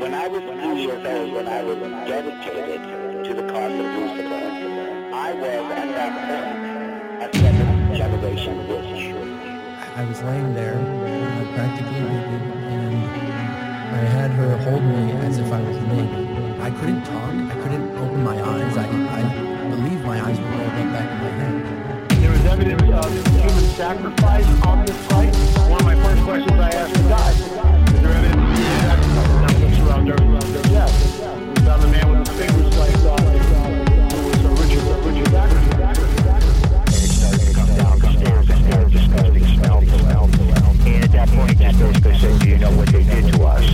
When I was two years old, when I was dedicated to the cause of Lucifer, I was at that point a seventh generation witch. I was laying there, uh, practically naked, and I had her hold me as if I was naked. I couldn't talk. I couldn't open my eyes. I, I believe my eyes were rolled up back in my head. There was evidence of human sacrifice on this site. One of my first questions I asked the guy, that point, just basically said, do you know what they did to us?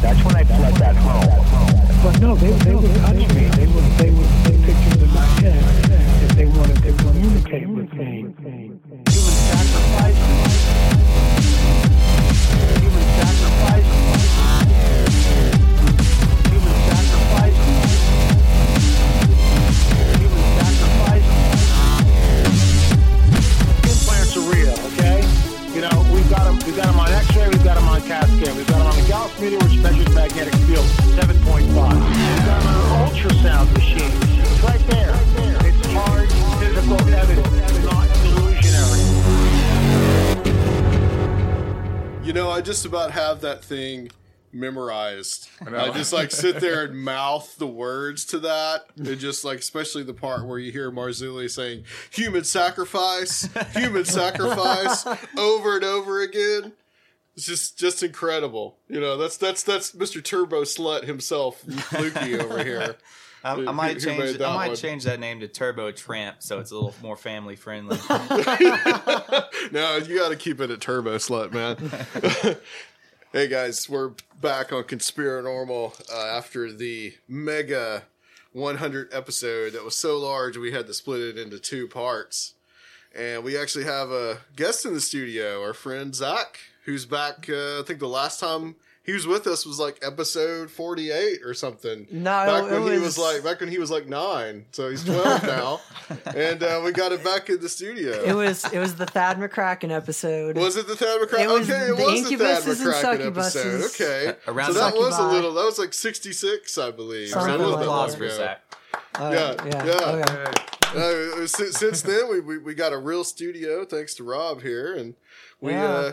That's when I fled that home. But no, they, they would touch me. They would they would put pictures in my head if they wanted to communicate with me. Got them, we've got them on X-ray, we've got them on CAT scan, we've got them on the Gauss meter, which measures magnetic field, 7.5. We've got them on an ultrasound machine. It's right there. It's hard physical evidence, not delusionary. You know, I just about have that thing memorized. I, just like sit there and mouth the words to that. And just like, especially the part where you hear Marzulli saying, human sacrifice, human sacrifice over and over again. It's just, just incredible. You know, that's, that's, that's Mr. Turbo Slut himself, Lukey over here. I, I might who made change. that I might one. change that name to Turbo Tramp, so it's a little more family friendly. no, you got to keep it at Turbo Slut, man. Hey guys, we're back on Conspiranormal uh, after the mega 100 episode that was so large we had to split it into two parts. And we actually have a guest in the studio, our friend Zach, who's back. Uh, I think the last time he was with us was like episode 48 or something. No, back it when he was was- like back when he was like nine, so he's 12 now, and uh, we got him back in the studio. It was it was the Thad McCracken episode. Was it the Thad McCracken? It was okay, it the was the Thad and McCracken episode. Okay, Around so that was a little. That was like sixty six, I believe. So it Something that long Applause for ago. Zach. Uh, yeah, yeah, yeah. okay. Uh, since, since then, we, we we got a real studio thanks to Rob here, and we Yeah.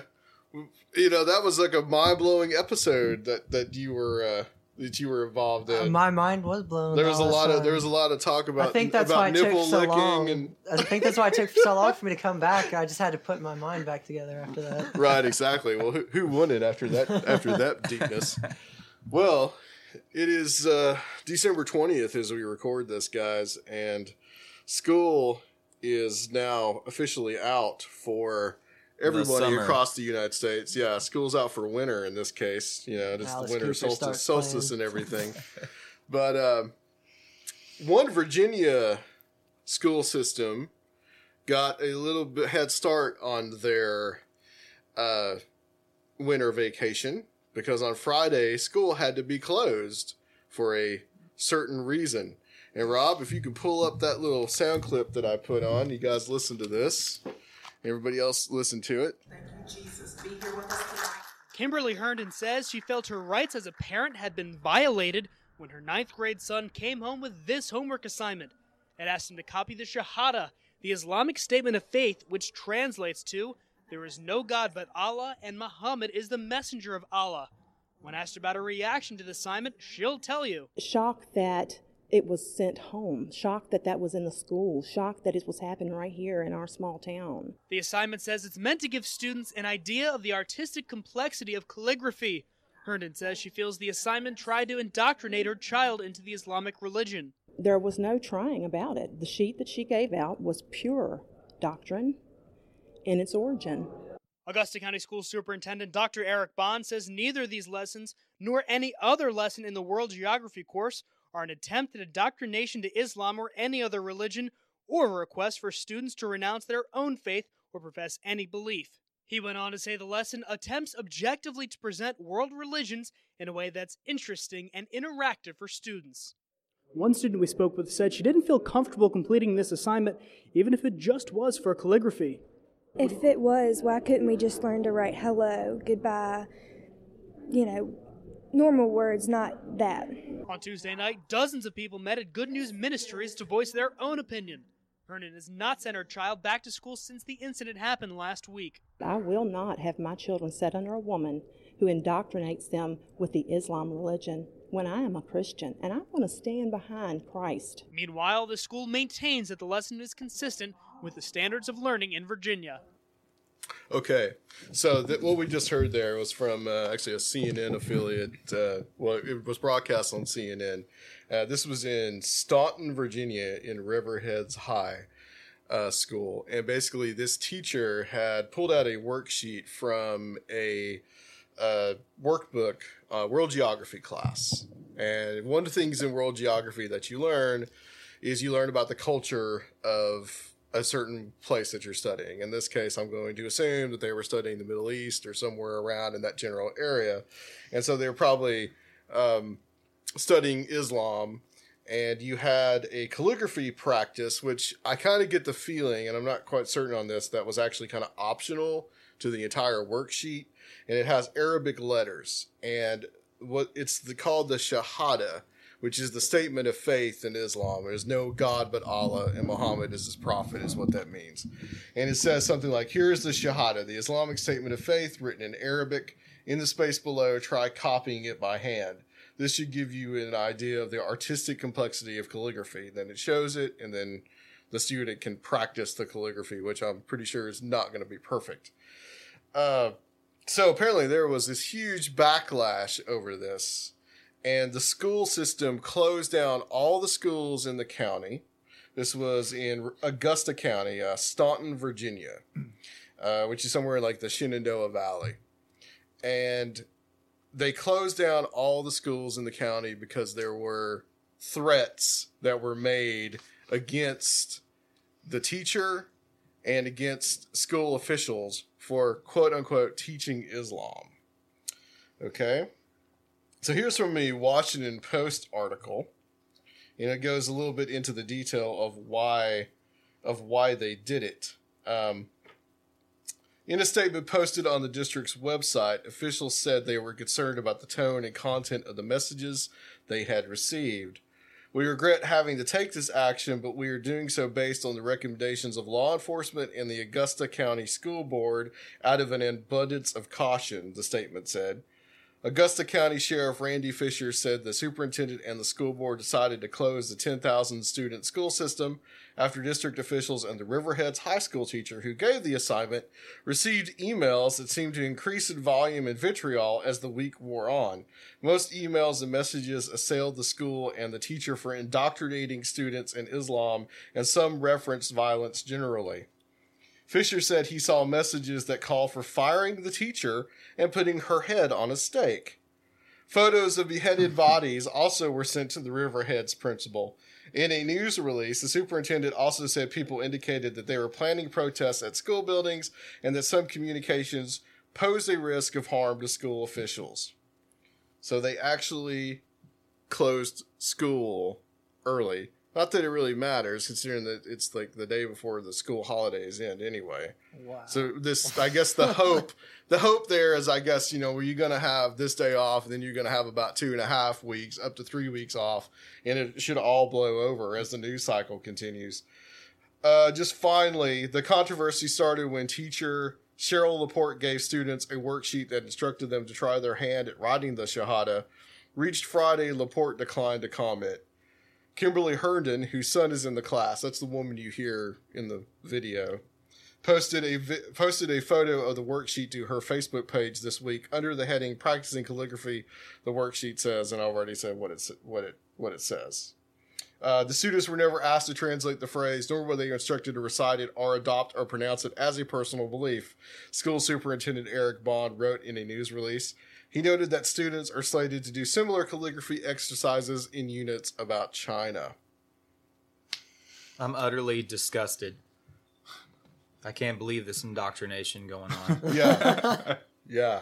You know that was like a mind blowing episode that that you were uh, that you were involved in. Uh, My mind was blown. there was a lot of there was a lot of talk about I think that's about why it nipple took so licking long. and I think that's why it took so long for me to come back. I just had to put my mind back together after that. right exactly well who, who won it after that after that deepness well it is uh december 20th as we record this guys and school is now officially out for everybody summer. across the united states yeah school's out for winter in this case you know just Alice the winter Cooper solstice, solstice and everything but um one virginia school system got a little bit head start on their uh, winter vacation because on Friday school had to be closed for a certain reason. And Rob, if you could pull up that little sound clip that I put on, you guys listen to this. Everybody else listen to it. Thank you, Jesus. Be here with us tonight. Kimberly Herndon says she felt her rights as a parent had been violated when her ninth grade son came home with this homework assignment. It asked him to copy the Shahada, the Islamic statement of faith, which translates to There is no God but Allah, and Muhammad is the messenger of Allah. When asked about her reaction to the assignment, she'll tell you. shocked that it was sent home, shocked that that was in the school, shocked that it was happening right here in our small town. The assignment says it's meant to give students an idea of the artistic complexity of calligraphy. Herndon says she feels the assignment tried to indoctrinate her child into the Islamic religion. There was no trying about it. The sheet that she gave out was pure doctrine in its origin. Augusta County School Superintendent Dr. Eric Bond says neither of these lessons, nor any other lesson in the world geography course, are an attempt at indoctrination to Islam or any other religion, or a request for students to renounce their own faith or profess any belief. He went on to say the lesson attempts objectively to present world religions in a way that's interesting and interactive for students. One student we spoke with said she didn't feel comfortable completing this assignment, even if it just was for calligraphy. If it was, why couldn't we just learn to write hello, goodbye, you know, normal words, not that? On Tuesday night, dozens of people met at Good News Ministries to voice their own opinion. Herndon has not sent her child back to school since the incident happened last week. I will not have my children set under a woman who indoctrinates them with the Islam religion when I am a Christian and I want to stand behind Christ. Meanwhile, the school maintains that the lesson is consistent with the standards of learning in Virginia. Okay, so th- what we just heard there was from uh, actually a CNN affiliate. Uh, well, it was broadcast on CNN. Uh, this was in Staunton, Virginia, in Riverheads High uh, School, and basically this teacher had pulled out a worksheet from a uh, workbook, uh, world geography class, and one of the things in world geography that you learn is you learn about the culture of a certain place that you're studying. In this case, I'm going to assume that they were studying the Middle East or somewhere around in that general area. And so they're probably um, studying Islam. And you had a calligraphy practice, which I kind of get the feeling, and I'm not quite certain on this, that was actually kind of optional to the entire worksheet. And it has Arabic letters. And what it's the, called the Shahada, which is the statement of faith in Islam. There's no God but Allah, and Muhammad is his prophet, is what that means. And it says something like, Here is the Shahada, the Islamic statement of faith, written in Arabic. In the space below, try copying it by hand. This should give you an idea of the artistic complexity of calligraphy. Then it shows it, and then the student can practice the calligraphy, which I'm pretty sure is not going to be perfect. Uh, so apparently, there was this huge backlash over this and the school system closed down all the schools in the county. This was in Augusta County, uh, Staunton, Virginia, uh, which is somewhere like the Shenandoah Valley. And they closed down all the schools in the county because there were threats that were made against the teacher and against school officials for quote unquote teaching Islam. Okay. So here's from a Washington Post article, and it goes a little bit into the detail of why of why they did it. Um, in a statement posted on the district's website, officials said they were concerned about the tone and content of the messages they had received. We regret having to take this action, but we are doing so based on the recommendations of law enforcement and the Augusta County School Board out of an abundance of caution, the statement said. Augusta County Sheriff Randy Fisher said the superintendent and the school board decided to close the 10,000 student school system after district officials and the Riverheads high school teacher who gave the assignment received emails that seemed to increase in volume and vitriol as the week wore on. Most emails and messages assailed the school and the teacher for indoctrinating students in Islam, and some referenced violence generally. Fisher said he saw messages that call for firing the teacher and putting her head on a stake. Photos of beheaded bodies also were sent to the Riverheads principal. In a news release, the superintendent also said people indicated that they were planning protests at school buildings and that some communications posed a risk of harm to school officials. So they actually closed school early Not that it really matters, considering that it's like the day before the school holidays end anyway. Wow. So this, I guess, the hope, the hope there is, I guess, you know, where you're going to have this day off, and then you're going to have about two and a half weeks, up to three weeks off, and it should all blow over as the news cycle continues. Uh, just finally, the controversy started when teacher Cheryl Laporte gave students a worksheet that instructed them to try their hand at writing the Shahada. Reached Friday, Laporte declined to comment. Kimberly Herndon, whose son is in the class, that's the woman you hear in the video, posted a vi- posted a photo of the worksheet to her Facebook page this week under the heading "Practicing Calligraphy." The worksheet says, and I already said what it what it what it says. Uh, the students were never asked to translate the phrase, nor were they instructed to recite it or adopt or pronounce it as a personal belief. School Superintendent Eric Bond wrote in a news release. He noted that students are slated to do similar calligraphy exercises in units about China. I'm utterly disgusted. I can't believe this indoctrination going on. Yeah. yeah.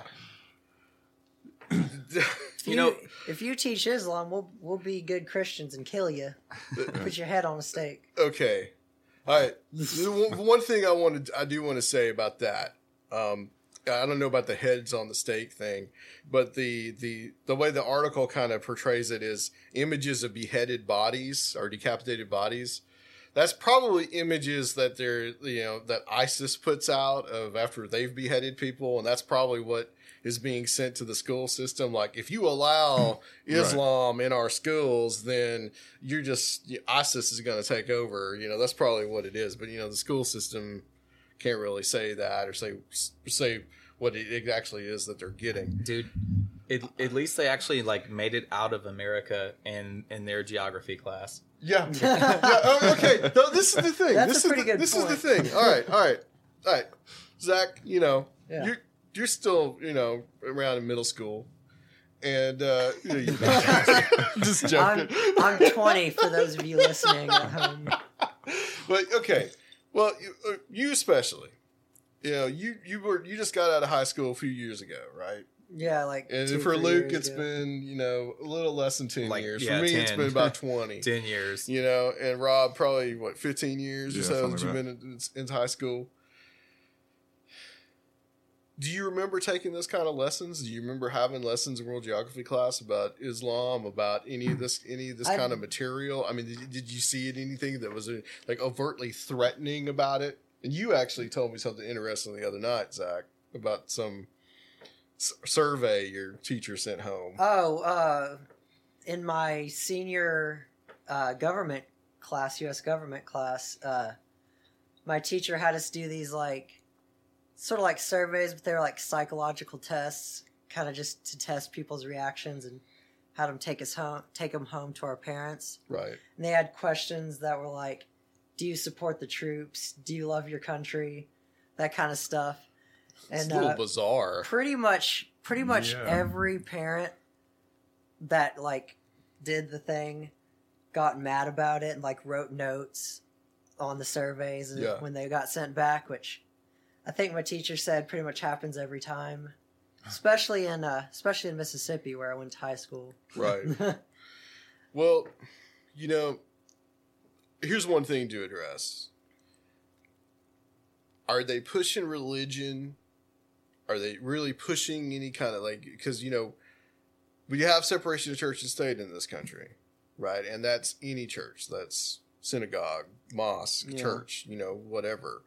If you, know, if you teach Islam, we'll we'll be good Christians and kill you. Put your head on a stake. Okay. All right. One- One thing I wanted, I do want to say about that. Um, I don't know about the heads on the stake thing, but the the the way the article kind of portrays it is images of beheaded bodies or decapitated bodies. That's probably images that they're you know that ISIS puts out of after they've beheaded people, and that's probably what is being sent to the school system. Like if you allow Islam in our schools, then you're just ISIS is going to take over. You know that's probably what it is. But you know the school system can't really say that or say say what it actually is that they're getting. Dude, it, at least they actually like made it out of America in in their geography class. Yeah. yeah. Oh, okay. No, this is the thing. That's this a is pretty the, good This is the thing. All right. All right. All right. Zach, you know, Yeah. you're you're still you know around in middle school, and uh, you know, you- just I'm, joking. I'm 20 for those of you listening at home. but okay. Well, you, uh, you especially, you know, you you were you just got out of high school a few years ago, right? Yeah, like And two, for Luke, years it's ago. been you know a little less than ten Like, years. yeah, for me, it's 10. been about twenty. 10 years. You know, and Rob probably what fifteen years or Yeah, so something that you've like been in, in high school. Do you remember taking those kind of lessons? Do you remember having lessons in world geography class about Islam, about any of this, any of this I- kind of material? I mean, did, did you see it anything that was uh, like overtly threatening about it? And you actually told me something interesting the other night, Zach, about some s- survey your teacher sent home. Oh, uh, in my senior uh, government class, U.S. government class, uh, my teacher had us do these like sort of like surveys, but they were like psychological tests, kind of just to test people's reactions and had them take us home, take them home to our parents. Right. And they had questions that were like, "Do you support the troops? Do you love your country?" That kind of stuff. It's And a little uh, bizarre. pretty much pretty much Yeah. every parent that like did the thing got mad about it and like wrote notes on the surveys and Yeah. when they got sent back which i think my teacher said pretty much happens every time especially in uh especially in mississippi where i went to high school Right. well, you know, here's one thing to address. Are they pushing religion? Are they really pushing any kind of like because you know we have separation of church and state in this country, right? And that's any church. That's synagogue, mosque, Yeah. church, you know, whatever.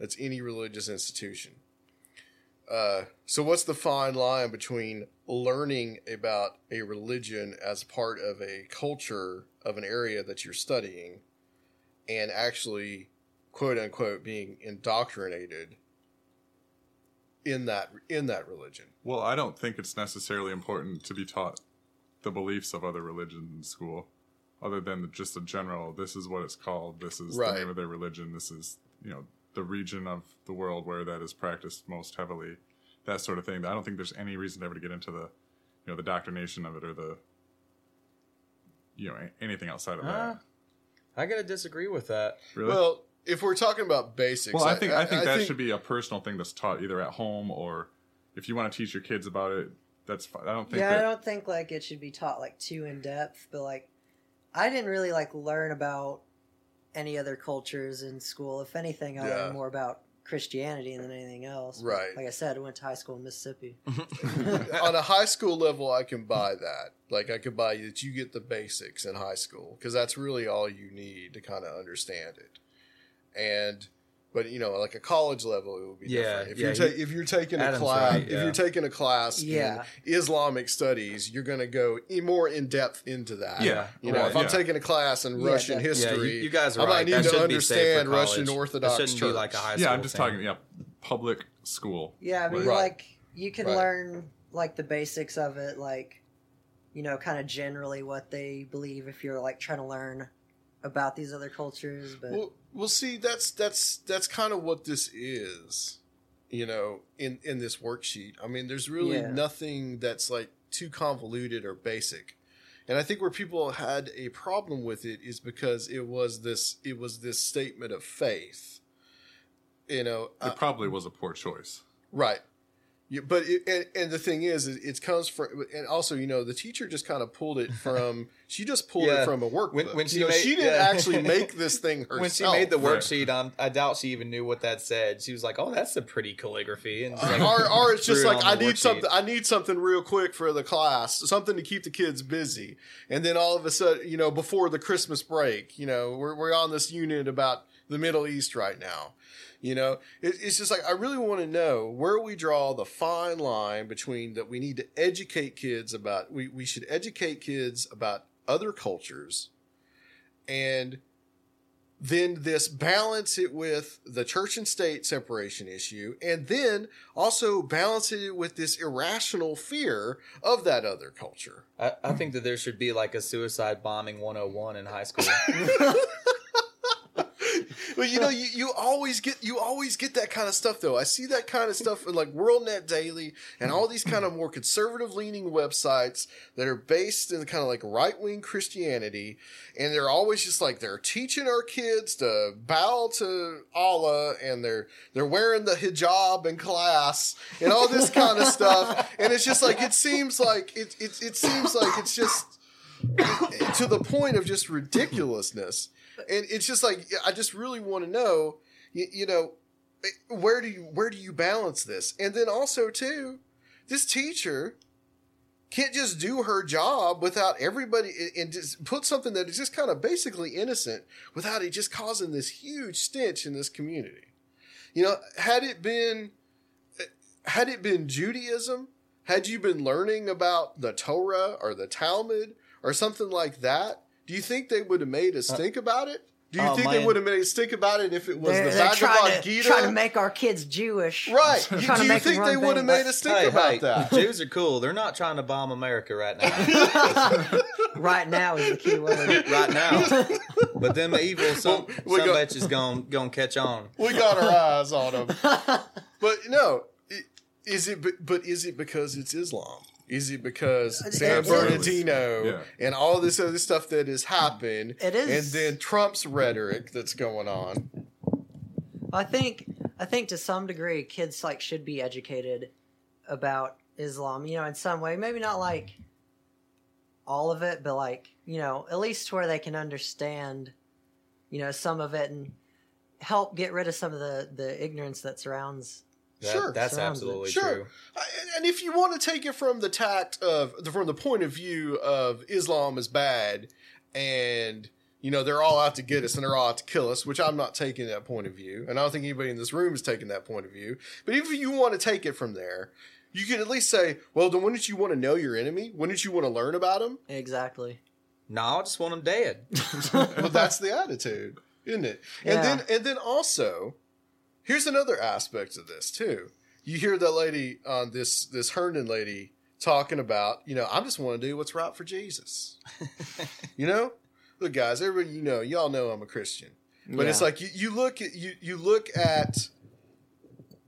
That's any religious institution. Uh, so what's the fine line between learning about a religion as part of a culture of an area that you're studying and actually quote unquote being indoctrinated in that in that religion Well, I don't think it's necessarily important to be taught the beliefs of other religions in school, other than just a general. This is what it's called. This is Right. the name of their religion. This is you know the region of the world where that is practiced most heavily. That sort of thing. I don't think there's any reason ever to get into the you know the doctrination of it or the you know anything outside of Uh, that. I gotta disagree with that. Really? well if we're talking about basics Well, I think I, think that should be a personal thing that's taught either at home or if you want to teach your kids about it. That's fine. I don't think yeah i don't think like it should be taught like too in depth but like I didn't really like learn about any other cultures in school. If anything, I Yeah. learned more about Christianity than anything else. Right. Like I said, I went to high school in Mississippi. on a high school level, I can buy that. Like I could buy that you get the basics in high school because that's really all you need to kind of understand it. And but you know, like a college level, it would be Yeah, different. If yeah, you're ta- he- if you're taking a class, right, if you're taking a class Yeah. in Islamic studies, you're going to go in more in depth into that. Yeah, you know, right, if I'm taking a class in Yeah, Russian. Yeah, history, you, you guys are I might right. need That to should be understand Russian college. Orthodox It shouldn't Church. be like a high school Yeah, I'm just thing. talking. Yeah, public school. Yeah, I mean, Right. like you can Right. learn like the basics of it, like you know, kind of generally what they believe if you're like trying to learn about these other cultures. But Well, well, see, that's that's that's kind of what this is, you know, in in this worksheet. I mean, there's really Yeah. nothing that's like too convoluted or basic, and I think where people had a problem with it is because it was this it was this statement of faith, you know, It uh, probably was a poor choice. right. Yeah, but it, and, and the thing is, it, it comes from, and also, you know, the teacher just kind of pulled it from. she just pulled Yeah. it from a workbook. When- when she know, made- she didn't yeah. actually make this thing herself. When she made the worksheet, um, I doubt she even knew what that said. She was like, "Oh, that's a pretty calligraphy," and like, or, or it's just threw it like I need worksheet. something. I need something real quick for the class, something to keep the kids busy. And then all of a sudden, you know, before the Christmas break, you know, we're we're on this unit about the Middle East right now. You know, it, it's just like I really want to know where we draw the fine line between that we need to educate kids about. We we should educate kids about other cultures, and then this balance it with the church and state separation issue, and then also balance it with this irrational fear of that other culture. I, I think that there should be like a suicide bombing 101 in high school. But you know, you, you always get you always get that kind of stuff though. I see that kind of stuff in like WorldNet Daily and all these kind of more conservative leaning websites that are based in kind of like right wing Christianity, and they're always just like they're teaching our kids to bow to Allah, and they're they're wearing the hijab in class and all this kind of stuff, and it's just like it seems like it it, it seems like it's just to the point of just ridiculousness. And it's just like I just really want to know, you, you know, where do you where do you balance this? And then also too, this teacher can't just do her job without everybody and just put something that is just kind of basically innocent without it just causing this huge stench in this community. You know, had it been had it been Judaism, had you been learning about the Torah or the Talmud or something like that, do you think they would have made us uh, think about it? Do you oh, think they would have made us think about it if it was they're, the they're Bhagavad trying to Gita? trying to make our kids Jewish. right. You- do you think they would have made us think hey, about hey, that? Jews are cool. They're not trying to bomb America right now. right now is the key word. right now. But them evil some we some go- bitches gonna gonna catch on. we got our eyes on them. But no, i- is it? But is it because it's Islam? Is it because San it is. Bernardino Yeah. and all this other stuff that has happened? It is. and then Trump's rhetoric that's going on. I think I think to some degree kids like should be educated about Islam, you know, in some way. Maybe not like all of it, but like, you know, at least to where they can understand, you know, some of it and help get rid of some of the the ignorance that surrounds That- Sure. that's absolutely Sure. true. And if you want to take it from the tact of, from the point of view of Islam is bad and, you know, they're all out to get us and they're all out to kill us, which I'm not taking that point of view. And I don't think anybody in this room is taking that point of view. But if you want to take it from there, you can at least say, well, then wouldn't you want to know your enemy? Wouldn't you want to learn about him? exactly. No, I just want them dead. well, that's the attitude, isn't it? And Yeah. then, and then also, here's another aspect of this too. You hear that lady on this this Herndon lady talking about, you know, I just want to do what's right for Jesus. you know, look, guys, everybody, you know, y'all know I'm a Christian, but it's like you, you look at you you look at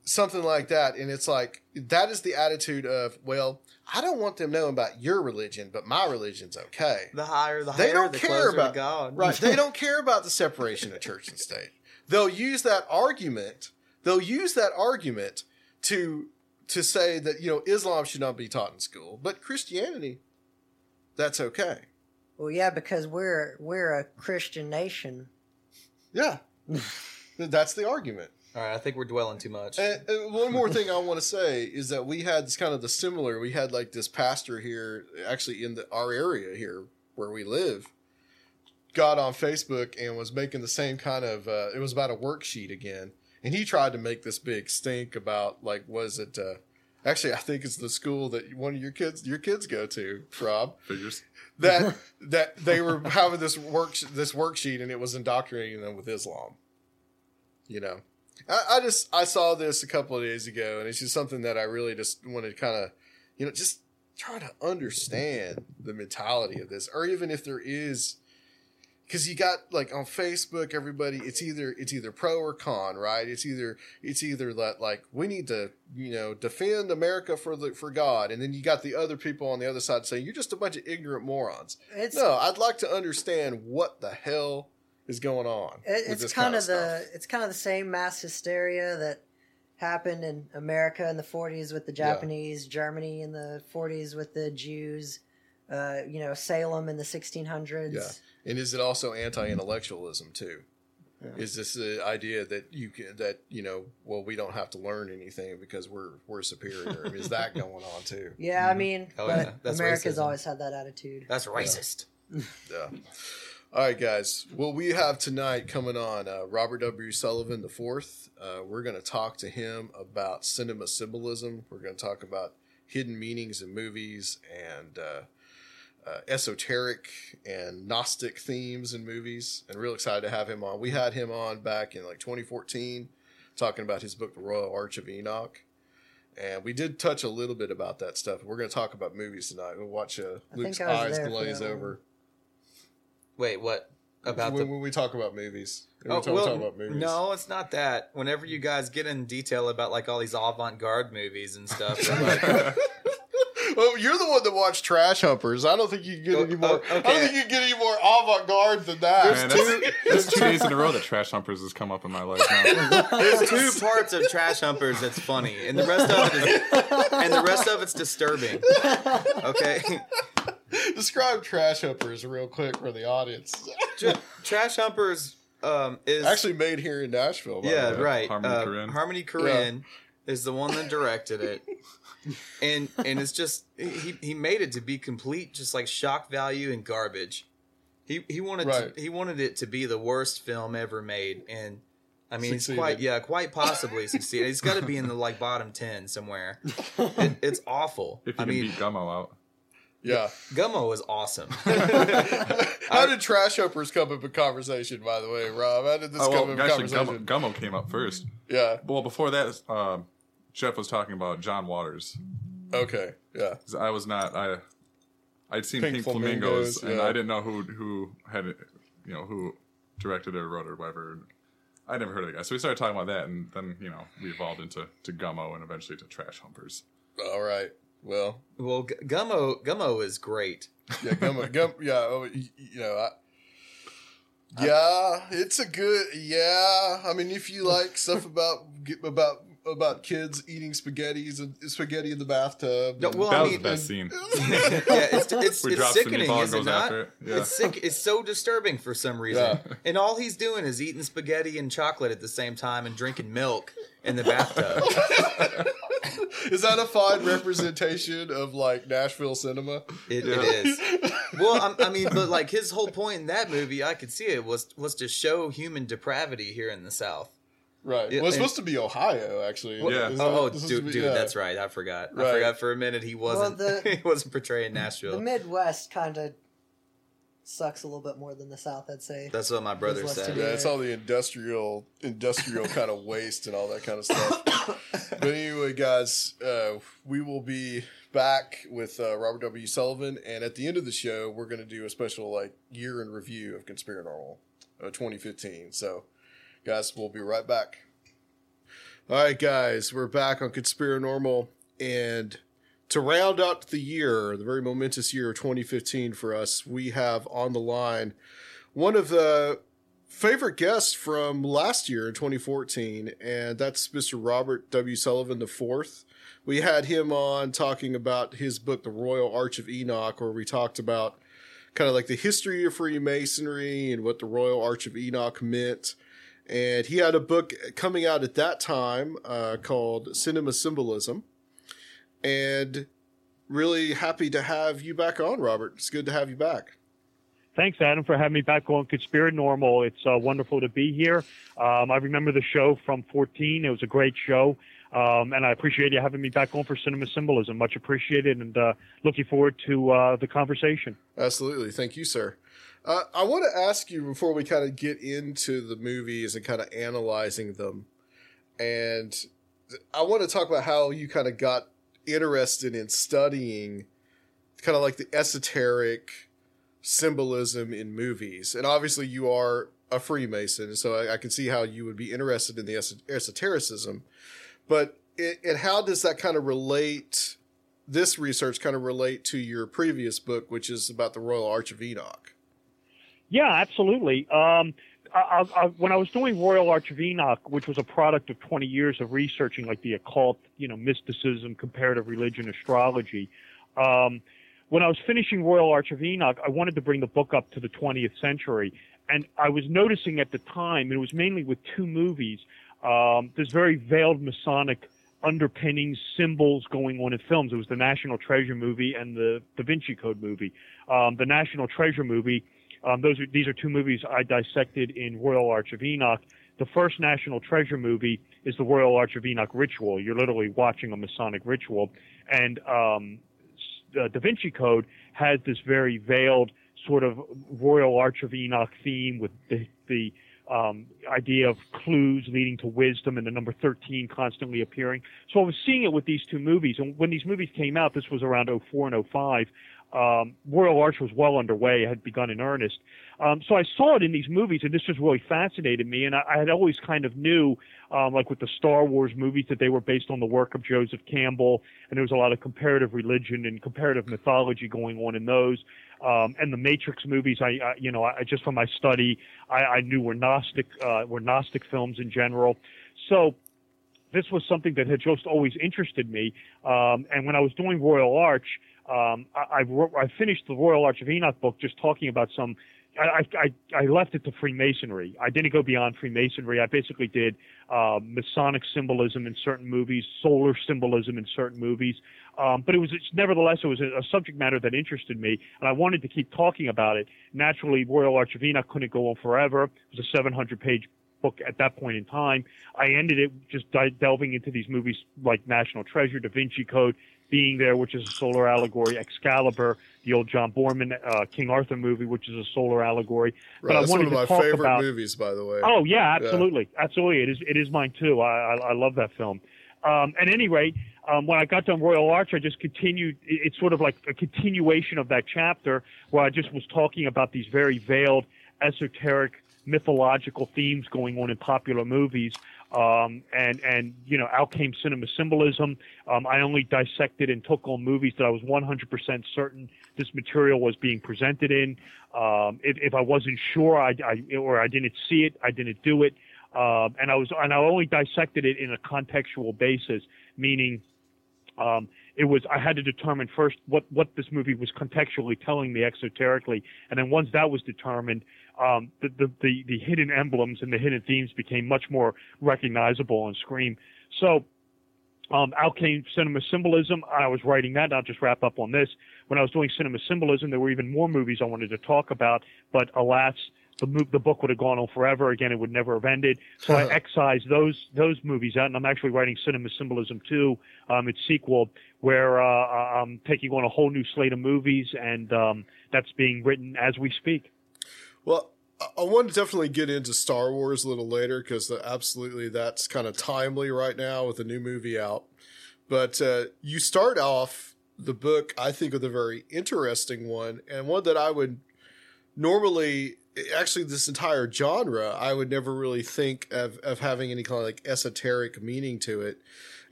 something like that, and it's like that is the attitude of, well, I don't want them knowing about your religion, but my religion's okay The higher, the higher, they don't the care about God. right they don't care about the separation of church and state they'll use that argument they'll use that argument to to say that you know islam should not be taught in school but christianity that's okay Well, yeah, because we're we're a Christian nation. Yeah, that's the argument. All right, I think we're dwelling too much. And, and one more thing I want to say is that we had this kind of the similar. We had like this pastor here, actually in the our area here where we live, got on Facebook and was making the same kind of. Uh, it was about a worksheet again, and he tried to make this big stink about like was it. Uh, actually, I think it's the school that one of your kids your kids go to, Rob. Figures that that they were having this work this worksheet and it was indoctrinating them with Islam. You know. I, I just I saw this a couple of days ago, and it's just something that I really just want to kind of, you know, just try to understand the mentality of this, or even if there is, because you got like on Facebook, everybody it's either it's either pro or con, right? It's either it's either that like we need to you know defend America for the for God, and then you got the other people on the other side saying you're just a bunch of ignorant morons. It's- no, I'd like to understand what the hell is going on. It, it's kind of stuff. the it's kind of the same mass hysteria that happened in America in the 40s with the Japanese, Germany in the 40s with the Jews, uh, you know, Salem in the 1600s. Yeah, and is it also anti-intellectualism too? Is this the idea that you can that you know? Well, we don't have to learn anything because we're we're superior. I mean, is that going on too? Yeah, I mean, Oh, but yeah. America's racism. always had that attitude. That's racist. Yeah. All right, guys. Well, we have tonight coming on uh, Robert W. Sullivan the fourth. Uh, we're going to talk to him about cinema symbolism. We're going to talk about hidden meanings in movies and uh, uh, esoteric and Gnostic themes in movies. And real excited to have him on. We had him on back in like 2014, talking about his book, The Royal Arch of Enoch. And we did touch a little bit about that stuff. We're going to talk about movies tonight. We'll watch uh, Luke's think I was eyes glaze over. Wait, what about when, the? when we talk about movies. When Oh, we talk, well, talk about movies. no, it's not that. Whenever you guys get in detail about like all these avant-garde movies and stuff, like, Well, you're the one that watched Trash Humpers. I don't think you can get any more. I don't think you can get any more avant-garde than that. Man, that's, that's two days in a row that Trash Humpers has come up in my life now. There's two parts of Trash Humpers that's funny, and the rest of it is, and the rest of it's disturbing. Okay, Describe Trash Humpers real quick for the audience. Tra- Trash Humpers um, is Actually made here in Nashville. by yeah, the way. right. Harmony uh, Korine. Harmony Korine is the one that directed it, and and it's just he he made it to be complete, just like shock value and garbage. He he wanted Right. to, he wanted it to be the worst film ever made, and I mean it's Succeeded. quite yeah quite possibly succeeded. He's got to be in the like bottom ten somewhere. It, it's awful. If you I can mean, beat Gummo out. Yeah. Gummo was awesome. How did Trash Humpers come up in conversation, by the way, Rob? How did this Oh, come up in actually, conversation? Gummo, Gummo came up first. Yeah. Well, before that, um, Jeff was talking about John Waters. Okay. yeah. I was not. I I'd seen Pink Pink, Flamingos, Flamingos, and yeah. I didn't know who who had it, you know who directed it or wrote it or whatever. I never heard of the guy, so we started talking about that, and then you know we evolved into to Gummo and eventually to Trash Humpers. All right. Well, well, G- Gummo Gummo is great. Yeah, Gummo. Gum, yeah. Oh, you know. I, yeah, it's a good. Yeah, I mean, if you like stuff about about about kids eating spaghettis and spaghetti in the bathtub, No, and- well, that I was mean, the best scene. yeah, it's it's, We it's sickening, is it not? it. Yeah. It's sick. It's so disturbing for some reason. Yeah. And all he's doing is eating spaghetti and chocolate at the same time and drinking milk in the bathtub. is that a fine representation of like Nashville cinema? It, it is. Well, I'm, I mean, but like his whole point in that movie, I could see it was was to show human depravity here in the South. Right. Yeah, well, it's and- supposed to be Ohio, actually. Well, Is Oh, oh, that- this dude, be- dude, yeah. that's right. I forgot. I forgot for a minute he wasn't. Well, the- he wasn't portraying Nashville. The Midwest kind of sucks a little bit more than the South, I'd say. That's what my brother said. to do Yeah, it's all the industrial, industrial kind of waste and all that kind of stuff. but anyway, guys, uh, we will be back with uh, Robert W. Sullivan, and at the end of the show, we're going to do a special like year in review of Conspiranormal uh, 2015. So, guys, we'll be right back. All right, guys, we're back on Conspiranormal, and to round out the year, the very momentous year of 2015 for us, we have on the line one of the favorite guests from last year in 2014, and that's Mr. Robert W. Sullivan IV. We had him on talking about his book, The Royal Arch of Enoch, where we talked about kind of like the history of Freemasonry and what the Royal Arch of Enoch meant. And he had a book coming out at that time uh, called Cinema Symbolism. And really happy to have you back on, Robert. It's good to have you back. Thanks, Adam, for having me back on Conspiranormal. It's uh, wonderful to be here. Um, I remember the show from 14. It was a great show. Um, and I appreciate you having me back on for Cinema Symbolism. Much appreciated, and uh, looking forward to uh, the conversation. Absolutely. Thank you, sir. Uh, I want to ask you before we kind of get into the movies and kind of analyzing them. And I want to talk about how you kind of got interested in studying kind of like the esoteric symbolism in movies. And obviously, you are a Freemason, so I, I can see how you would be interested in the esotericism. But it, and how does that kind of relate? This research kind of relate to your previous book, which is about the Royal Arch of Enoch. Yeah, absolutely. Um, I, I, when I was doing Royal Arch of Enoch, which was a product of 20 years of researching like the occult, you know, mysticism, comparative religion, astrology, um, when I was finishing Royal Arch of Enoch, I wanted to bring the book up to the 20th century. And I was noticing at the time, and it was mainly with two movies, um, there's very veiled Masonic underpinnings, symbols going on in films. It was the National Treasure movie and the Da Vinci Code movie. Um, the National Treasure movie, um, those are, these are two movies I dissected in Royal Arch of Enoch. The first National Treasure movie is the Royal Arch of Enoch ritual. You're literally watching a Masonic ritual. And um, Da Vinci Code has this very veiled sort of Royal Arch of Enoch theme with the, the um, idea of clues leading to wisdom and the number 13 constantly appearing. So I was seeing it with these two movies. And when these movies came out, this was around 04 and 05, um, Royal Arch was well underway, had begun in earnest. Um, so I saw it in these movies, and this just really fascinated me. And I, I had always kind of knew, um, like with the Star Wars movies, that they were based on the work of Joseph Campbell, and there was a lot of comparative religion and comparative mythology going on in those. Um, and the Matrix movies, I, I you know, I just from my study, I, I knew were Gnostic, uh, were Gnostic films in general. So this was something that had just always interested me. Um, and when I was doing Royal Arch, um, I, I, wrote, I finished the Royal Arch of Enoch book just talking about some. I, I, I left it to Freemasonry. I didn't go beyond Freemasonry. I basically did uh, Masonic symbolism in certain movies, solar symbolism in certain movies. Um, but it was nevertheless it was a, a, subject matter that interested me, and I wanted to keep talking about it. Naturally, Royal Arch of Enoch couldn't go on forever. It was a 700-page book at that point in time. I ended it just delving into these movies like National Treasure, Da Vinci Code, being there, which is a solar allegory, Excalibur, the old John Boorman uh, King Arthur movie, which is a solar allegory. Right, but I wanted one of my favorite about, movies, by the way. Oh yeah, absolutely, yeah. absolutely. It is it is mine too. I I, I love that film. Um, at any rate, um, when I got done Royal Arch, I just continued. It's sort of like a continuation of that chapter where I just was talking about these very veiled, esoteric, mythological themes going on in popular movies. Um, and and you know, out came cinema symbolism. Um, I only dissected and took on movies that I was 100% certain this material was being presented in. Um, if, if, I wasn't sure, I, I, or I didn't see it, I didn't do it. Um, and I was and I only dissected it in a contextual basis, meaning um, it was I had to determine first what what this movie was contextually telling me exoterically, and then once that was determined, um, the, the, the, the hidden emblems and the hidden themes became much more recognizable on screen. So, um, out came cinema symbolism. I was writing that. I'll just wrap up on this. When I was doing cinema symbolism, there were even more movies I wanted to talk about, but alas, the, the book would have gone on forever. Again, it would never have ended. So I excised those those movies out, and I'm actually writing Cinema Symbolism 2, um, its sequel, where uh, I'm taking on a whole new slate of movies, and um, that's being written as we speak. Well, I want to definitely get into Star Wars a little later because absolutely that's kind of timely right now with a new movie out. But uh, you start off the book, I think, with a very interesting one and one that I would normally, actually, this entire genre, I would never really think of, of having any kind of like esoteric meaning to it.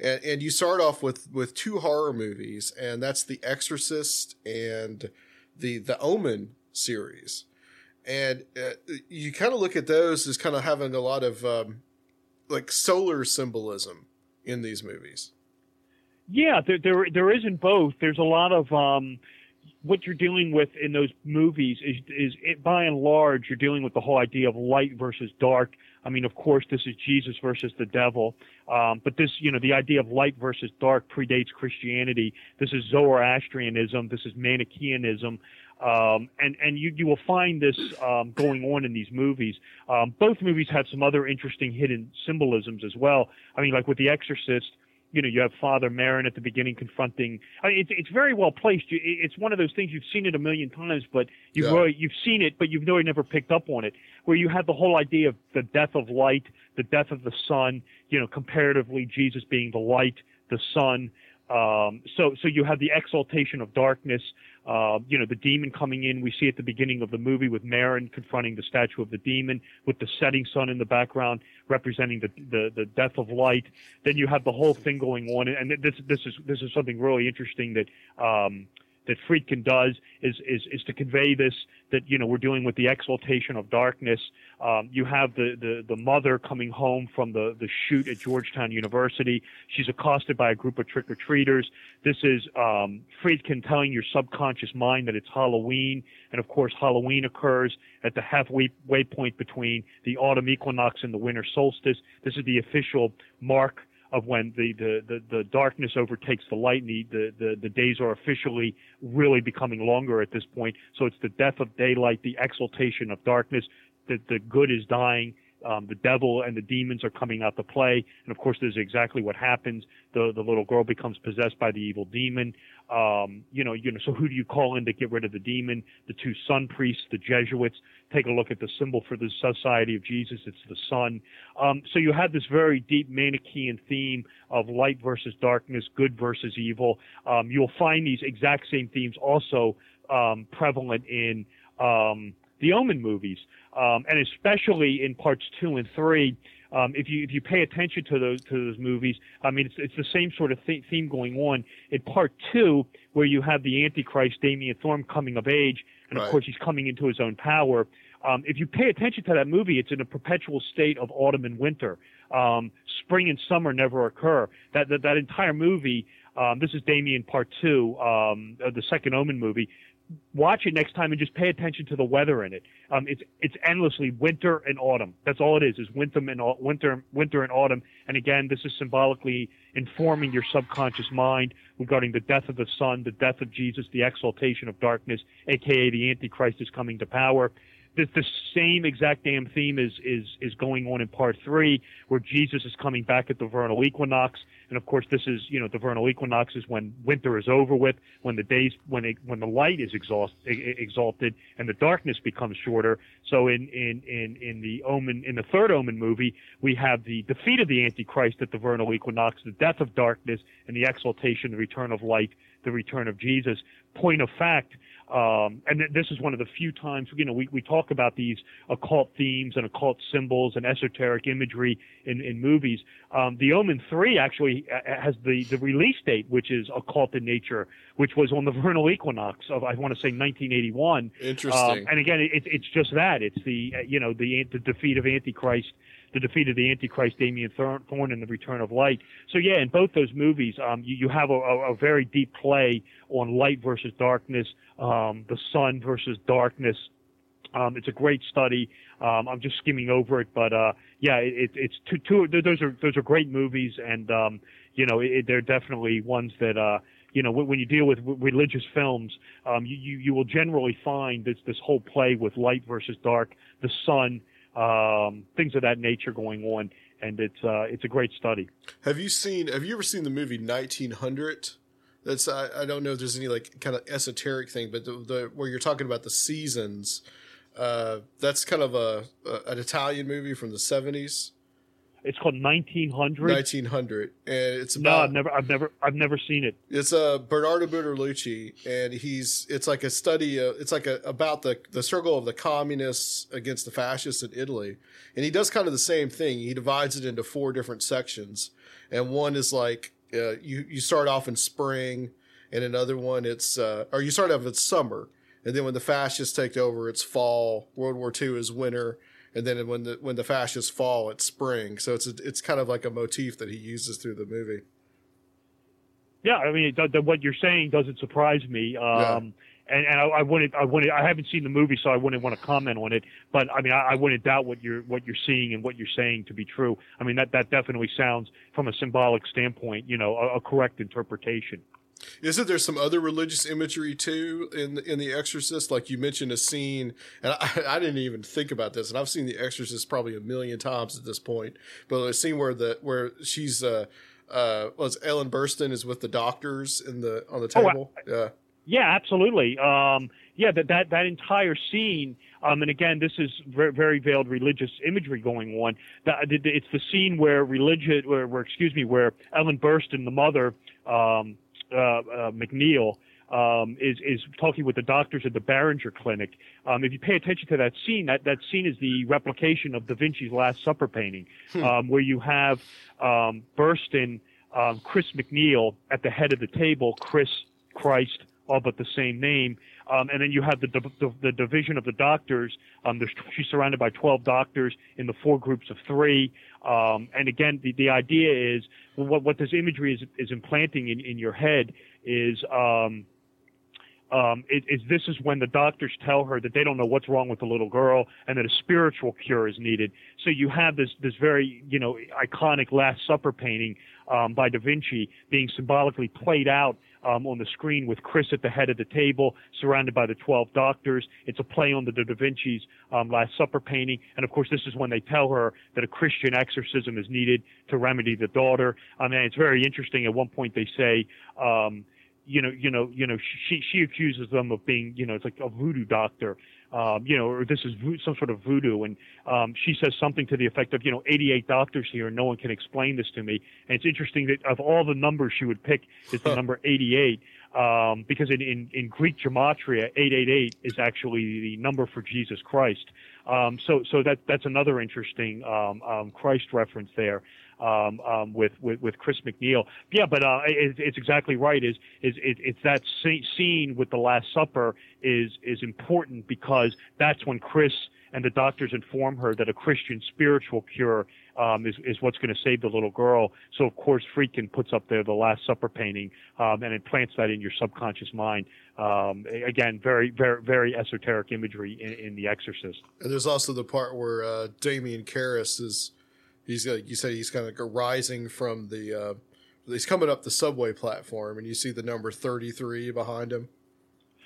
And, and you start off with, with two horror movies, and that's The Exorcist and the the Omen series and uh, you kind of look at those as kind of having a lot of um, like solar symbolism in these movies. Yeah, there, there there isn't both. There's a lot of um, what you're dealing with in those movies is is it, by and large you're dealing with the whole idea of light versus dark. I mean, of course, this is Jesus versus the devil, um, but this, you know, the idea of light versus dark predates Christianity. This is Zoroastrianism. This is Manichaeanism. Um, and and you you will find this um, going on in these movies. Um, both movies have some other interesting hidden symbolisms as well. I mean, like with The Exorcist, you know, you have Father Merrin at the beginning confronting. I mean, it's it's very well placed. You- It's one of those things you've seen it a million times, but you've Yeah. really, you've seen it, but you've really never picked up on it. Where you have the whole idea of the death of light, the death of the sun. You know, comparatively, Jesus being the light, the sun. Um, so so you have the exaltation of darkness. Uh, you know, the demon coming in. We see at the beginning of the movie with Merrin confronting the statue of the demon, with the setting sun in the background representing the, the the death of light. Then you have the whole thing going on, and this this is this is something really interesting that um, that Friedkin does is is is to convey this that you know we're dealing with the exaltation of darkness. Um, you have the, the the mother coming home from the the shoot at Georgetown University. She's accosted by a group of trick or treaters. This is um, Friedkin telling your subconscious mind that it's Halloween, and of course Halloween occurs at the halfway way point between the autumn equinox and the winter solstice. This is the official mark of when the, the, the, the darkness overtakes the light and the, the, the, the days are officially really becoming longer at this point. So it's the death of daylight, the exaltation of darkness, that the good is dying. Um, the devil and the demons are coming out to play, and of course, this is exactly what happens. The the little girl becomes possessed by the evil demon. Um, you know, you know. So who do you call in to get rid of the demon? The two sun priests, the Jesuits. Take a look at the symbol for the Society of Jesus. It's the sun. Um, so you have this very deep Manichaean theme of light versus darkness, good versus evil. Um, you'll find these exact same themes also um, prevalent in um, the Omen movies, um, and especially in parts two and three. Um, if you if you pay attention to those to those movies, I mean it's it's the same sort of th- theme going on in part two, where you have the Antichrist Damien Thorn coming of age, and of Right. course he's coming into his own power. Um, if you pay attention to that movie, it's in a perpetual state of autumn and winter. Um, spring and summer never occur. That that, that entire movie. Um, this is Damien Part Two, um, uh, the second Omen movie watch it next time and just pay attention to the weather in it. Um, it's it's endlessly winter and autumn. That's all it is. Is winter and winter winter and autumn. And again, this is symbolically informing your subconscious mind regarding the death of the sun, the death of Jesus, the exaltation of darkness, aka the Antichrist is coming to power. The, the same exact damn theme is is is going on in part three, where Jesus is coming back at the vernal equinox, and of course this is you know the vernal equinox is when winter is over with, when the days when it, when the light is exalted and the darkness becomes shorter. So in in in in the Omen in the third Omen movie, we have the defeat of the Antichrist at the vernal equinox, the death of darkness, and the exaltation, the return of light, the return of Jesus. Point of fact. Um, and th- this is one of the few times, you know, we, we talk about these occult themes and occult symbols and esoteric imagery in, in movies. Um, the Omen 3 actually uh, has the, the release date, which is occult in nature, which was on the vernal equinox of, I want to say, 1981. Interesting. Um, and again, it, it's just that. It's the, uh, you know, the, the defeat of Antichrist the defeat of the Antichrist, Damien Thorn, and the return of light. So yeah, in both those movies, um, you, you have a, a, a very deep play on light versus darkness, um, the sun versus darkness. Um, it's a great study. Um, I'm just skimming over it, but uh, yeah, it, it, it's two, two. Those are those are great movies, and um, you know, it, they're definitely ones that uh, you know when you deal with religious films, um, you, you you will generally find this this whole play with light versus dark, the sun, um, things of that nature going on, and it's uh, it's a great study. Have you seen? Have you ever seen the movie 1900? That's I, I don't know if there's any like kind of esoteric thing, but the, the where you're talking about the seasons. Uh, that's kind of a, a an Italian movie from the 70s. It's called 1900. 1900, and it's no, about I've never, I've never, I've never seen it. It's uh, Bernardo Bertolucci, and he's it's like a study. Uh, it's like a, about the the struggle of the communists against the fascists in Italy, and he does kind of the same thing. He divides it into four different sections, and one is like uh, you you start off in spring, and another one it's uh, or you start off in summer, and then when the fascists take over, it's fall. World War II is winter. And then when the when the fascists fall, it's spring. So it's a, it's kind of like a motif that he uses through the movie. Yeah, I mean, the, the, what you're saying doesn't surprise me. Um, and, and I, I wouldn't, I wouldn't, I haven't seen the movie, so I wouldn't want to comment on it. But I mean, I, I wouldn't doubt what you're, what you're seeing and what you're saying to be true. I mean, that that definitely sounds, from a symbolic standpoint, you know, a, a correct interpretation. Isn't there some other religious imagery too in in The Exorcist? Like you mentioned a scene, and I, I didn't even think about this, and I've seen The Exorcist probably a million times at this point. But a scene where the where she's uh uh was Ellen Burstyn is with the doctors in the on the Oh, I- table. yeah. Yeah, absolutely. Um, yeah, that, that that entire scene. Um, and again, this is very, very veiled religious imagery going on. That, it's the scene where religion, where, where excuse me, where Ellen Burstyn, the mother, um, McNeil, um, is is talking with the doctors at the Barringer Clinic. Um, if you pay attention to that scene, that that scene is the replication of Da Vinci's Last Supper painting, Hmm. um, where you have um, Burstyn, um, Chris McNeil at the head of the table, Chris Christ, all but the same name. Um, and then you have the, the, the division of the doctors. Um, she's surrounded by 12 doctors in the four groups of three. Um, and again, the, the idea is what, what this imagery is, is implanting in, in your head is, um, um, it, is this is when the doctors tell her that they don't know what's wrong with the little girl and that a spiritual cure is needed. So you have this this very you know iconic Last Supper painting um, by Da Vinci being symbolically played out um, on the screen with Chris at the head of the table, surrounded by the twelve doctors. It's a play on the Da Vinci's um, Last Supper painting, and of course this is when they tell her that a Christian exorcism is needed to remedy the daughter. I mean, it's very interesting. At one point they say. Um, you know, you know, you know, she she accuses them of being, you know, it's like a voodoo doctor, um, you know, or this is vo- some sort of voodoo, and um, she says something to the effect of, you know, 88 doctors here, and no one can explain this to me. And it's interesting that of all the numbers she would pick is the number 88, um, because in, in in Greek gematria, 888 is actually the number for Jesus Christ. Um, so so that that's another interesting um, um, Christ reference there um, um, with, with with Chris McNeil. Yeah, but uh, it, it's exactly right. Is is it, it's that scene with the Last Supper is is important because that's when Chris and the doctors inform her that a Christian spiritual cure um, is is what's going to save the little girl. So of course Friedkin puts up there the Last Supper painting um, and implants that in your subconscious mind. Um, again, very very very esoteric imagery in, in The Exorcist. And there's also the part where uh, Damien Karras is, he's like you said, he's kind of like rising from the, uh, he's coming up the subway platform, and you see the number 33 behind him.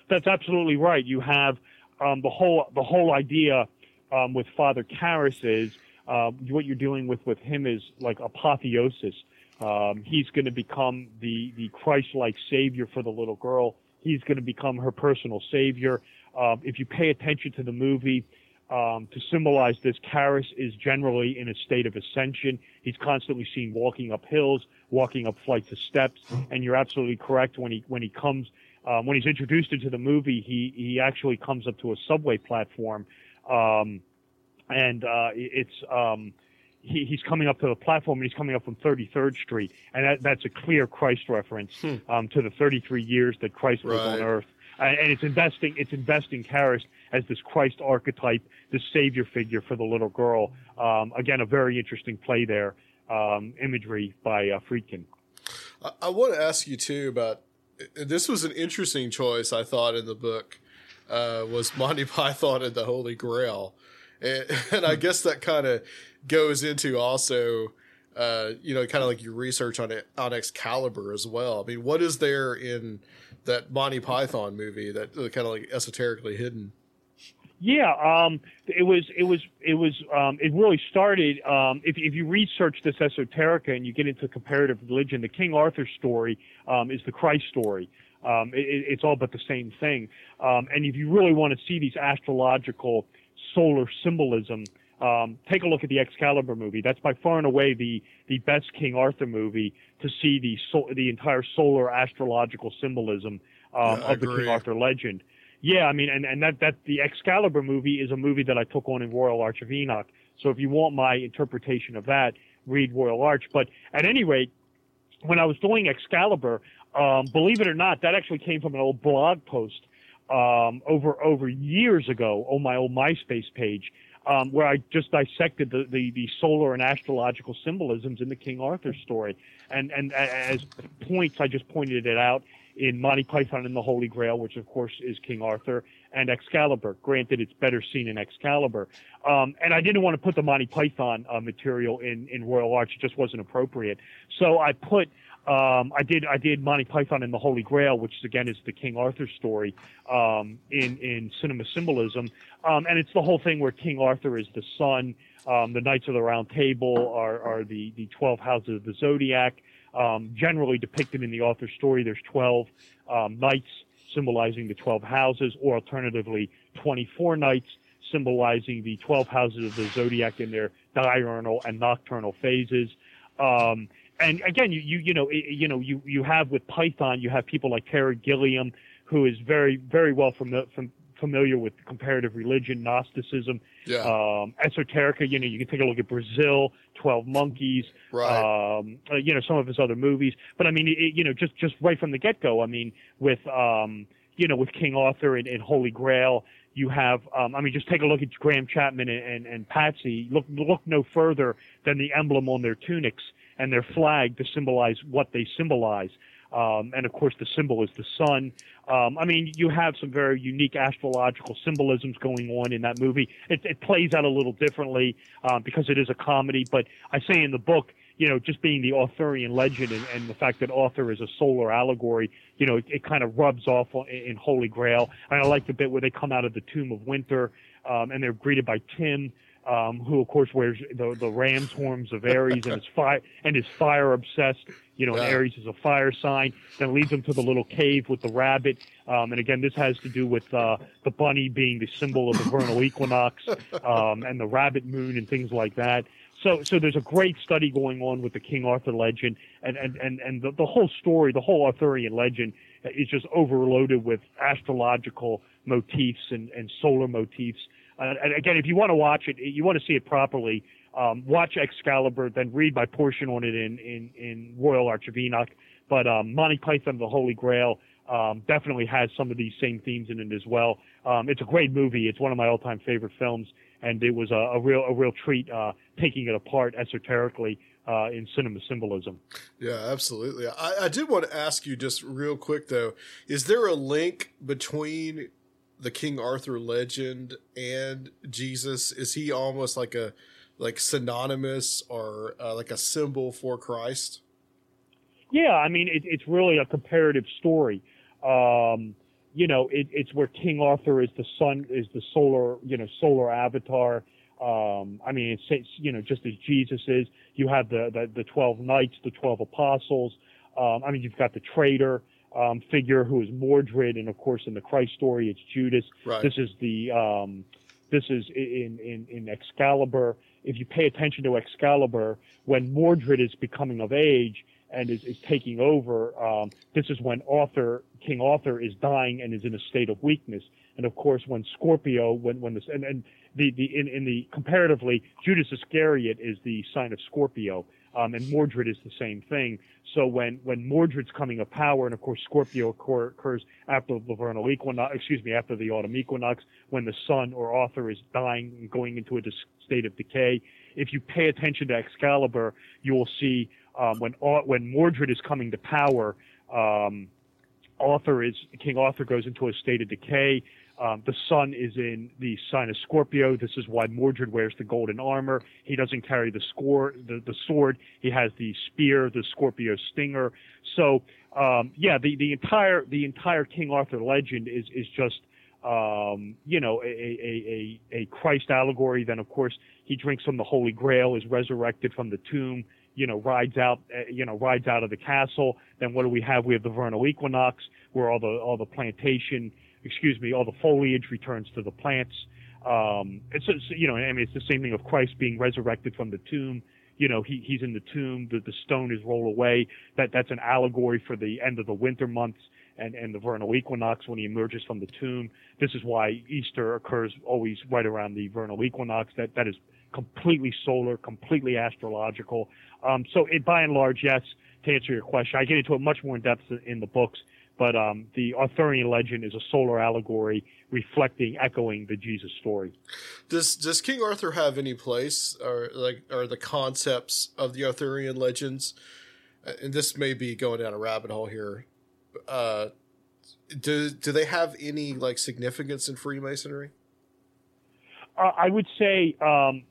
That's absolutely right. You have um, the whole the whole idea um, with Father Karras is uh, what you're dealing with with him is like apotheosis. Um, he's going to become the the Christ-like savior for the little girl. He's going to become her personal savior. Um, if you pay attention to the movie, um, to symbolize this, Karras is generally in a state of ascension. He's constantly seen walking up hills, walking up flights of steps, and you're absolutely correct. When he when he comes um, when he's introduced into the movie, he he actually comes up to a subway platform, um, and uh, it's um, he, he's coming up to the platform and he's coming up from 33rd Street, and that, that's a clear Christ reference um, to the 33 years that Christ was on earth. And and it's investing it's investing Karras as this Christ archetype, this savior figure for the little girl. Um, again, a very interesting play there, um, imagery by uh, Friedkin. I, I want to ask you too about this was an interesting choice I thought in the book uh, was Monty Python and the Holy Grail, and, and I guess that kind of goes into also. Uh, you know, kind of like your research on it on Excalibur as well. I mean, what is there in that Monty Python movie that uh, kind of like esoterically hidden? Yeah, um, it was it was it was um, it really started. Um, if if you research this esoterica and you get into comparative religion, the King Arthur story um, is the Christ story. Um, it, it- it's all but the same thing. Um, and if you really want to see these astrological solar symbolism, um, take a look at the Excalibur movie. That's by far and away the the best King Arthur movie to see the sol- the entire solar astrological symbolism um, Yeah, of the. King Arthur legend. Yeah, I mean, and, and that, that the Excalibur movie is a movie that I took on in Royal Arch of Enoch. So if you want my interpretation of that, read Royal Arch. But at any rate, when I was doing Excalibur, um, believe it or not, that actually came from an old blog post um, over over years ago on my old MySpace page, um, where I just dissected the, the, the solar and astrological symbolisms in the King Arthur story. And and as points, I just pointed it out in Monty Python and the Holy Grail, which of course is King Arthur, and Excalibur. Granted, it's better seen in Excalibur. Um, and I didn't want to put the Monty Python uh, material in, in Royal Arch; it just wasn't appropriate. So I put um, I did I did Monty Python and the Holy Grail, which again is the King Arthur story um, in in cinema symbolism, um, and it's the whole thing where King Arthur is the sun. Um, the Knights of the Round Table are, are the the twelve houses of the zodiac. Um, generally depicted in the Arthur story, there's twelve um, knights symbolizing the twelve houses, or alternatively, twenty-four knights symbolizing the twelve houses of the zodiac in their diurnal and nocturnal phases. Um, and again, you, you, you know, you know, you, you have with Python, you have people like Terry Gilliam, who is very, very well fami- fam- familiar with comparative religion, Gnosticism, Yeah. um, esoterica. You know, you can take a look at Brazil, Twelve Monkeys, Right. um, uh, you know, some of his other movies. But I mean, it, you know, just just right from the get go. I mean, with um, you know, with King Arthur and, and Holy Grail, you have. Um, I mean, just take a look at Graham Chapman and, and, and Patsy. Look look no further than the emblem on their tunics and their flag to symbolize what they symbolize. Um, and of course, the symbol is the sun. Um, I mean, you have some very unique astrological symbolisms going on in that movie. It, it plays out a little differently um, because it is a comedy. But I say in the book, you know, just being the Arthurian legend and, and the fact that Arthur is a solar allegory, you know, it, it kind of rubs off in Holy Grail. I like the bit where they come out of the Tomb of Winter um, and they're greeted by Tim um, who of course wears the the ram's horns of Aries and is fire and is fire obsessed. You know, and Yeah. Aries is a fire sign. Then leads him to the little cave with the rabbit. Um, and again, this has to do with uh, the bunny being the symbol of the vernal equinox um, and the rabbit moon and things like that. So, so there's a great study going on with the King Arthur legend, and and and, and the, the whole story, the whole Arthurian legend, is just overloaded with astrological motifs and, and solar motifs. Uh, and again, if you want to watch it, you want to see it properly. Um, watch Excalibur, then read my portion on it in in, in Royal Arch of Enoch. But um, Monty Python the Holy Grail um, definitely has some of these same themes in it as well. Um, it's a great movie. It's one of my all-time favorite films, and it was a, a real a real treat uh, taking it apart esoterically uh, in cinema symbolism. Yeah, absolutely. I, I did want to ask you just real quick though: is there a link between the King Arthur legend and Jesus? Is he almost like a like synonymous or uh, like a symbol for Christ? Yeah, I mean, it, it's really a comparative story. Um, you know, it, it's where King Arthur is the sun, is the solar, you know, solar avatar. Um, I mean, it's, it's, you know, just as Jesus is, you have the, the, the 12 knights, the 12 apostles. Um, I mean, you've got the traitor, um, figure who is Mordred. And of course, in the Christ story, it's Judas. Right. This is the, um, this is in, in, in Excalibur. If you pay attention to Excalibur, when Mordred is becoming of age and is, is taking over, um, this is when Arthur, King Arthur is dying and is in a state of weakness. And of course, when Scorpio, when, when this, and, and the, the, in, in the, comparatively, Judas Iscariot is the sign of Scorpio. Um, and Mordred is the same thing. So when, when Mordred's coming of power, and of course Scorpio occurs after the vernal equinox, excuse me, after the autumn equinox, when the sun or Arthur is dying and going into a state of decay. If you pay attention to Excalibur, you will see um, when when Mordred is coming to power, um, Arthur is King Arthur goes into a state of decay. Um, the sun is in the sign of Scorpio. This is why Mordred wears the golden armor. He doesn't carry the score, the, the sword. He has the spear, the Scorpio stinger. So, um, yeah, the, the entire the entire King Arthur legend is is just um, you know a, a, a, a Christ allegory. Then, of course, he drinks from the Holy Grail, is resurrected from the tomb. You know, rides out, uh, you know, rides out of the castle. Then what do we have? We have the vernal equinox, where all the all the plantation excuse me, all the foliage returns to the plants. Um, it's, it's you know, I mean, it's the same thing of Christ being resurrected from the tomb. You know, he, he's in the tomb. The, the stone is rolled away. That that's an allegory for the end of the winter months and and the vernal equinox when he emerges from the tomb. This is why Easter occurs always right around the vernal equinox. That that is completely solar, completely astrological. Um, so it, by and large, yes. To answer your question, I get into it much more in depth in the books but um, the Arthurian legend is a solar allegory reflecting, echoing the Jesus story. Does does King Arthur have any place or like are the concepts of the Arthurian legends? uh, And this may be going down a rabbit hole here. uh, do do they have any like significance in Freemasonry? Uh, I would say um,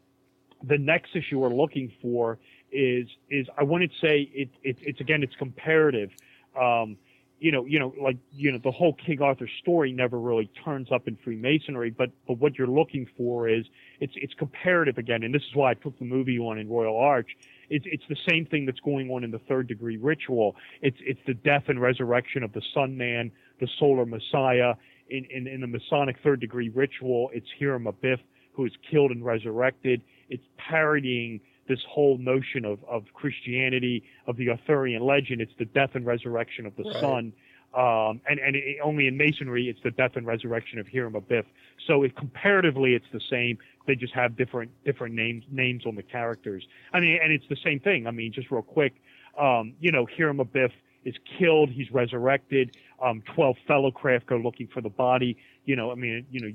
the nexus you are looking for is is I wouldn't say it, it it's again it's comparative. Um, you know, you know, like you know, the whole King Arthur story never really turns up in Freemasonry, but but what you're looking for is it's it's comparative again, and this is why I put the movie on in Royal Arch. It's it's the same thing that's going on in the third degree ritual. It's it's the death and resurrection of the Sun Man, the Solar Messiah. In in, in the Masonic third degree ritual, it's Hiram Abiff who is killed and resurrected. It's parodying this whole notion of, of Christianity, of the Arthurian legend. It's the death and resurrection of the Right. sun. Um, and, and it, only in Masonry, it's the death and resurrection of Hiram Abiff. So it, comparatively, it's the same. They just have different, different names, names on the characters. I mean, and it's the same thing. I mean, just real quick, um, you know, Hiram Abiff is killed. He's resurrected. Um, 12 fellow craft go looking for the body. You know, I mean, you know,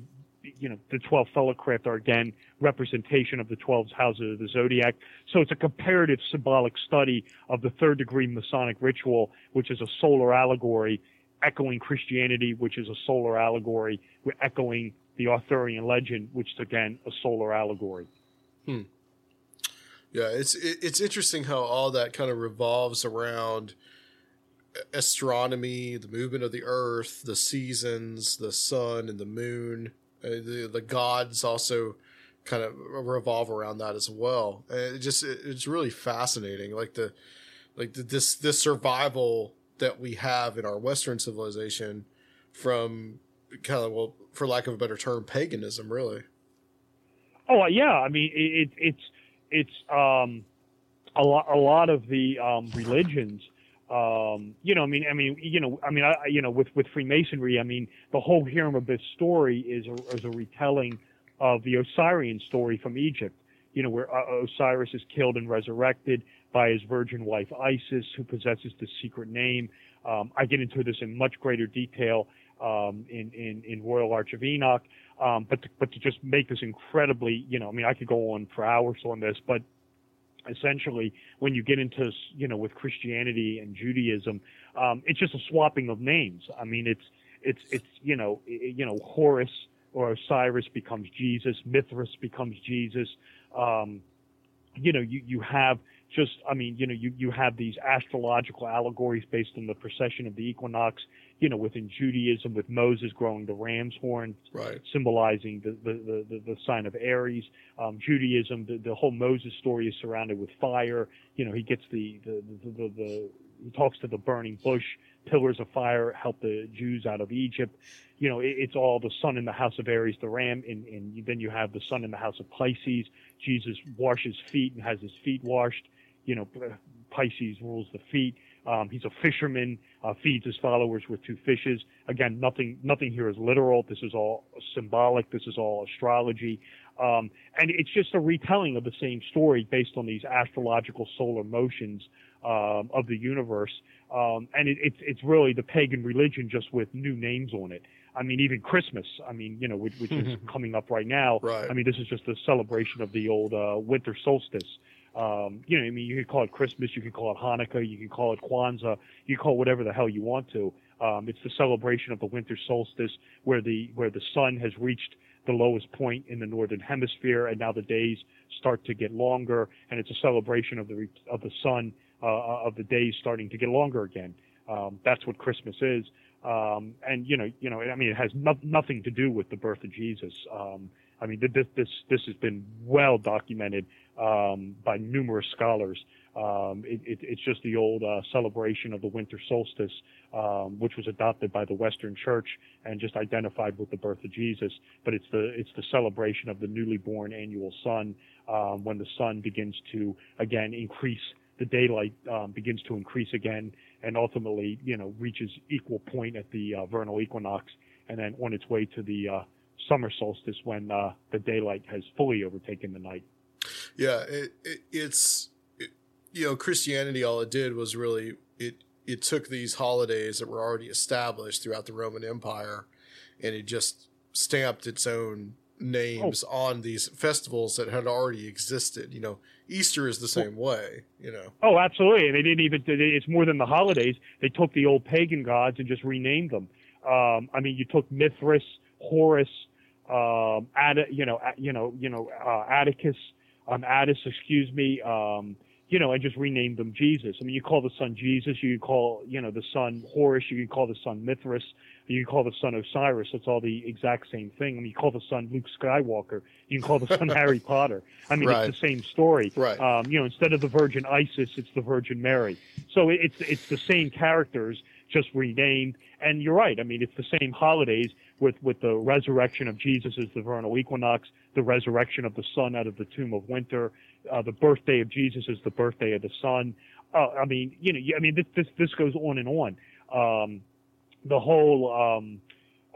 you know, the 12 fellow are again representation of the 12 houses of the zodiac. So it's a comparative symbolic study of the third degree Masonic ritual, which is a solar allegory, echoing Christianity, which is a solar allegory, we're echoing the Arthurian legend, which is again a solar allegory. Hmm. Yeah, it's it's interesting how all that kind of revolves around astronomy, the movement of the Earth, the seasons, the sun and the moon. Uh, the the gods also kind of revolve around that as well. Uh, it just it, it's really fascinating, like the like the, this this survival that we have in our Western civilization from kind of well, for lack of a better term, paganism. Really. Oh yeah, I mean it, it's it's um, a lot a lot of the um, religions. Um, you know, I mean, I mean, you know, I mean, I, you know, with with Freemasonry, I mean, the whole Hiram Abiff story is a, is a retelling of the Osirian story from Egypt. You know, where uh, Osiris is killed and resurrected by his virgin wife Isis, who possesses the secret name. Um, I get into this in much greater detail um, in, in in Royal Arch of Enoch. Um, but to, but to just make this incredibly, you know, I mean, I could go on for hours on this, but essentially, when you get into, you know, with Christianity and Judaism, um, it's just a swapping of names. I mean, it's it's it's you know, i- you know, Horus or Osiris becomes Jesus, Mithras becomes Jesus. Um, you know, you you have just, I mean, you know, you you have these astrological allegories based on the precession of the equinox. You know, within Judaism, with Moses growing the ram's horn, right. symbolizing the the, the, the, sign of Aries. Um, Judaism, the, the whole Moses story is surrounded with fire. You know, he gets the the, the, the, the he talks to the burning bush. Pillars of fire help the Jews out of Egypt. You know, it, it's all the sun in the house of Aries, the ram, and, and then you have the sun in the house of Pisces. Jesus washes feet and has his feet washed. You know, Pisces rules the feet. Um, he's a fisherman, uh, feeds his followers with two fishes. Again, nothing, nothing here is literal. This is all symbolic. This is all astrology. Um, and it's just a retelling of the same story based on these astrological solar motions um, of the universe. Um, and it, it's it's really the pagan religion just with new names on it. I mean, even Christmas. I mean, you know, which, which is coming up right now. Right. I mean, this is just a celebration of the old uh, winter solstice. Um, you know, I mean, you could call it Christmas, you can call it Hanukkah, you can call it Kwanzaa, you can call it whatever the hell you want to. Um, it's the celebration of the winter solstice, where the where the sun has reached the lowest point in the northern hemisphere, and now the days start to get longer, and it's a celebration of the of the sun uh, of the days starting to get longer again. Um, that's what Christmas is, um, and you know, you know, I mean, it has no- nothing to do with the birth of Jesus. Um, I mean, this this this has been well documented um, by numerous scholars. Um, it, it, it's just the old uh, celebration of the winter solstice, um, which was adopted by the Western Church and just identified with the birth of Jesus. But it's the it's the celebration of the newly born annual sun um, when the sun begins to again increase the daylight um, begins to increase again and ultimately you know reaches equal point at the uh, vernal equinox and then on its way to the uh, summer solstice when uh, the daylight has fully overtaken the night. Yeah, it, it, it's it, you know Christianity. All it did was really it it took these holidays that were already established throughout the Roman Empire, and it just stamped its own names on these festivals that had already existed. You know, Easter is the same way. You know. Oh, absolutely. And they didn't even. It's more than the holidays. They took the old pagan gods and just renamed them. Um, I mean, you took Mithras, Horus, um, Ad, you know, you know, you know, uh, Atticus, um, Attis, excuse me, um, you know, and just renamed them Jesus. I mean, you call the son Jesus, you can call, you know, the son Horus, you can call the son Mithras, you can call the son Osiris. It's all the exact same thing. I mean, you call the son Luke Skywalker, you can call the son Harry Potter. I mean, Right. it's the same story. Right. Um, you know, instead of the Virgin Isis, it's the Virgin Mary. So it's it's the same characters, just renamed. And you're right. I mean, it's the same holidays with with the resurrection of Jesus as the vernal equinox, the resurrection of the sun out of the tomb of winter, uh, the birthday of Jesus is the birthday of the sun. Uh, I mean, you know, I mean, this this this goes on and on. Um, the whole um,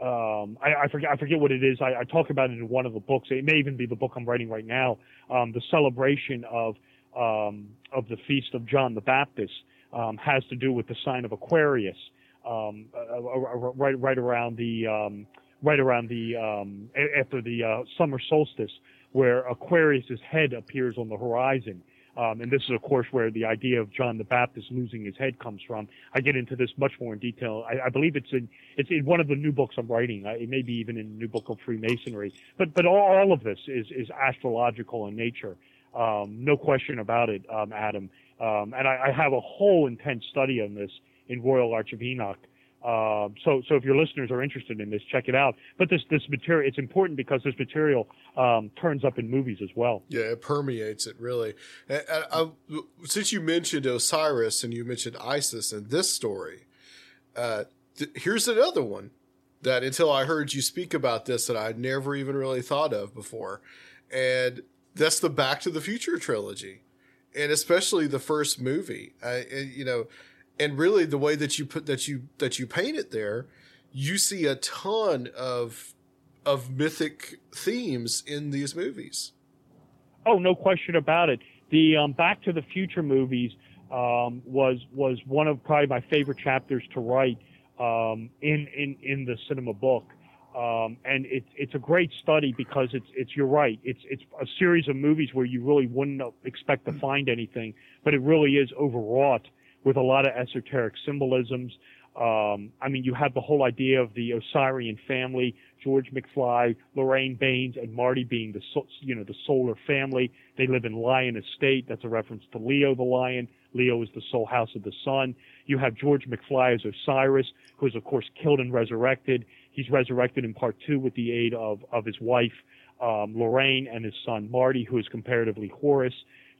um, I, I forget I forget what it is. I, I talk about it in one of the books. It may even be the book I'm writing right now. Um, the celebration of um, of the feast of John the Baptist um, has to do with the sign of Aquarius, um, uh, uh, uh, right right around the um, right around the um, after the uh, summer solstice, where Aquarius's head appears on the horizon. Um, and this is, of course, where the idea of John the Baptist losing his head comes from. I get into this much more in detail. I, I believe it's in it's in one of the new books I'm writing. It may be even in the new book of Freemasonry. But but all, all of this is is astrological in nature. Um, no question about it, um, Adam. Um, and I, I have a whole intense study on this in Royal Arch of Enoch. Um, so, so if your listeners are interested in this, check it out. But this, this material, it's important because this material um, turns up in movies as well. Yeah, it permeates it really. I, since you mentioned Osiris and you mentioned Isis in this story, uh, th- here's another one that until I heard you speak about this that I'd never even really thought of before, and that's the Back to the Future trilogy, and especially the first movie. I, and, you know, and really the way that you put that you that you paint it there, you see a ton of of mythic themes in these movies. Oh, no question about it. The um, Back to the Future movies um, was was one of probably my favorite chapters to write um, in in in the cinema book. Um, and it's it's a great study because it's it's you're right. It's it's a series of movies where you really wouldn't expect to find anything, but it really is overwrought with a lot of esoteric symbolisms. Um, I mean, you have the whole idea of the Osirian family, George McFly, Lorraine Baines, and Marty being the you know the solar family. They live in Lyon Estate. That's a reference to Leo the lion. Leo is the soul house of the sun. You have George McFly as Osiris, who is of course killed and resurrected. He's resurrected in part two with the aid of of his wife um, Lorraine and his son Marty, who is comparatively Horus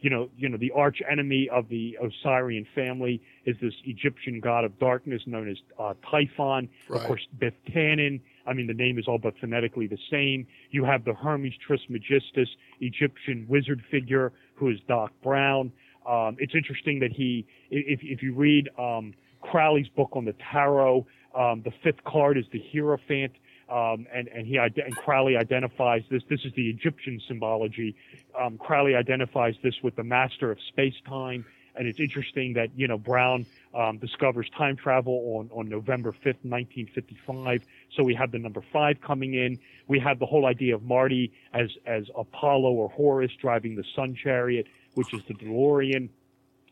you know, you know, the arch enemy of the Osirian family is this Egyptian god of darkness known as uh, Typhon. Of course, Biff Tannen. I mean, the name is all but phonetically the same. You have the Hermes Trismegistus, Egyptian wizard figure, who is Doc Brown. Um, it's interesting that he, if, if you read um, Crowley's book on the tarot, um, the fifth card is the Hierophant. Um, and, and he and Crowley identifies this. This is the Egyptian symbology. Um, Crowley identifies this with the master of space time. And it's interesting that, you know, Brown um, discovers time travel on, on November 5th, 1955. So we have the number five coming in. We have the whole idea of Marty as, as Apollo or Horus driving the sun chariot, which is the DeLorean.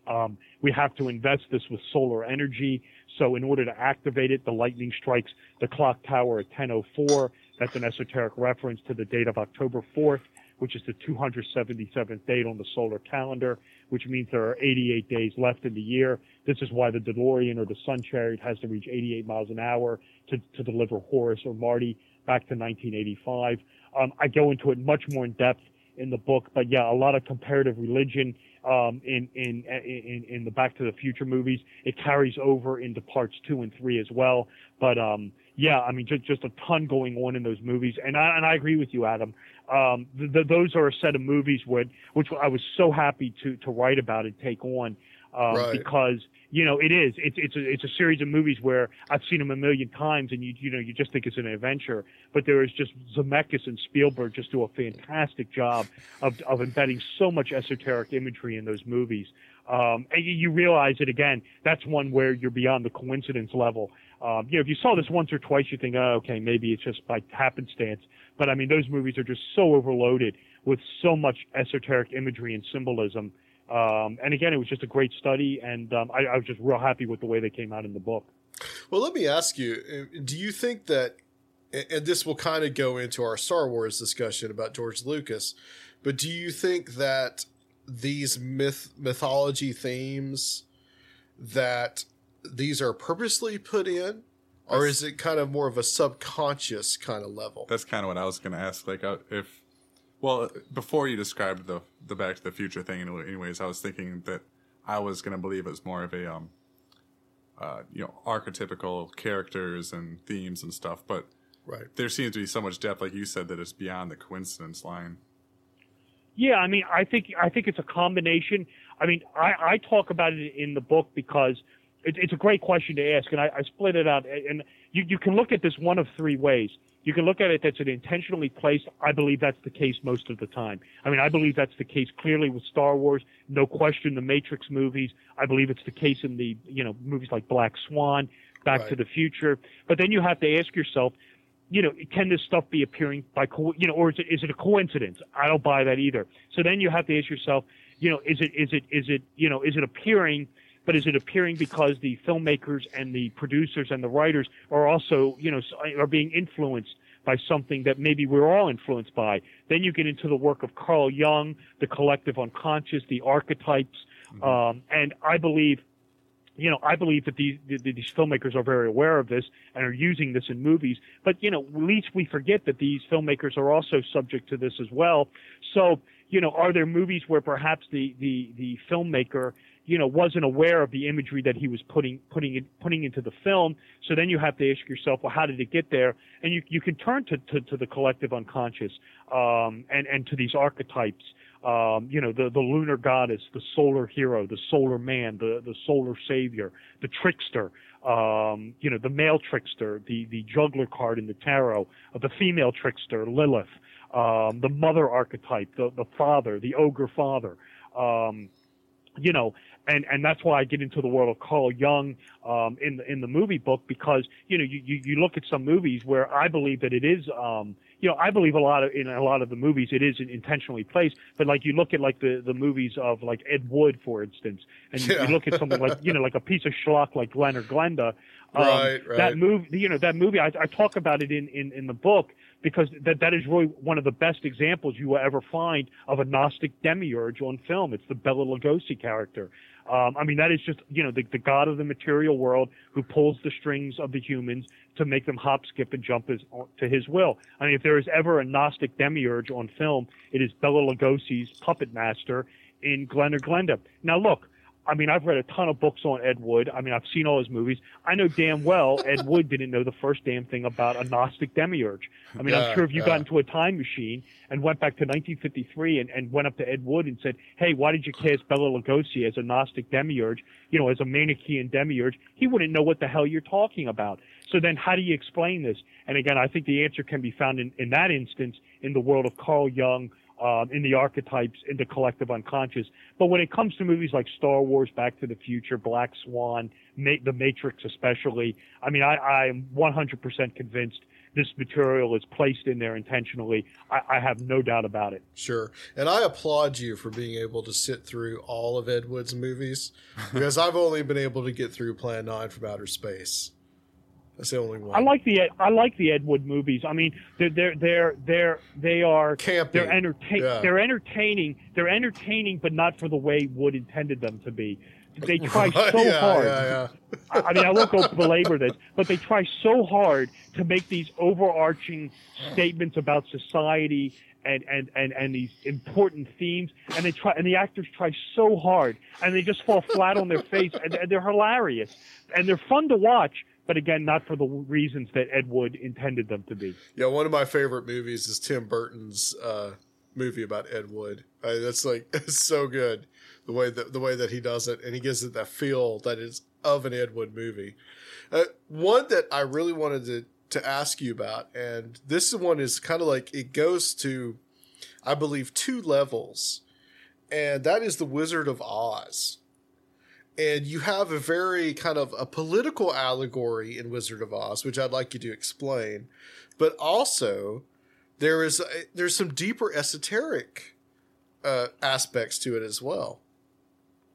Um, we have to invest this with solar energy. So in order to activate it, the lightning strikes the clock tower at 10:04. That's an esoteric reference to the date of October 4th, which is the 277th date on the solar calendar, which means there are 88 days left in the year. This is why the DeLorean or the Sun Chariot has to reach 88 miles an hour to, to deliver Horus or Marty back to 1985. Um, I go into it much more in depth in the book, but yeah, a lot of comparative religion um, in, in in in the Back to the Future movies. It carries over into parts two and three as well. But um, yeah, I mean, just just a ton going on in those movies, and I and I agree with you, Adam. Um, th- th- those are a set of movies which which I was so happy to to write about and take on um, Right. because you know it is it's it's a, it's a series of movies where I've seen them a million times and you you know you just think it's an adventure but there is just Zemeckis and Spielberg just do a fantastic job of of embedding so much esoteric imagery in those movies Um, and you, you realize it again. That's one where you're beyond the coincidence level. Um, you know, if you saw this once or twice, you think, oh, okay, maybe it's just by happenstance. But I mean, those movies are just so overloaded with so much esoteric imagery and symbolism. Um, and again, it was just a great study, and um, I, I was just real happy with the way they came out in the book. Well, let me ask you: uh, Do you think that, and this will kind of go into our Star Wars discussion about George Lucas, but do you think that these myth mythology themes that these are purposely put in, or is it kind of more of a subconscious kind of level? That's kind of what I was going to ask. Like, uh, if well, before you described the the Back to the Future thing, anyways, I was thinking that I was going to believe it was more of a um, uh, you know, archetypical characters and themes and stuff, but right there seems to be so much depth, like you said, that it's beyond the coincidence line. Yeah, I mean, I think I think it's a combination. I mean, I, I talk about it in the book because it, it's a great question to ask, and I, I split it out. And you, you can look at this one of three ways. You can look at it that's an intentionally placed. I believe that's the case most of the time. I mean, I believe that's the case clearly with Star Wars. No question, the Matrix movies. I believe it's the case in the you know movies like Black Swan, Back Right. to the Future. But then you have to ask yourself, you know, can this stuff be appearing by co- you know, or is it is it a coincidence? I don't buy that either. So then you have to ask yourself, you know, is it is it is it you know is it appearing? But is it appearing because the filmmakers and the producers and the writers are also, you know, are being influenced by something that maybe we're all influenced by? Then you get into the work of Carl Jung, the collective unconscious, the archetypes, um, and I believe you know, I believe that these that these filmmakers are very aware of this and are using this in movies. But you know, at least we forget that these filmmakers are also subject to this as well. So, you know, are there movies where perhaps the the the filmmaker you know wasn't aware of the imagery that he was putting putting it putting into the film. So then you have to ask yourself well how did it get there? And you you can turn to to, to the collective unconscious um and and to these archetypes um, you know, the, the lunar goddess, the solar hero, the solar man, the, the solar savior, the trickster, um, you know, the male trickster, the, the juggler card in the tarot, uh, the female trickster, Lilith, um, the mother archetype, the, the father, the ogre father, um, you know, and and that's why I get into the world of Carl Jung um, in the in the movie book because you know you, you you look at some movies where I believe that it is um, you know I believe a lot of in a lot of the movies it is intentionally placed, but like you look at like the the movies of like Ed Wood for instance, and you, Yeah. you look at something like you know like a piece of schlock like Glen or Glenda. Um, Right, right. That movie, you know, that movie. I, I talk about it in, in, in the book because that that is really one of the best examples you will ever find of a Gnostic demiurge on film. It's the Bela Lugosi character. Um, I mean, that is just you know the, the god of the material world who pulls the strings of the humans to make them hop, skip, and jump to his will. I mean, if there is ever a Gnostic demiurge on film, it is Bela Lugosi's puppet master in Glen or Glenda. Now, look. I mean, I've read a ton of books on Ed Wood. I mean, I've seen all his movies. I know damn well Ed Wood didn't know the first damn thing about a Gnostic demiurge. I mean, Yeah, I'm sure if you yeah. got into a time machine and went back to 1953 and, and went up to Ed Wood and said, "Hey, why did you cast Bela Lugosi as a Gnostic demiurge? You know, as a Manichaean demiurge?" He wouldn't know what the hell you're talking about. So then, how do you explain this? And again, I think the answer can be found in, in that instance in the world of Carl Jung, um, in the archetypes, in the collective unconscious. But when it comes to movies like Star Wars, Back to the Future, Black Swan, Ma- The Matrix, especially, I mean, I, I'm 100% convinced this material is placed in there intentionally. I, I have no doubt about it. Sure. And I applaud you for being able to sit through all of Ed Wood's movies because I've only been able to get through Plan 9 from Outer Space. That's the only one. I like the I like the Ed Wood movies. I mean, they're they're they're they're they are Campy. they're entertain Yeah. they're entertaining they're entertaining, but not for the way Wood intended them to be. They try so yeah, hard. yeah, I mean, I won't go belabor this, but they try so hard to make these overarching statements about society and, and, and, and these important themes, and they try, and the actors try so hard, and they just fall flat on their face, and, and they're hilarious, and they're fun to watch, but again, not for the reasons that Ed Wood intended them to be. Yeah, one of my favorite movies is Tim Burton's uh, movie about Ed Wood. Uh, that's like it's so good the way that the way that he does it, and he gives it that feel that is of an Ed Wood movie. Uh, one that I really wanted to to ask you about, and this one is kind of like it goes to, I believe, two levels, and that is the Wizard of Oz. And you have a very kind of a political allegory in Wizard of Oz, which I'd like you to explain. But also, there is there's some deeper esoteric uh, aspects to it as well.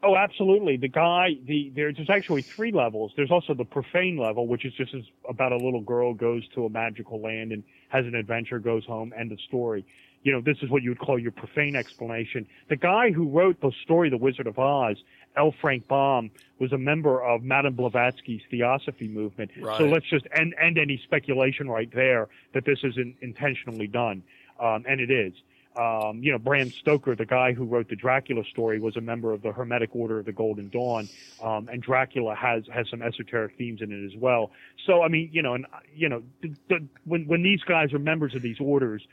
Oh, absolutely. The guy, the there's actually three levels. There's also the profane level, which is just about a little girl goes to a magical land and has an adventure, goes home, end of story. You know, this is what you would call your profane explanation. The guy who wrote the story, The Wizard of Oz, L. Frank Baum, was a member of Madame Blavatsky's Theosophy movement. Right. So let's just end end any speculation right there that this isn't intentionally done, um, and it is um, you know, Bram Stoker, the guy who wrote the Dracula story, was a member of the Hermetic Order of the Golden Dawn, um, and Dracula has has some esoteric themes in it as well. So, I mean, you know, and you know, the, the, when when these guys are members of these orders,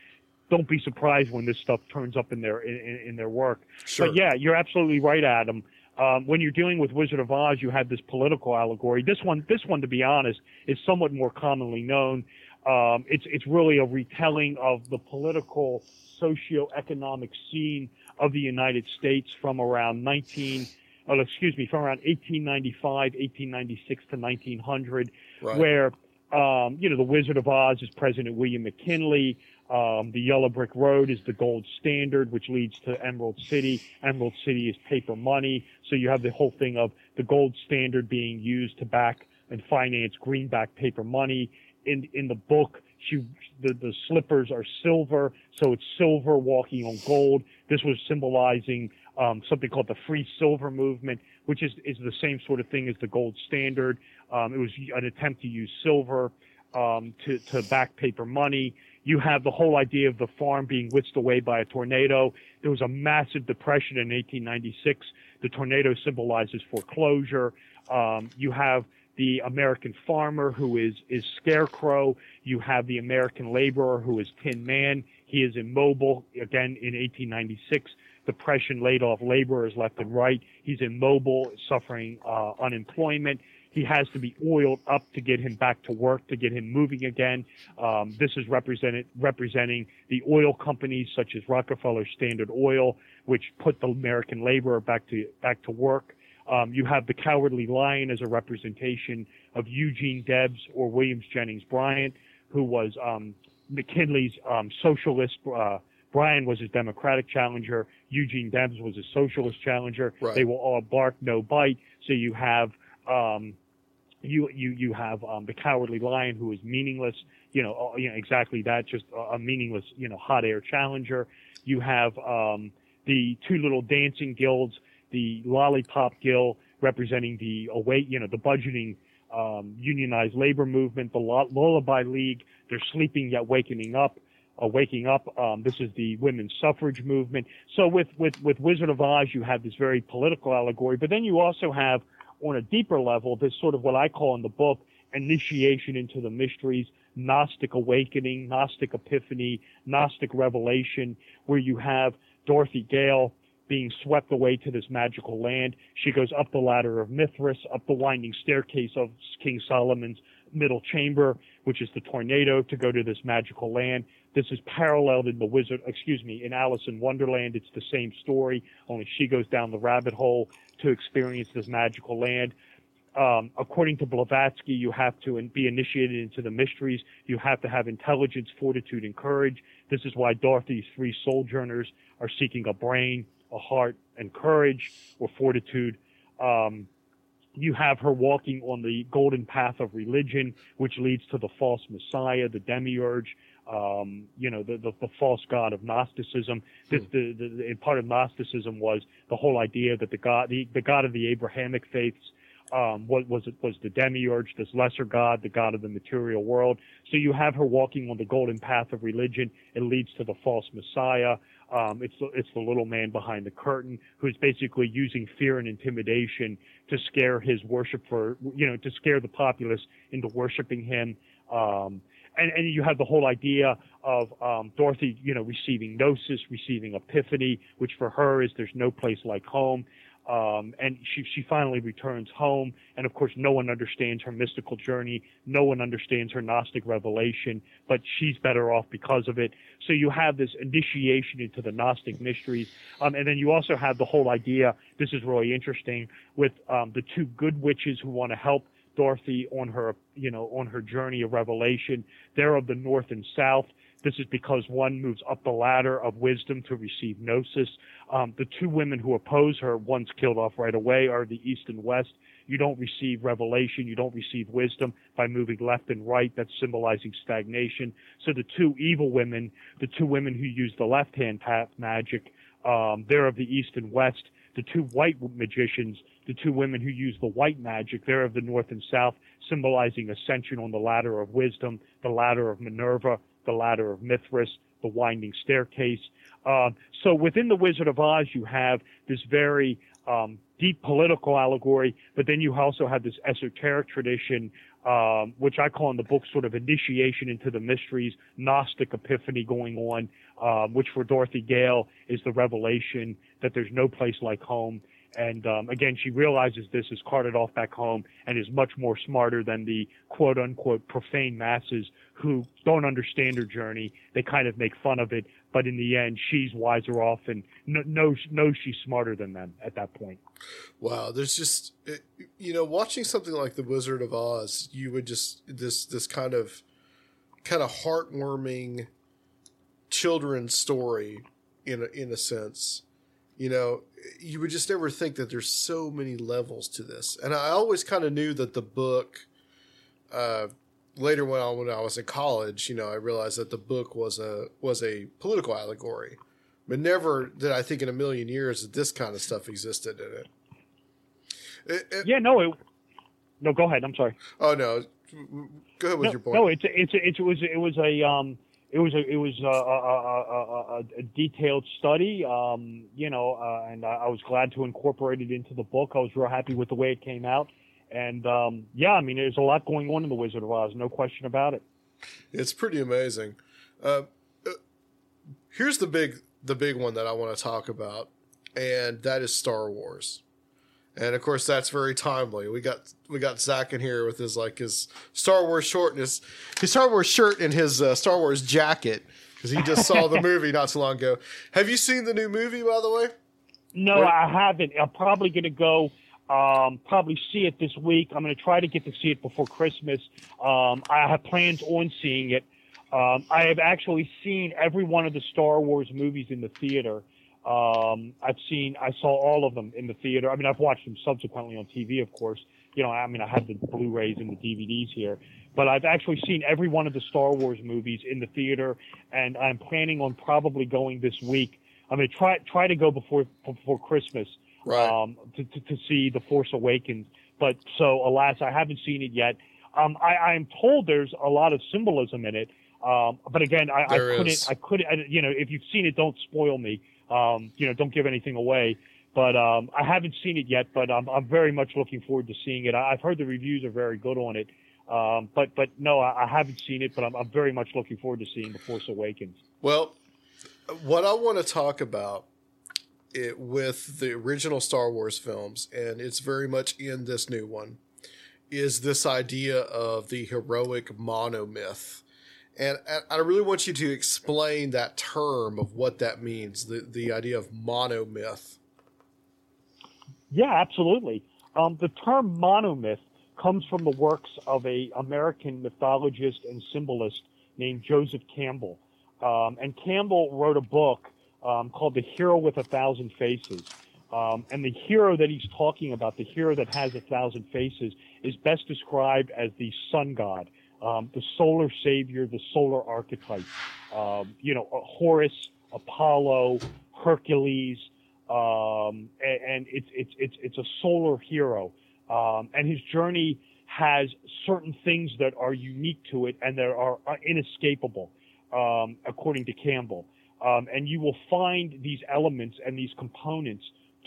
don't be surprised when this stuff turns up in their in, in their work. Sure. But yeah, you're absolutely right, Adam. Um, when you're dealing with Wizard of Oz, you have this political allegory. This one, this one, to be honest, is somewhat more commonly known. Um, it's it's really a retelling of the political socioeconomic scene of the United States from around 19, oh, excuse me, from around 1895, 1896 to 1900, Right. where, um, you know, the Wizard of Oz is President William McKinley. Um, the Yellow Brick Road is the gold standard, which leads to Emerald City. Emerald City is paper money. So you have the whole thing of the gold standard being used to back and finance greenback paper money. In in the book, she the, the slippers are silver, so it's silver walking on gold. This was symbolizing um, something called the free silver movement, which is is the same sort of thing as the gold standard. Um, it was an attempt to use silver um, to to back paper money. You have the whole idea of the farm being whisked away by a tornado. There was a massive depression in 1896. The tornado symbolizes foreclosure. Um, you have the American farmer who is is scarecrow. You have the American laborer who is Tin Man. He is immobile. Again, in 1896, depression laid off laborers left and right. He's immobile, suffering uh, unemployment. He has to be oiled up to get him back to work, to get him moving again. Um, this is represented representing the oil companies such as Rockefeller Standard Oil, which put the American laborer back to back to work. Um, you have the Cowardly Lion as a representation of Eugene Debs or Williams Jennings Bryant, who was um, McKinley's um, socialist. Uh, Bryan was his Democratic challenger. Eugene Debs was his socialist challenger. Right. They will all bark, no bite. So you have um, you you you have um, the Cowardly Lion, who is meaningless. You know, uh, you know exactly that, just a, meaningless, you know, hot air challenger. You have um, the two little dancing guilds, the Lollipop Guild representing the await, you know, the budgeting um, unionized labor movement, the Lullaby League. They're sleeping yet wakening up. Uh, waking up. Um, this is the women's suffrage movement. So with, with, with Wizard of Oz, you have this very political allegory, but then you also have on a deeper level, this sort of what I call in the book, initiation into the mysteries, Gnostic awakening, Gnostic epiphany, Gnostic revelation, where you have Dorothy Gale being swept away to this magical land. She goes up the ladder of Mithras, up the winding staircase of King Solomon's middle chamber, which is the tornado, to go to this magical land. This is paralleled in the Wizard, excuse me, in Alice in Wonderland. It's the same story, only she goes down the rabbit hole to experience this magical land. Um, according to Blavatsky, you have to be initiated into the mysteries. You have to have intelligence, fortitude, and courage. This is why Dorothy's three sojourners are seeking a brain, a heart, and courage or fortitude. Um, you have her walking on the golden path of religion, which leads to the false messiah, the demiurge, um, you know, the, the, the false god of Gnosticism. This, the, the, the, and part of Gnosticism was the whole idea that the god, the, the god of the Abrahamic faiths, um, was was was the demiurge, this lesser god, the god of the material world. So you have her walking on the golden path of religion. It leads to the false messiah. Um, it's the, it's the little man behind the curtain who's basically using fear and intimidation to scare his worshiper, you know to scare the populace into worshiping him. Um, and, and you have the whole idea of um, Dorothy, you know, receiving gnosis, receiving epiphany, which for her is there's no place like home. Um, and she, she finally returns home. And of course, no one understands her mystical journey. No one understands her Gnostic revelation, but she's better off because of it. So you have this initiation into the Gnostic mysteries. Um, and then you also have the whole idea, this is really interesting, with um, the two good witches who want to help Dorothy on her, you know, on her journey of revelation. They're of the north and south. This is because one moves up the ladder of wisdom to receive gnosis. Um, the two women who oppose her, one's killed off right away, are the east and west. You don't receive revelation, you don't receive wisdom by moving left and right. That's symbolizing stagnation. So the two evil women, the two women who use the left hand path magic, um, they're of the east and west. The two white magicians, the two women who use the white magic, they're of the north and south, symbolizing ascension on the ladder of wisdom, the ladder of Minerva, the ladder of Mithras, the winding staircase. Um, so within the Wizard of Oz, you have this very um, deep political allegory, but then you also have this esoteric tradition, um, which I call in the book sort of initiation into the mysteries, Gnostic epiphany going on, um, which for Dorothy Gale is the revelation that there's no place like home. And um, again, she realizes this, is carted off back home, and is much more smarter than the quote unquote profane masses who don't understand her journey. They kind of make fun of it, but in the end, she's wiser off and kn- knows knows she's smarter than them at that point. Wow, there's just you know, watching something like The Wizard of Oz, you would just this this kind of kind of heartwarming children's story in a, in a sense. You know, you would just never think that there's so many levels to this. And I always kind of knew that the book uh, later when I, when I was in college, you know, I realized that the book was a was a political allegory. But never did I think in a million years that this kind of stuff existed in it. it, it yeah, no, it, no. Go ahead. I'm sorry. Oh no, go ahead with no, your point. No, it's it's it was it was a um it was a it was a, a, a, a detailed study, um, you know, uh, and I, I was glad to incorporate it into the book. I was real happy with the way it came out, and um, yeah, I mean, there's a lot going on in the Wizard of Oz, no question about it. It's pretty amazing. Uh, uh, here's the big the big one that I want to talk about, and that is Star Wars. And of course, that's very timely. We got we got Zach in here with his like his Star Wars short and his his Star Wars shirt and his uh, Star Wars jacket because he just saw the movie not so long ago. Have you seen the new movie, by the way? No, or- I haven't. I'm probably going to go. Um, probably see it this week. I'm going to try to get to see it before Christmas. Um, I have plans on seeing it. Um, I have actually seen every one of the Star Wars movies in the theater. Um, I've seen, I saw all of them in the theater. I mean, I've watched them subsequently on TV, of course. You know, I mean, I have the Blu-rays and the DVDs here, but I've actually seen every one of the Star Wars movies in the theater, and I'm planning on probably going this week. I'm going to try try to go before before Christmas right. um, to, to to see the Force Awakens. But so, alas, I haven't seen it yet. Um, I, I'm told there's a lot of symbolism in it. Um, but again, I, I couldn't. I couldn't, I, you know, if you've seen it, don't spoil me. Um, you know, don't give anything away. But um, I haven't seen it yet, but I'm, I'm very much looking forward to seeing it. I've heard the reviews are very good on it. Um, but but no, I, I haven't seen it, but I'm, I'm very much looking forward to seeing The Force Awakens. Well, what I want to talk about it with the original Star Wars films, and it's very much in this new one, is this idea of the heroic monomyth. And and I really want you to explain that term of what that means, the, the idea of monomyth. Yeah, absolutely. Um, the term monomyth comes from the works of a American mythologist and symbolist named Joseph Campbell. Um, and Campbell wrote a book um, called The Hero with a Thousand Faces. Um, and the hero that he's talking about, the hero that has a thousand faces, is best described as the sun god, um, the solar savior, the solar archetype. Um, you know, Horus, Apollo, Hercules, um, and, and it's it's it's it's a solar hero, um, and his journey has certain things that are unique to it and that are, are inescapable, um, according to Campbell. Um, and you will find these elements and these components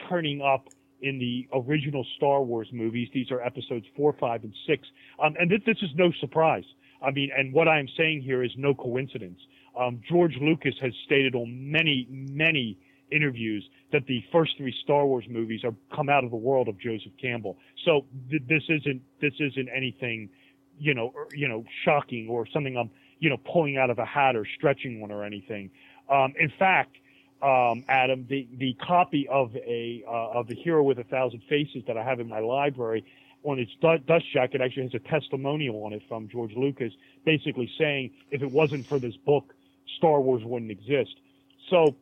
turning up in the original Star Wars movies. These are episodes four, five, and six. Um, and th- this is no surprise. I mean, and what I'm saying here is no coincidence. Um, George Lucas has stated on many, many interviews that the first three Star Wars movies are come out of the world of Joseph Campbell. So th- this isn't this isn't anything, you know, or, you know, shocking or something I'm you know pulling out of a hat or stretching one or anything. Um, in fact, um, Adam, the the copy of a uh, of the Hero with a Thousand Faces that I have in my library on its du- dust jacket actually has a testimonial on it from George Lucas, basically saying if it wasn't for this book, Star Wars wouldn't exist. So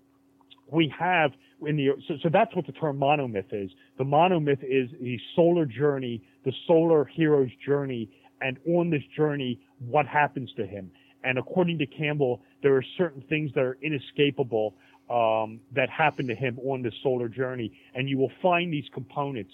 we have in the so, so that's what the term monomyth is. The monomyth is the solar journey, the solar hero's journey, and on this journey, what happens to him. And according to Campbell, there are certain things that are inescapable um, that happened to him on this solar journey, and you will find these components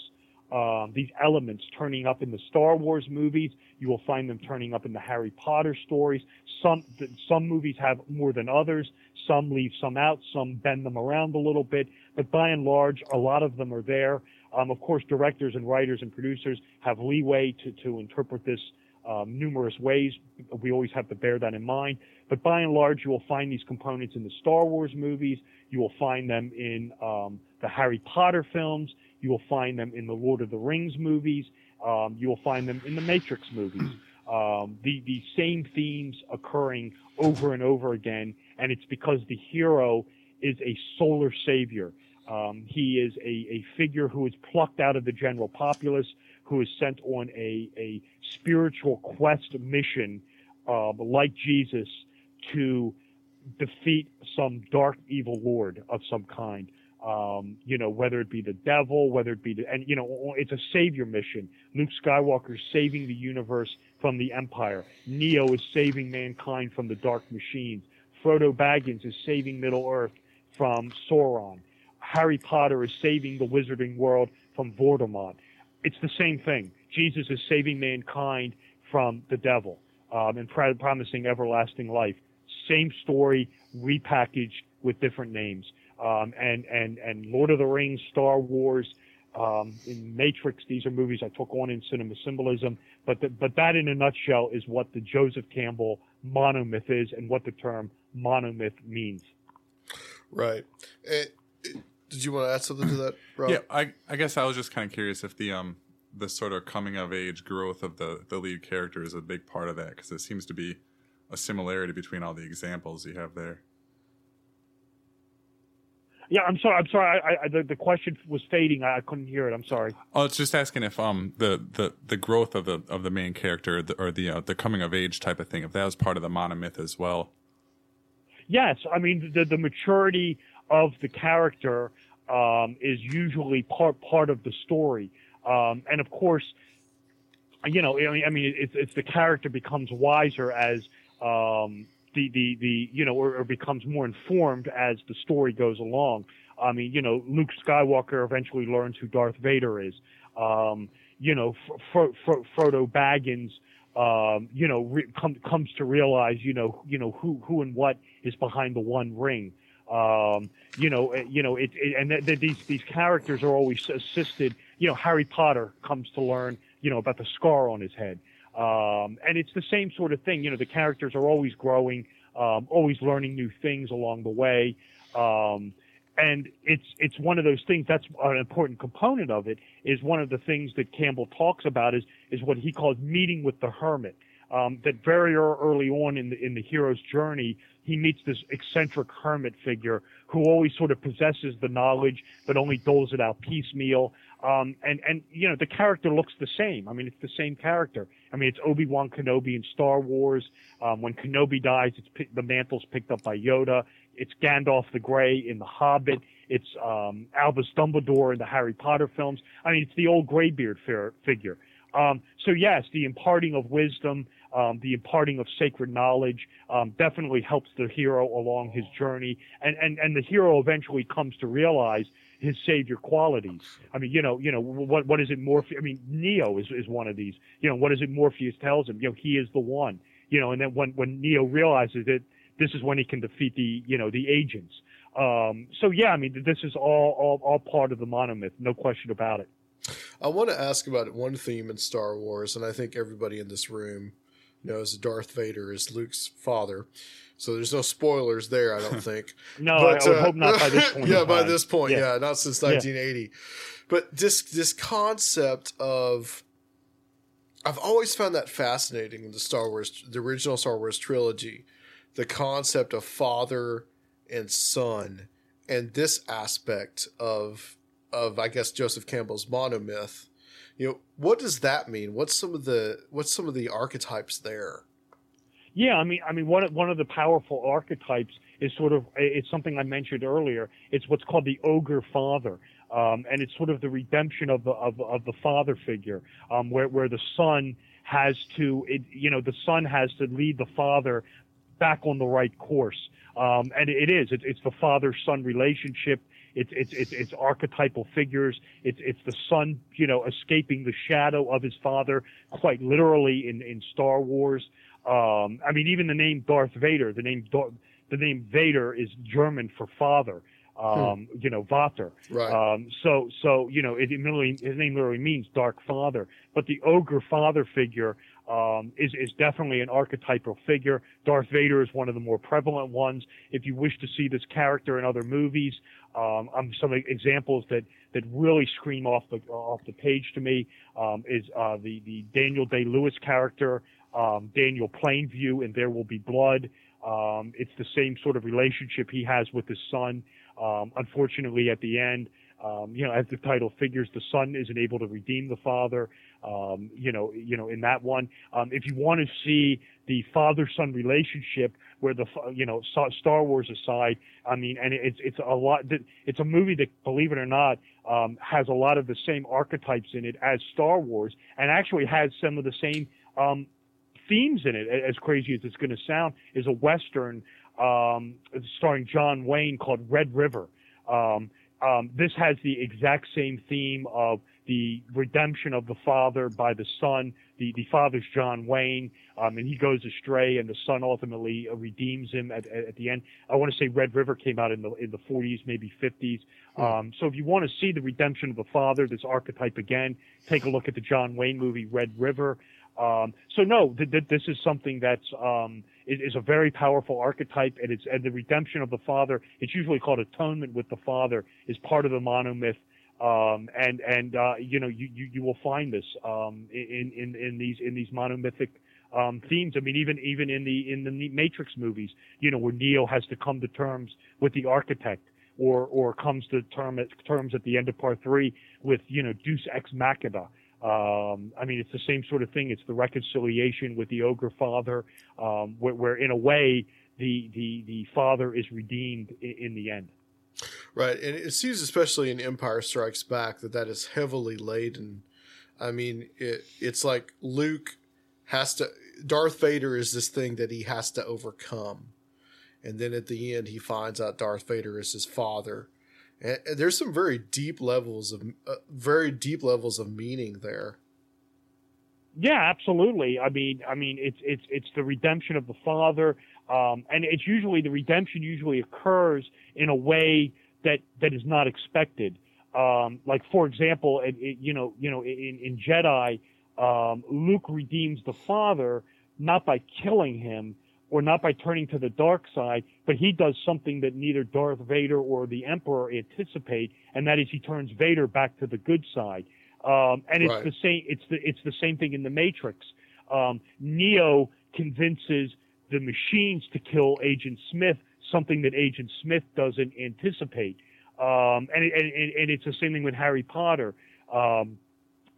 um, these elements turning up in the Star Wars movies. You will find them turning up in the Harry Potter stories. Some some movies have more than others. Some leave some out. Some bend them around a little bit. But by and large, a lot of them are there. Um, of course, directors and writers and producers have leeway to to interpret this um, numerous ways. We always have to bear that in mind. But by and large, you will find these components in the Star Wars movies. You will find them in um, the Harry Potter films. You will find them in the Lord of the Rings movies. Um, you will find them in the Matrix movies. Um, the the same themes occurring over and over again, and it's because the hero is a solar savior. Um, he is a, a figure who is plucked out of the general populace, who is sent on a, a spiritual quest mission, uh, like Jesus, to defeat some dark evil lord of some kind um, you know, whether it be the devil, whether it be the, and you know, it's a savior mission. Luke Skywalker is saving the universe from the Empire. Neo is saving mankind from the dark machines. Frodo Baggins is saving Middle Earth from Sauron. Harry Potter is saving the wizarding world from Voldemort. It's the same thing. Jesus is saving mankind from the devil um, and pr- promising everlasting life. Same story, repackaged with different names um, and and and Lord of the Rings, Star Wars, um, in Matrix. These are movies I took on in cinema symbolism. But the, but that, in a nutshell, is what the Joseph Campbell monomyth is, and what the term monomyth means. Right. Eh, eh, did you want to add something to that, Rob? Yeah, I I guess I was just kind of curious if the um the sort of coming of age growth of the the lead character is a big part of that because it seems to be a similarity between all the examples you have there. Yeah, I'm sorry. I'm sorry. I, I, the, the question was fading. I, I couldn't hear it. I'm sorry. Oh, it's just asking if um the, the, the growth of the of the main character the, or the uh, the coming of age type of thing if that was part of the monomyth as well. Yes, I mean the the maturity of the character um, is usually part part of the story, um, and of course, you know, I mean, it's it's the character becomes wiser as um, the the the you know or, or becomes more informed as the story goes along. I mean, you know, Luke Skywalker eventually learns who Darth Vader is. Um, you know, Fro- Fro- Frodo Baggins, um, you know, re- com- comes to realize, you know, you know who who and what is behind the One Ring. Um, you know, eh, you know, it, it and th- th- these these characters are always assisted. You know, Harry Potter comes to learn, you know, about the scar on his head. Um, and it's the same sort of thing. You know, the characters are always growing, um, always learning new things along the way. Um, and it's it's one of those things that's an important component of it is one of the things that Campbell talks about is is what he calls meeting with the hermit. Um, that very early on in the in the hero's journey, he meets this eccentric hermit figure who always sort of possesses the knowledge but only doles it out piecemeal. Um, and and you know the character looks the same. I mean, it's the same character. I mean, it's Obi Wan Kenobi in Star Wars. Um, when Kenobi dies, it's the mantle's picked up by Yoda. It's Gandalf the Grey in The Hobbit. It's um, Albus Dumbledore in the Harry Potter films. I mean, it's the old graybeard figure. Um, so yes, the imparting of wisdom, um, the imparting of sacred knowledge, um, definitely helps the hero along his journey, and, and and the hero eventually comes to realize his savior qualities. I mean, you know, you know, what what is it Morpheus? I mean, Neo is is one of these. You know, what is it Morpheus tells him? You know, he is the one. You know, and then when when Neo realizes it, this is when he can defeat the you know the agents. Um, so yeah, I mean, this is all all all part of the monomyth, no question about it. I want to ask about one theme in Star Wars, and I think everybody in this room knows Darth Vader is Luke's father. So there's no spoilers there, I don't think. No, but, I would uh, hope not by this point yeah, by this point, Yeah. yeah, not since Yeah. 1980. But this this concept of I've always found that fascinating in the Star Wars, the original Star Wars trilogy, the concept of father and son, and this aspect of of I guess Joseph Campbell's monomyth. You know, what does that mean? What's some of the what's some of the archetypes there? Yeah, I mean, I mean, one one of the powerful archetypes is sort of it's something I mentioned earlier. It's what's called the ogre father, um, and it's sort of the redemption of the of, of the father figure, um, where where the son has to, it, you know, the son has to lead the father back on the right course, um, and it is. It's, it's the father son relationship. It's, it's it's it's archetypal figures. It's it's the son, you know, escaping the shadow of his father, quite literally in in Star Wars. Um, I mean, even the name Darth Vader, the name the name Vader is German for father. Um, You know, Vater. Right. Um, so so you know, it, it literally, his name literally means dark father. But the ogre father figure um, is is definitely an archetypal figure. Darth Vader is one of the more prevalent ones. If you wish to see this character in other movies, um, um, some examples that that really scream off the off the page to me um, is uh, the the Daniel Day Lewis character, um, Daniel Plainview, in There Will Be Blood. Um, it's the same sort of relationship he has with his son. Unfortunately, at the end, you know, as the title figures, the son isn't able to redeem the father. Um, you know, you know, in that one, um, if you want to see the father-son relationship, where the you know Star Wars aside, I mean, and it's it's a lot. It's a movie that, believe it or not, um, has a lot of the same archetypes in it as Star Wars, and actually has some of the same um, themes in it. As crazy as it's going to sound, is a western um, starring John Wayne called Red River. Um, um, this has the exact same theme of the redemption of the father by the son. The the father's John Wayne, um, and he goes astray, and the son ultimately uh, redeems him at, at, at the end. I want to say Red River came out in the in the 40s, maybe 50s. Um, so if you want to see the redemption of the father, this archetype again, take a look at the John Wayne movie Red River. Um, so no, th- th- this is something that's um, is, is a very powerful archetype, and it's and the redemption of the father. It's usually called atonement with the father is part of the monomyth, um, and and uh, you know you, you you will find this um, in in in these in these monomythic um, themes. I mean, even even in the in the Matrix movies, you know, where Neo has to come to terms with the architect, or or comes to term at, terms at the end of part three with you know Deus ex machina. Um, I mean, it's the same sort of thing. It's the reconciliation with the ogre father, um, where, where in a way the the the father is redeemed in, in the end. Right, and it seems especially in Empire Strikes Back that that is heavily laden. I mean, it it's like Luke has to. Darth Vader is this thing that he has to overcome, and then at the end he finds out Darth Vader is his father. And and there's some very deep levels of uh, very deep levels of meaning there. Yeah, absolutely. I mean, I mean, it's it's it's the redemption of the father, um, and it's usually the redemption usually occurs in a way that that is not expected. Um, like for example, it, it, you know, you know, in, in Jedi, um, Luke redeems the father not by killing him or not by turning to the dark side, but he does something that neither Darth Vader or the Emperor anticipate, and that is he turns Vader back to the good side. Um, and it's Right. the same. It's the it's the same thing in the Matrix. Um, Neo convinces the machines to kill Agent Smith, something that Agent Smith doesn't anticipate. Um, and, and, and it's the same thing with Harry Potter. Um,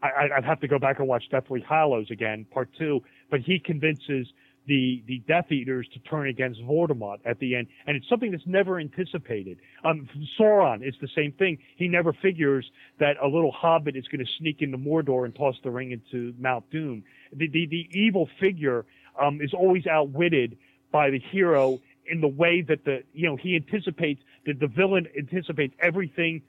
I, I'd have to go back and watch Deathly Hallows again, part two. But he convinces the the Death Eaters to turn against Voldemort at the end, and it's something that's never anticipated. Um, Sauron is the same thing. He never figures that a little hobbit is going to sneak into Mordor and toss the ring into Mount Doom. The the, the evil figure um, is always outwitted by the hero in the way that the you know he anticipates that the villain anticipates everything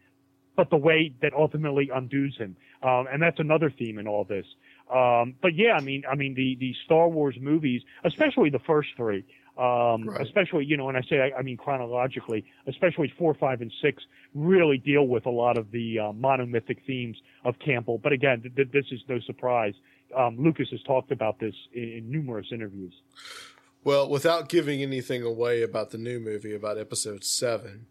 but the way that ultimately undoes him. Um, and that's another theme in all this. Um, but yeah, I mean, I mean, the, the Star Wars movies, especially the first three, um, especially, you know, and I say, I, I mean, chronologically, especially four, five, and six really deal with a lot of the uh, monomythic themes of Campbell. But again, th- th- this is no surprise. Um, Lucas has talked about this in, in numerous interviews. Well, without giving anything away about the new movie, about episode seven,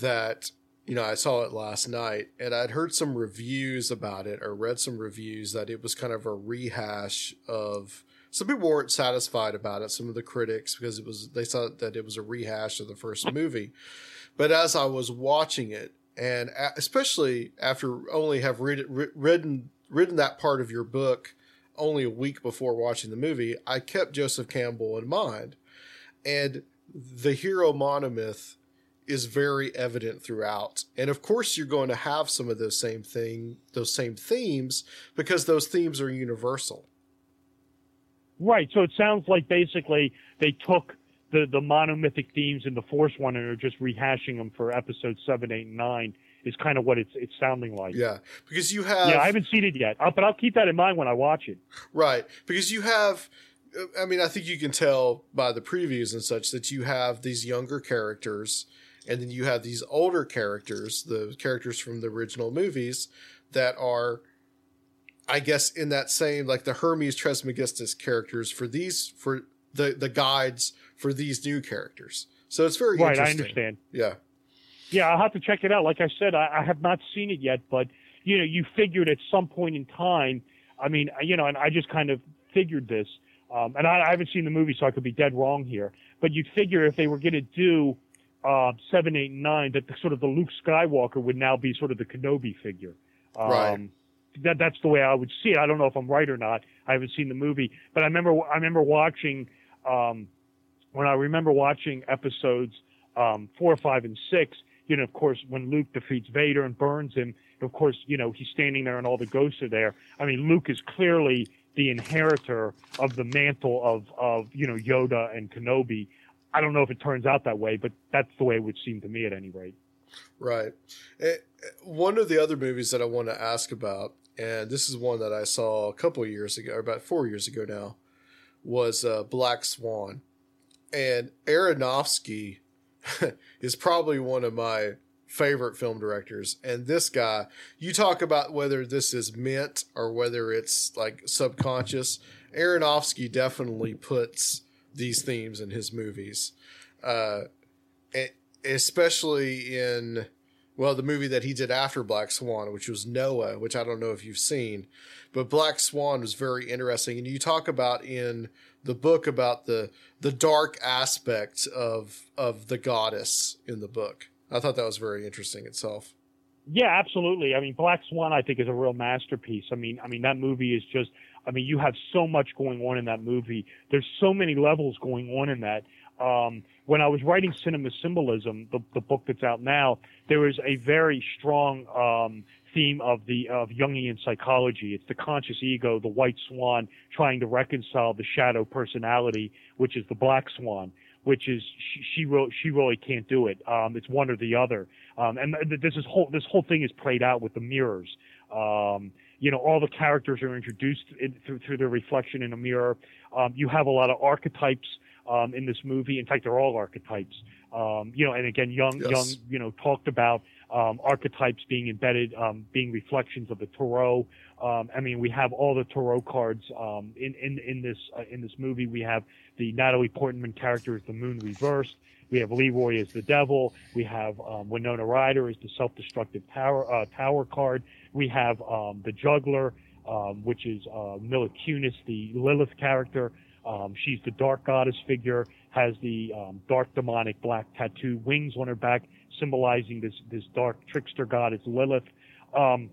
that, you know, I saw it last night and I'd heard some reviews about it or read some reviews that it was kind of a rehash of. Some people weren't satisfied about it. Some of the critics, because it was, they thought that it was a rehash of the first movie. But as I was watching it, and especially after only have read writ- written, written that part of your book only a week before watching the movie, I kept Joseph Campbell in mind. And the hero monomyth is very evident throughout. And of course you're going to have some of those same thing, those same themes because those themes are universal. Right. So it sounds like basically they took the, the monomythic themes in the Force one and are just rehashing them for episodes seven, eight, and nine. Is kind of what it's it's sounding like. Yeah, because you have. Yeah, I haven't seen it yet, but I'll keep that in mind when I watch it. Right. Because you have, I mean, I think you can tell by the previews and such that you have these younger characters and then you have these older characters, the characters from the original movies that are, I guess, in that same, like the Hermes Trismegistus characters for these, for the, the guides for these new characters. So it's very Right, I understand. Yeah. Yeah, I'll have to check it out. Like I said, I, I have not seen it yet, but you know, you figured at some point in time. I mean, you know, and I just kind of figured this, um, and I, I haven't seen the movie, so I could be dead wrong here. But you'd figure if they were going to do uh, seven, eight, and nine, that the, sort of the Luke Skywalker would now be sort of the Kenobi figure. Um, Right. That that's the way I would see it. I don't know if I'm right or not. I haven't seen the movie, but I remember I remember watching um, when I remember watching episodes um, four, five, and six. You know, of course, when Luke defeats Vader and burns him, of course, you know he's standing there and all the ghosts are there. I mean, Luke is clearly the inheritor of the mantle of of you know Yoda and Kenobi. I don't know if it turns out that way, but that's the way it would seem to me at any rate. Right. Eh, eh, One of the other movies that I want to ask about, and this is one that I saw a couple years ago, about four years ago now, was uh, Black Swan. And Aronofsky is probably one of my favorite film directors. And this guy, you talk about whether this is meant or whether it's like subconscious. Aronofsky definitely puts these themes in his movies. Uh, especially in well the movie that he did after black swan which was noah which i don't know if you've seen but black swan was very interesting and you talk about in the book about the the dark aspect of of the goddess in the book i thought that was very interesting itself Yeah, absolutely. I mean, Black Swan, I think, is a real masterpiece. I mean, I mean that movie is just. I mean, you have so much going on in that movie. There's so many levels going on in that. Um, when I was writing Cinema Symbolism, the, the book that's out now, there was a very strong um, theme of the of Jungian psychology. It's the conscious ego, the white swan, trying to reconcile the shadow personality, which is the black swan which is she, she really she really can't do it. Um, it's one or the other. Um, and this is whole this whole thing is played out with the mirrors. Um, you know, all the characters are introduced in, through through their reflection in a mirror. Um, you have a lot of archetypes um, in this movie. In fact, they're all archetypes. Um, you know, and again, Jung Yes. Jung you know talked about um, archetypes being embedded, um, being reflections of the tarot. Um, I mean, we have all the tarot cards um, in in in this uh, in this movie. We have the Natalie Portman character as the Moon reversed. We have Leroy as the devil. We have um, Winona Ryder as the self-destructive tower uh, tower card. We have um, the juggler, um, which is uh, Mila Kunis, the Lilith character. Um, she's the dark goddess figure, has the um, dark demonic black tattoo wings on her back, symbolizing this this dark trickster goddess Lilith. Um,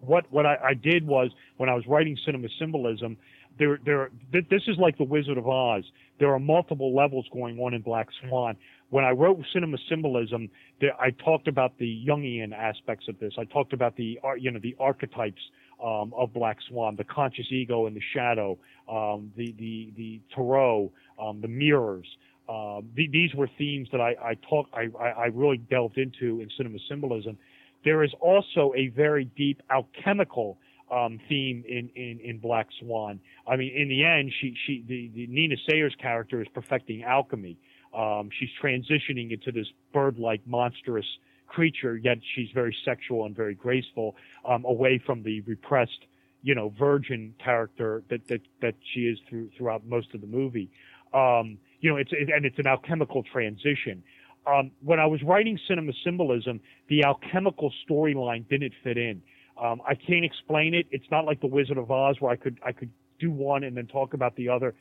what what I, I did was when I was writing cinema symbolism, there there th- this is like the Wizard of Oz. There are multiple levels going on in Black Swan. When I wrote cinema symbolism, there, I talked about the Jungian aspects of this. I talked about the ar- you know the archetypes um, of Black Swan, the conscious ego and the shadow, um, the the the tarot, um, the mirrors. Uh, the, these were themes that I I talk I, I I really delved into in cinema symbolism. There is also a very deep alchemical um, theme in, in, in Black Swan. I mean, in the end, she, she, the, the Nina Sayers character is perfecting alchemy. Um, she's transitioning into this bird-like monstrous creature, yet she's very sexual and very graceful, um, away from the repressed, you know, virgin character that, that, that she is through, throughout most of the movie. Um, you know, it's it, and it's an alchemical transition. Um, when I was writing cinema symbolism, the alchemical storyline didn't fit in. Um, I can't explain it. It's not like the Wizard of Oz where I could I could do one and then talk about the other.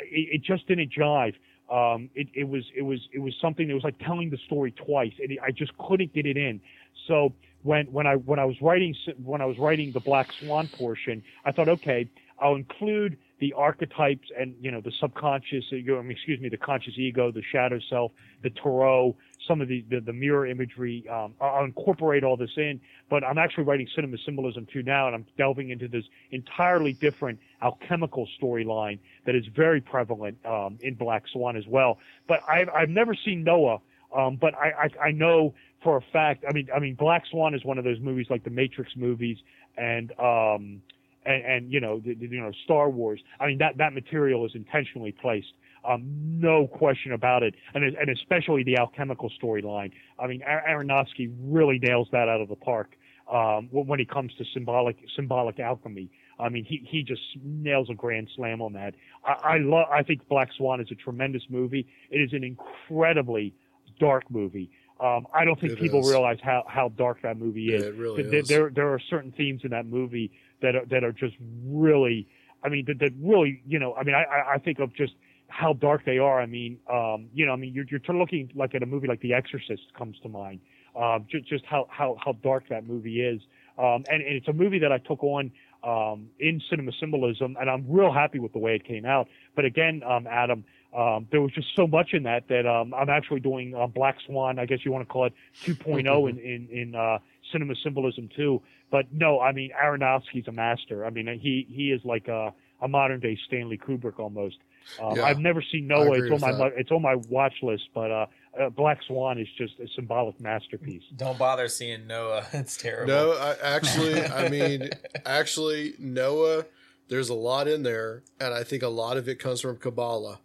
It, it just didn't jive. Um, it, it was it was it was something that was like telling the story twice, and I just couldn't get it in. So when when I when I was writing when I was writing the Black Swan portion, I thought, okay, I'll include the archetypes and you know the subconscious, you know, excuse me, the conscious ego, the shadow self, the tarot, some of the the, the mirror imagery. Um, I'll incorporate all this in, but I'm actually writing cinema symbolism too now, and I'm delving into this entirely different alchemical storyline that is very prevalent um, in Black Swan as well. But I've I've never seen Noah. Um, but I, I, I know for a fact. I mean, I mean, Black Swan is one of those movies like the Matrix movies, and um, and, and you know, the, the, you know, Star Wars. I mean, that that material is intentionally placed. Um, no question about it, and and especially the alchemical storyline. I mean, Aronofsky really nails that out of the park um, when it comes to symbolic symbolic alchemy. I mean, he he just nails a grand slam on that. I, I love. I think Black Swan is a tremendous movie. It is an incredibly dark movie. Um, I don't think It people is. realize how, how dark that movie is. Yeah, it really Th- th- is. There there are certain themes in that movie that are, that are just really, I mean, that, that really, you know, I mean, I, I- I think of just how dark they are. I mean, um, you know, I mean, you're you're looking like at a movie like The Exorcist comes to mind. Um, just just how how how dark that movie is. Um, and, and it's a movie that I took on um, in cinema symbolism, and I'm real happy with the way it came out. But again, um, Adam, um, there was just so much in that that um, I'm actually doing uh, Black Swan, I guess you want to call it 2.0 in in, in uh, cinema symbolism too. But no, I mean Aronofsky's a master. I mean he he is like a, a modern day Stanley Kubrick almost. Um, Yeah, I've never seen Noah. It's on my that. it's on my watch list, but uh, uh, Black Swan is just a symbolic masterpiece. Don't bother seeing Noah. It's terrible. No, I, actually, I mean, actually, Noah, there's a lot in there, and I think a lot of it comes from Kabbalah.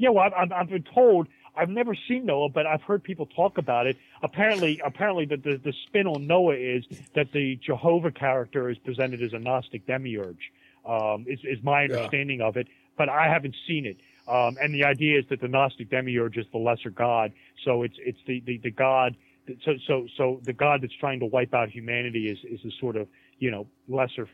Yeah, well, I've, I've, been told. I've never seen Noah, but I've heard people talk about it. Apparently, apparently, the, the the spin on Noah is that the Jehovah character is presented as a Gnostic demiurge. Um, is is my Yeah. understanding of it, but I haven't seen it. Um, and the idea is that the Gnostic demiurge is the lesser god, so it's it's the the, the god. that- So so so the god that's trying to wipe out humanity is is a sort of you know lesser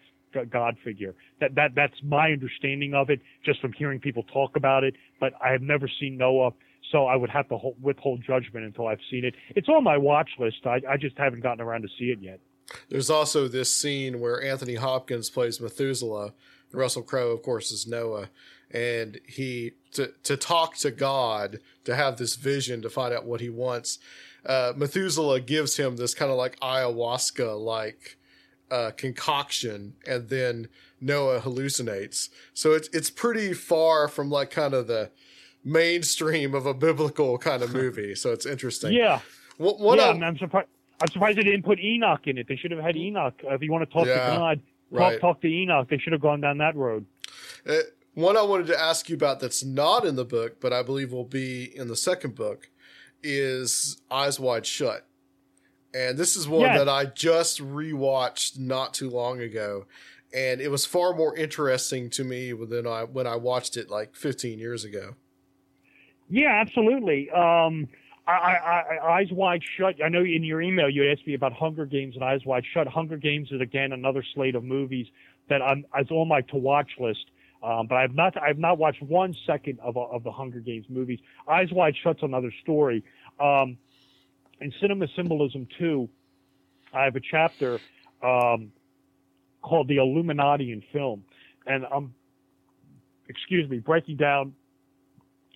god figure. That that that's my understanding of it, just from hearing people talk about it. But I have never seen Noah, so I would have to hold, withhold judgment until I've seen it. It's on my watch list. I, I just haven't gotten around to see it yet. There's also this scene where Anthony Hopkins plays Methuselah, Russell Crowe, of course, is Noah, and he to to talk to God to have this vision to find out what he wants. Uh, Methuselah gives him this kind of like ayahuasca like uh, concoction, and then Noah hallucinates. So it's it's pretty far from like kind of the mainstream of a biblical kind of movie. So it's interesting. Yeah. What, what yeah, I'm, I'm surprised. I'm surprised they didn't put Enoch in it. They should have had Enoch. Uh, if you want to talk Yeah, to God, right. talk, talk to Enoch. They should have gone down that road. Uh, one I wanted to ask you about that's not in the book, but I believe will be in the second book, is Eyes Wide Shut. And this is one Yes. that I just rewatched not too long ago, and it was far more interesting to me than I when I watched it like 15 years ago. Yeah, absolutely. Um, I, I, I, Eyes Wide Shut. I know in your email you asked me about Hunger Games and Eyes Wide Shut. Hunger Games is again another slate of movies that I'm is on my to watch list. Um, but I've not I've not watched one second of of the Hunger Games movies. Eyes Wide Shut's another story. Um, in Cinema Symbolism 2, I have a chapter um, called The Illuminati in Film. And I'm, excuse me, breaking down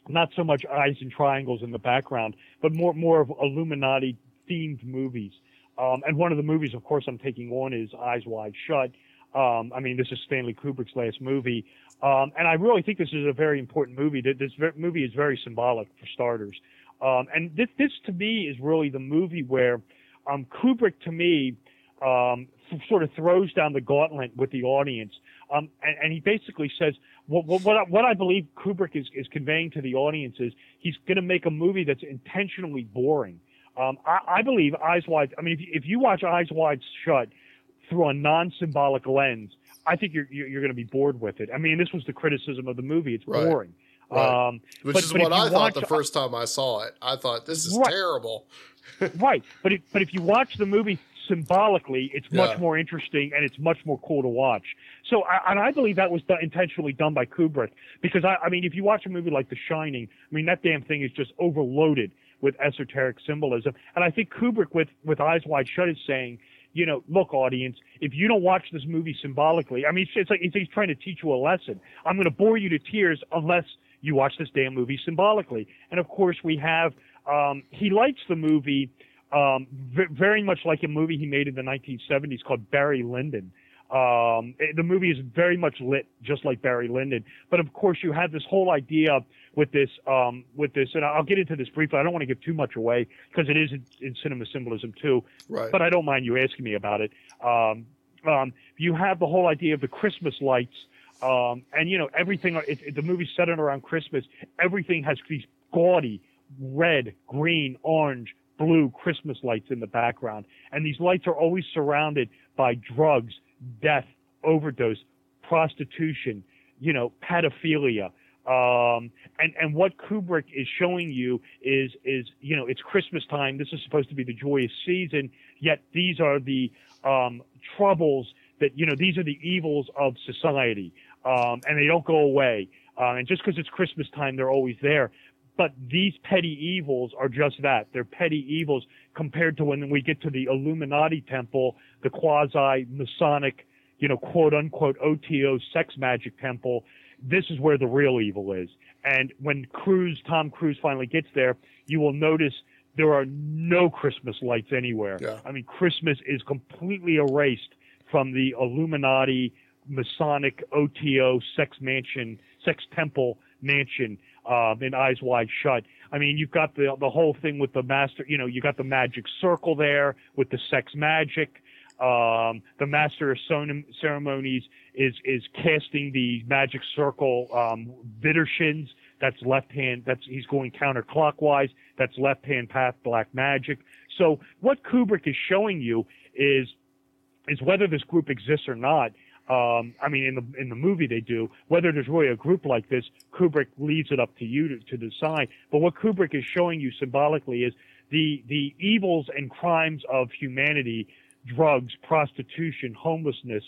not so much eyes and triangles in the background, but more more of Illuminati themed movies. Um, and one of the movies, of course, I'm taking on is Eyes Wide Shut. Um, I mean, this is Stanley Kubrick's last movie, um, and I really think this is a very important movie. Th- This movie is very symbolic for starters, um, and this this to me is really the movie where um, Kubrick, to me, um, f- sort of throws down the gauntlet with the audience, um, and, and he basically says what what what I, what I believe Kubrick is is conveying to the audience is he's going to make a movie that's intentionally boring. Um, I, I believe Eyes Wide. I mean, if you, if you watch Eyes Wide Shut through a non-symbolic lens, I think you're you're, going to be bored with it. I mean, this was the criticism of the movie. It's boring. Right. Um, Which but- is but what you I thought watch- the first time I saw it. I thought this is Right. terrible. right. But if, but if you watch the movie symbolically, it's Yeah. much more interesting and it's much more cool to watch. So, I, and I believe that was done, intentionally done by Kubrick because I, I mean, if you watch a movie like The Shining, I mean that damn thing is just overloaded with esoteric symbolism. And I think Kubrick, with with Eyes Wide Shut, is saying. You know, look, audience. If you don't watch this movie symbolically, I mean, it's, it's like it's, he's trying to teach you a lesson. I'm going to bore you to tears unless you watch this damn movie symbolically. And of course, we have um, he likes the movie um, v- very much like a movie he made in the 1970s called Barry Lyndon. Um, it- the movie is very much lit just like Barry Lyndon, but of course you have this whole idea with this, um, with this, and I'll get into this briefly. I don't want to give too much away because it is in, in cinema symbolism too. Right. But I don't mind you asking me about it. Um, um, you have the whole idea of the Christmas lights, um, and you know everything. It, it, the movie's set around Christmas. Everything has these gaudy red, green, orange, blue Christmas lights in the background, and these lights are always surrounded by drugs, death, overdose, prostitution, you know, pedophilia. Um, and, and what Kubrick is showing you is, is, you know, it's Christmas time. This is supposed to be the joyous season. Yet these are the, um, troubles that, you know, these are the evils of society. Um, and they don't go away. Uh, and just because it's Christmas time, they're always there. But these petty evils are just that. They're petty evils compared to when we get to the Illuminati temple, the quasi Masonic, you know, quote unquote OTO sex magic temple. This is where the real evil is. And when Cruise, Tom Cruise finally gets there, you will notice there are no Christmas lights anywhere. I mean, Christmas is completely erased from the Illuminati, Masonic, OTO, sex mansion, sex temple mansion um, in Eyes Wide Shut. I mean, you've got the the whole thing with the master. You know, you got the magic circle there with the sex magic. Um, the master of ceremonies is is casting the magic circle um, Widdershins. That's left hand. That's he's going counterclockwise. That's left hand path black magic. So what Kubrick is showing you is is whether this group exists or not. Um, I mean, in the in the movie they do. Whether there's really a group like this, Kubrick leaves it up to you to, to decide. But what Kubrick is showing you symbolically is the the evils and crimes of humanity: drugs, prostitution, homelessness,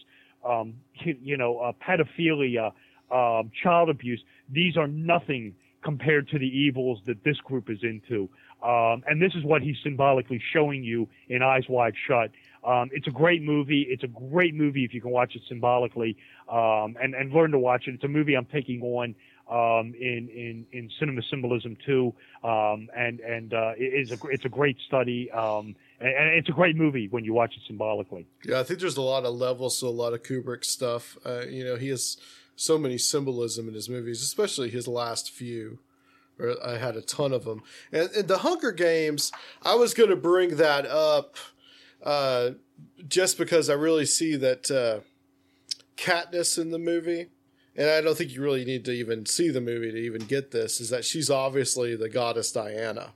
um, you, know, uh, pedophilia, um, child abuse. These are nothing compared to the evils that this group is into. Um, and this is what he's symbolically showing you in Eyes Wide Shut. Um, it's a great movie. It's a great movie if you can watch it symbolically um, and and learn to watch it. It's a movie I'm taking on um, in in in cinema symbolism too, um, and and uh, it is a it's a great study, um, and, it's a great movie when you watch it symbolically. Yeah, I think there's a lot of levels to a lot of Kubrick stuff. Uh, you know, he has so many symbolism in his movies, especially his last few. I had a ton of them. And, and the Hunger Games, I was going to bring that up uh, just because I really see that uh, Katniss in the movie. And I don't think you really need to even see the movie to even get this. Is that she's obviously the goddess Diana.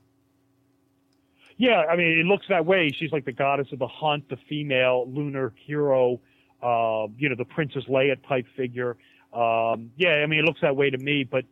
Yeah, I mean, it looks that way. She's like the goddess of the hunt, the female lunar hero, uh, you know, the Princess Leia type figure. Um, yeah, I mean, it looks that way to me. But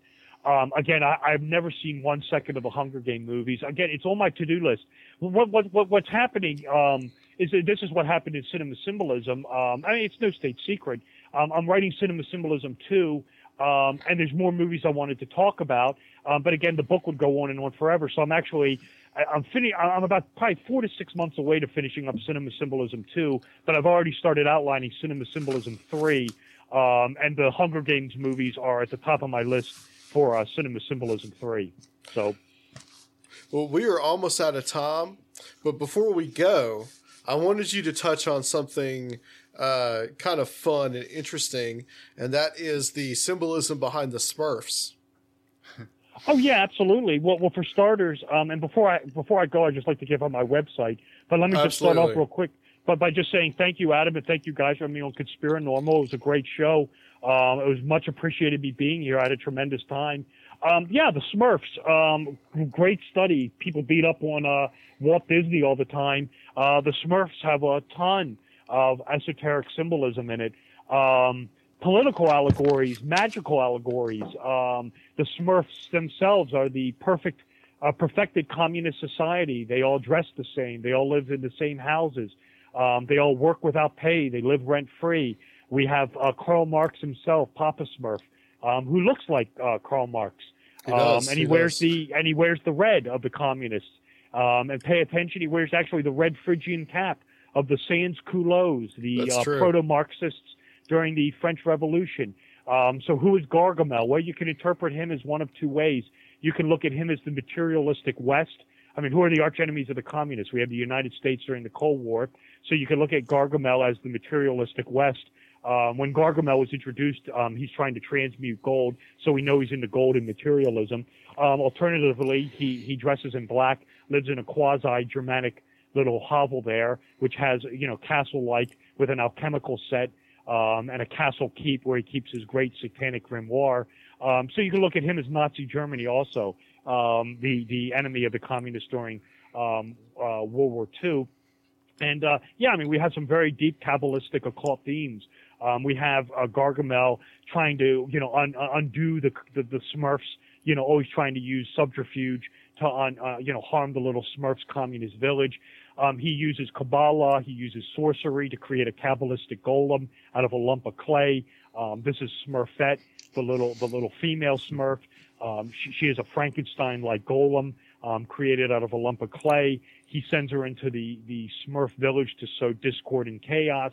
um, again, I, I've never seen one second of the Hunger Game movies. Again, it's on my to-do list. What, what, what what's happening um, is that this is what happened in cinema symbolism. Um, I mean, it's no state secret. Um, I'm writing cinema symbolism too, um, and there's more movies I wanted to talk about. Um, but again, the book would go on and on forever. So I'm actually I, I'm fin- I'm about probably four to six months away to finishing up Cinema Symbolism two, but I've already started outlining Cinema Symbolism three, um, and the Hunger Games movies are at the top of my list for uh, Cinema Symbolism three. So Well, we are almost out of time, but before we go, I wanted you to touch on something uh, kind of fun and interesting, and that is the symbolism behind the Smurfs. Oh yeah, absolutely. Well, well, for starters, um, and before I before I go, I'd just like to give out my website. But let me just start off real quick, but by just saying thank you, Adam, and thank you guys for having me on Conspiranormal. It was a great show. Um, it was much appreciated me being here. I had a tremendous time. Um, yeah, the Smurfs, um, great study. People beat up on uh, Walt Disney all the time. Uh, the Smurfs have a ton of esoteric symbolism in it. Um, political allegories, magical allegories. Um, the Smurfs themselves are the perfect, uh, perfected communist society. They all dress the same. They all live in the same houses. Um, they all work without pay. They live rent free. We have uh, Karl Marx himself, Papa Smurf, um, who looks like uh, Karl Marx, He um, and he, he wears does. the and he wears the red of the communists. Um, and pay attention, he wears actually the red Phrygian cap of the sans culottes, the uh, proto-Marxists during the French Revolution. Um, so who is Gargamel? Well, you can interpret him as one of two ways. You can look at him as the materialistic West. I mean, who are the arch enemies of the communists? We have the United States during the Cold War. So you can look at Gargamel as the materialistic West. Um, when Gargamel was introduced, um, he's trying to transmute gold, so we know he's into gold and materialism. Um, alternatively, he, he dresses in black, lives in a quasi-Germanic little hovel there, which has, you know, castle-like with an alchemical set um, and a castle keep where he keeps his great satanic grimoire. Um, so you can look at him as Nazi Germany also, um, the the enemy of the communists during uh, World War II. And uh, yeah, I mean, we have some very deep Kabbalistic occult themes. Um, we have uh, Gargamel trying to, you know, un- uh, undo the, the the Smurfs. You know, always trying to use subterfuge to, un- uh, you know, harm the little Smurfs communist village. Um, he uses Kabbalah. He uses sorcery to create a Kabbalistic golem out of a lump of clay. Um, this is Smurfette, the little the little female Smurf. Um, she, she is a Frankenstein-like golem um, created out of a lump of clay. He sends her into the the Smurf village to sow discord and chaos.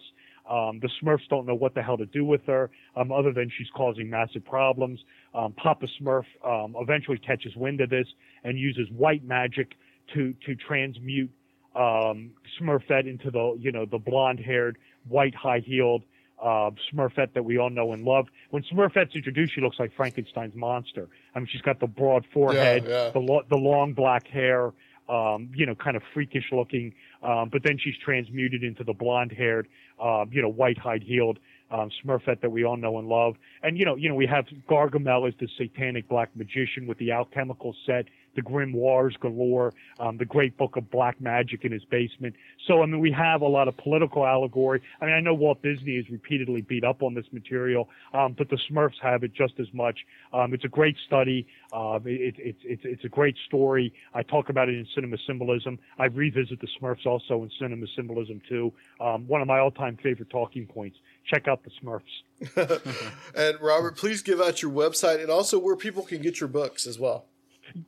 Um, the Smurfs don't know what the hell to do with her, um, other than she's causing massive problems. Um, Papa Smurf um, eventually catches wind of this and uses white magic to to transmute um, Smurfette into the you know the blonde-haired, white, high-heeled uh, Smurfette that we all know and love. When Smurfette's introduced, she looks like Frankenstein's monster. I mean, she's got the broad forehead, Yeah, yeah. the lo- the long black hair, um, you know, kind of freakish looking. Um, but then she's transmuted into the blonde-haired, um, you know, white, high-heeled um, Smurfette that we all know and love. And you know, you know, we have Gargamel as the satanic black magician with the alchemical set, the grimoires galore, um, the great book of black magic in his basement. So I mean, we have a lot of political allegory. I mean, I know Walt Disney has repeatedly beat up on this material, um, but the Smurfs have it just as much. Um, it's a great study. Uh, it, it, it's it's a great story. I talk about it in cinema symbolism. I revisit the Smurfs also in cinema symbolism too. Um, one of my all-time favorite talking points. Check out the Smurfs. and Robert, please give out your website and also where people can get your books as well.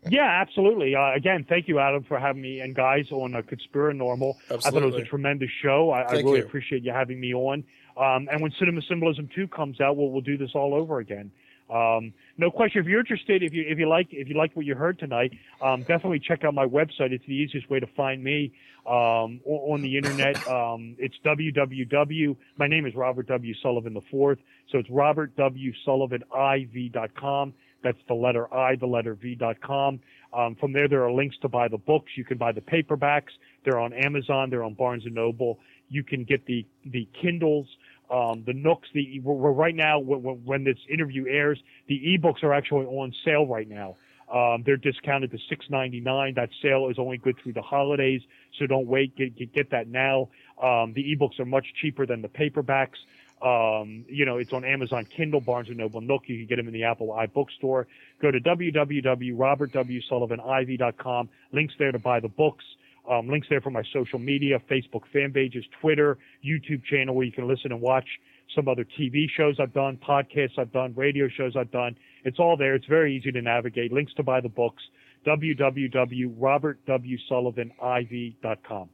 Yeah, absolutely. Uh, again, thank you, Adam, for having me and guys on uh, Conspiranormal. I thought it was a tremendous show. I, I really you. appreciate you having me on. Um, and when Cinema Symbolism Two comes out, we'll we'll do this all over again. Um, no question. If you're interested, if you if you like if you like what you heard tonight, um, definitely check out my website. It's the easiest way to find me um, on the internet. Um, it's www. My name is Robert W. Sullivan the Fourth, so it's Robert W. Sullivan IV.com. That's the letter I, the letter V.com. Um, from there, there are links to buy the books. You can buy the paperbacks. They're on Amazon. They're on Barnes and Noble. You can get the the Kindles, um, the Nooks. The we're, right now when, when- when this interview airs, the ebooks are actually on sale right now. Um, they're discounted to six ninety nine. That sale is only good through the holidays, so don't wait. Get get, get that now. Um, the ebooks are much cheaper than the paperbacks. Um, you know, it's on Amazon Kindle, Barnes and Noble Nook. You can get them in the Apple iBookstore. Go to www.robertwsullivan.iv.com. Links there to buy the books. Um, links there for my social media, Facebook fan pages, Twitter, YouTube channel where you can listen and watch some other TV shows I've done, podcasts I've done, radio shows I've done. It's all there. It's very easy to navigate. Links to buy the books. www.robertwsullivan.iv.com.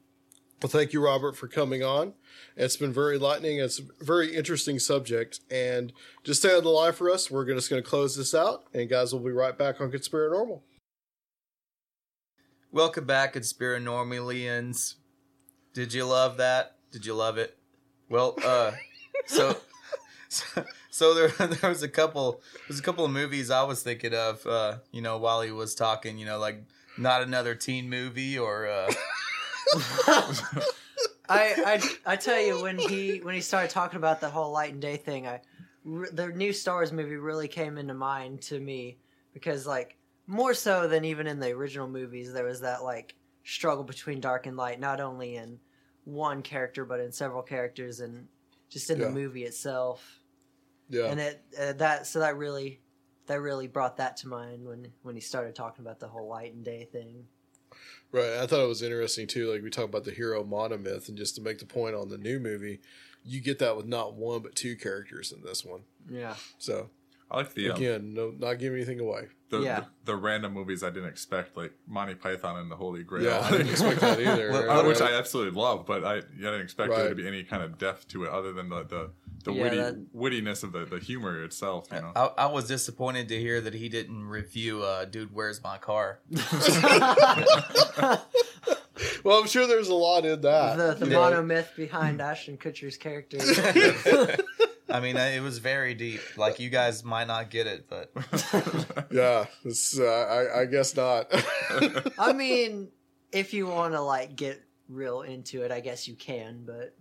Well, thank you, Robert, for coming on. It's been very lightning. It's a very interesting subject. And just stay on the line for us. We're just going to close this out. And guys, we'll be right back on Conspiranormal. Welcome back, Conspiranormalians. Did you love that? Did you love it? Well, uh, so, so, so there, there was a couple, there's a couple of movies I was thinking of, uh, you know, while he was talking, you know, like not another teen movie or, uh, I, I I tell you when he when he started talking about the whole light and day thing, I r- the new Star Wars movie really came into mind to me because like more so than even in the original movies, there was that like struggle between dark and light, not only in one character but in several characters and just in Yeah. the movie itself. Yeah. and it uh, that so that really that really brought that to mind when when he started talking about the whole light and day thing. Right. I thought it was interesting too. Like we talk about the hero monomyth, and just to make the point on the new movie, you get that with not one but two characters in this one. Yeah. So I like the um, again, no, not giving anything away. The, Yeah. the the random movies I didn't expect, like Monty Python and the Holy Grail. Yeah, I didn't expect that either. Right. Which I absolutely love, but I, I didn't expect there to be any kind of depth to it other than the the, the Yeah, witty that- wittiness of the, the humor itself. You know, I, I was disappointed to hear that he didn't review uh, "Dude, Where's My Car." Well, I'm sure there's a lot in that. the the you monomyth behind Ashton Kutcher's character. I mean, it was very deep. Like you guys might not get it, but Yeah, it's, uh, I, I guess not. I mean, if you want to like get real into it, I guess you can. But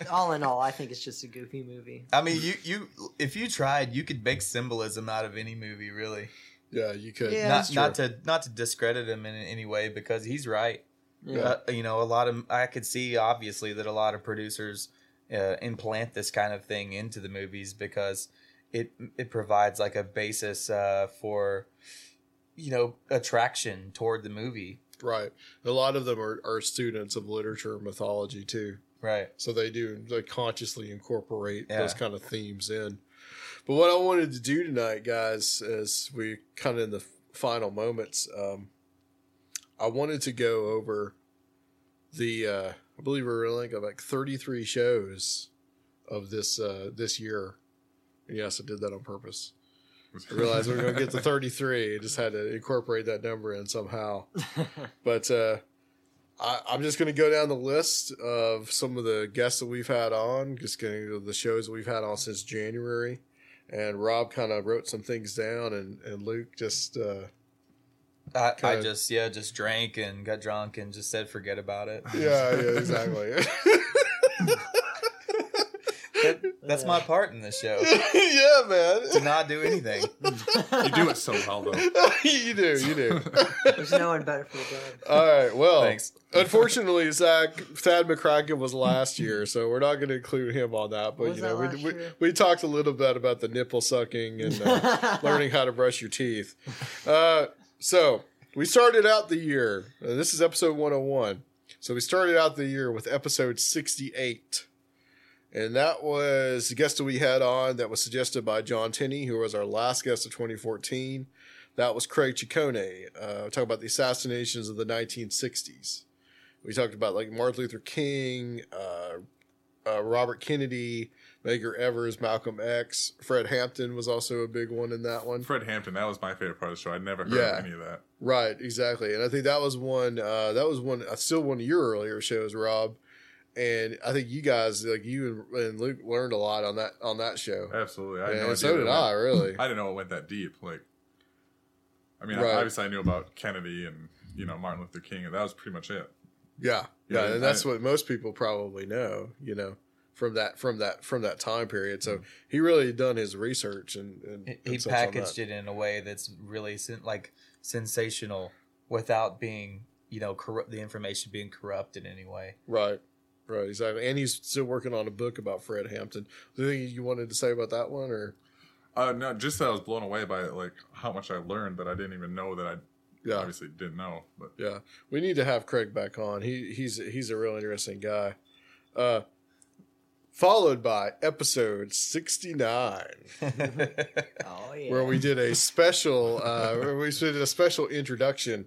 all in all, I think it's just a goofy movie. I mean, you you if you tried, you could make symbolism out of any movie, really. yeah, you could. Yeah. not not to not to discredit him in any way because he's right. Yeah. Uh, you know, a lot of I could see obviously that a lot of producers uh, implant this kind of thing into the movies because it it provides like a basis uh, for you know attraction toward the movie. Right. A lot of them are, are students of literature and mythology too. Right. So they do they consciously incorporate Yeah. those kind of themes in. But what I wanted to do tonight, guys, as we kind of in the final moments, um, I wanted to go over the uh, I believe we're got like 33 shows of this uh, this year. And yes, I did that on purpose. I realized we are going to get to 33. I just had to incorporate that number in somehow. But uh, I, I'm just going to go down the list of some of the guests that we've had on, just getting to the shows that we've had on since January. And Rob kind of wrote some things down, and, and Luke just. Uh, I, I just yeah just drank and got drunk and just said forget about it. yeah, yeah, exactly. That's my part in this show yeah, man. to not do anything. you do it so well though. you do, you do. There's no one better for the job. All right. Well, Thanks. unfortunately, Zach Thad McCracken was last year, so we're not going to include him on that. But you know, we, we, we talked a little bit about the nipple sucking and uh, learning how to brush your teeth. Uh, so we started out the year. uh, this is episode 101. So we started out the year with episode 68. And that was the guest that we had on that was suggested by John Tinney, who was our last guest of 2014. That was Craig Ciccone. Uh, talking about the assassinations of the 1960s. We talked about like Martin Luther King, uh, uh, Robert Kennedy, Medgar Evers, Malcolm X. Fred Hampton was also a big one in that one. Fred Hampton, that was my favorite part of the show. I'd never heard Yeah. of any of that. Right, exactly. And I think that was one. Uh, that was one. Uh, still one of your earlier shows, Rob. And I think you guys, like you and, and Luke, learned a lot on that on that show. Absolutely, I And so did it I, really. I didn't know it went that deep. Like, I mean, Right. obviously I knew about Kennedy and you know Martin Luther King, and that was pretty much it. Yeah, Yeah, yeah, and I- that's what most people probably know. You know, from that from that from that time period. So he really done his research and, and, He- and he such on packaged it in a way that's really sen- like sensational without being you know corrupt the information being corrupt in any way. Right, right, exactly. And he's still working on a book about Fred Hampton. Is there anything you wanted to say about that one, or Uh, no, just that I was blown away by like how much I learned that I didn't even know that I Yeah. obviously didn't know. But yeah, we need to have Craig back on. He he's he's a real interesting guy. Uh, followed by episode sixty nine. Oh yeah. where we did a special uh where we did a special introduction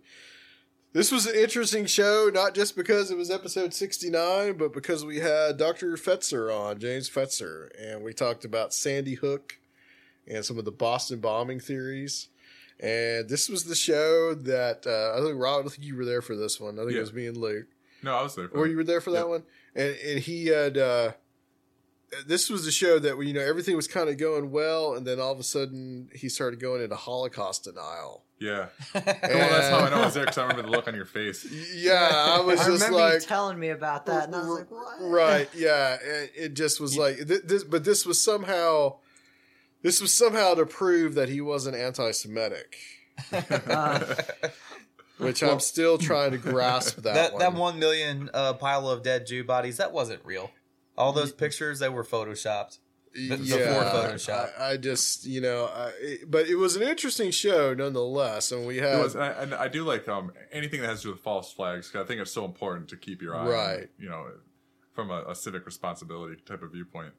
this was an interesting show not just because it was episode 69 but because we had dr fetzer on james fetzer and we talked about sandy hook and some of the boston bombing theories and this was the show that uh, i think rob i think you were there for this one i think Yeah. it was me and luke no, I was there. For or it. you were there for that Yep. one, and and he had. uh This was a show that you know everything was kind of going well, and then all of a sudden he started going into Holocaust denial. Yeah. well, that's how I know I was there because I remember the look on your face. Yeah, I was I just remember like, you telling me about that, and I was like, "What?" right, yeah. It, it just was like this, but this was somehow, this was somehow to prove that he wasn't anti-Semitic, Uh, which I'm still trying to grasp that. that one. that one million uh, pile of dead Jew bodies that wasn't real. All those pictures they were photoshopped. The- yeah, before Photoshop. I, I just you know, I, it- but it was an interesting show nonetheless, and we had was, and I, and I do like um, anything that has to do with false flags. 'cause I think it's so important to keep your eye, on, Right. you know, from a, a civic responsibility type of viewpoint.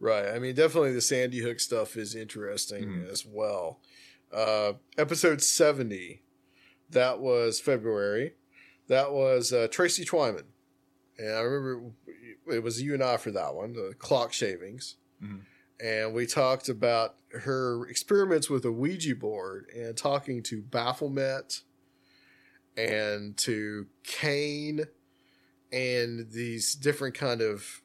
Right. I mean, definitely the Sandy Hook stuff is interesting as well. Uh, episode 70, that was February. That was uh, Tracy Twyman. And I remember it was you and I for that one, the clock shavings. Mhm. And we talked about her experiments with a Ouija board and talking to Baphomet and to Cain and these different kind of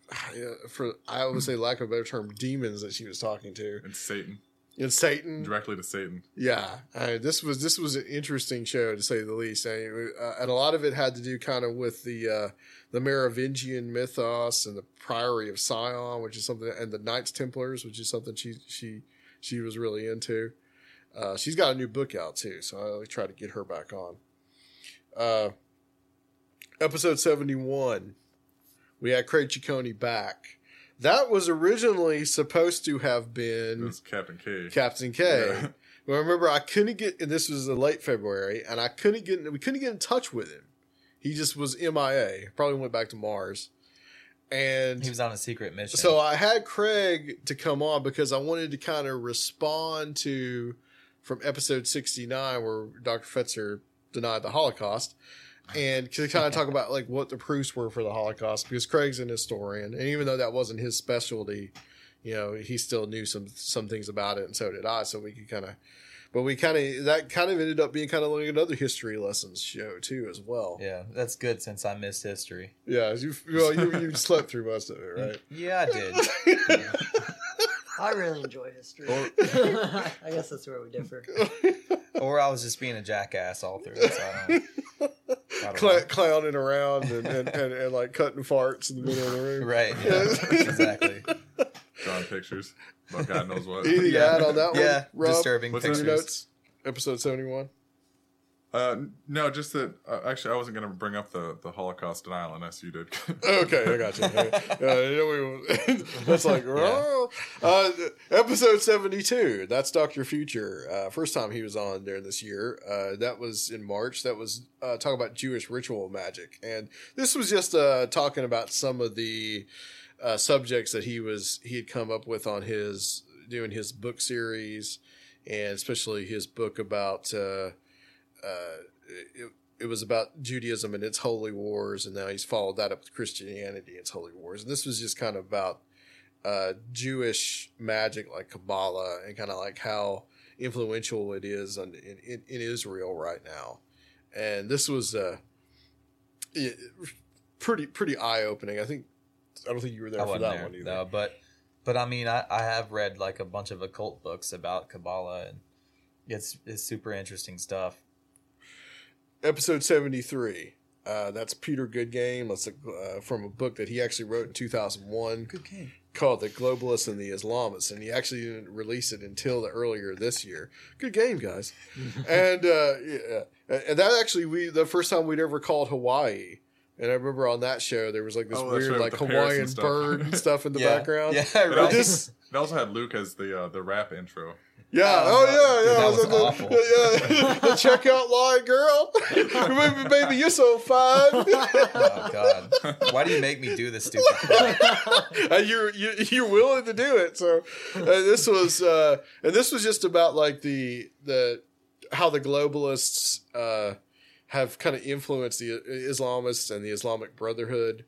for I would say lack of a better term demons that she was talking to and Satan and Satan directly to Satan. yeah I, this was this was an interesting show to say the least I, uh, and a lot of it had to do kind of with the uh, the Merovingian mythos and the Priory of Sion which is something and the Knights Templars which is something she she she was really into uh, she's got a new book out too so I really try to get her back on uh, episode 71 we had Craig Ciccone back that was originally supposed to have been Captain K. Captain K. Yeah. Well, remember, I couldn't get, and this was in late February, and I couldn't get, we couldn't get in touch with him. He just was MIA. Probably went back to Mars. And He was on a secret mission. so I had Craig to come on because I wanted to kind of respond to from episode 69 where Dr. Fetzer denied the Holocaust and to kind of talk about like what the proofs were for the Holocaust because Craig's an historian and even though that wasn't his specialty, you know, he still knew some some things about it and so did I so we could kind of but we kind of that kind of ended up being kind of like another history lessons show too as well. yeah, that's good since I missed history. Yeah, you well you you slept through most of it, right? Yeah, I did. I really enjoy history. I guess that's where we differ. or I was just being a jackass all through. it, So I don't, I don't Cla- clowning around and, and, and, and like cutting farts in the middle of the room. Right, yeah, exactly. Drawing pictures. But God knows what. Anything to add on that one? Yeah, Rob? disturbing What's pictures. notes? Episode 71. Uh, no, just that. Uh, actually, I wasn't going to bring up the, the Holocaust denial unless you did. Okay, I got you. Uh, you know, that's like, oh. uh, episode 72. That's Dr. Future. Uh, first time he was on there this year. Uh, that was in March. That was uh, talking about Jewish ritual magic. And this was just uh, talking about some of the uh, subjects that he was he had come up with on his doing his book series and especially his book about uh, uh, it, it was about Judaism and its holy wars, and now he's followed that up with Christianity and its holy wars. And this was just kind of about uh, Jewish magic, like Kabbalah, and kind of like how influential it is on, in, in, in Israel right now. And this was uh, it- pretty pretty eye opening. I think I don't think you were there I for that there, one either. no, but but I mean, I, I have read like a bunch of occult books about Kabbalah, and it's it's super interesting stuff. episode 73 uh, that's peter goodgame that's a, uh, from a book that he actually wrote in 2001 Good game. called the globalists and the islamists and he actually didn't release it until the earlier this year good game guys and uh, yeah, and that actually we the first time we'd ever called hawaii and I remember on that show there was like this Oh, weird right, like with the parrots Hawaiian and stuff. bird and stuff in the Yeah, background. yeah, It right. also, This- it also had Luke as the uh, the rap intro. Yeah. Oh, Oh, yeah. Yeah. that I was at the- awful. Yeah. the checkout line, girl. baby, baby, you're so fine. Oh God, why do you make me do this stupid? Thing? and you're, you're you're willing to do it. So uh, this was uh, and this was just about like the the how the globalists uh, have kind of influenced the Islamists and the Islamic Brotherhood,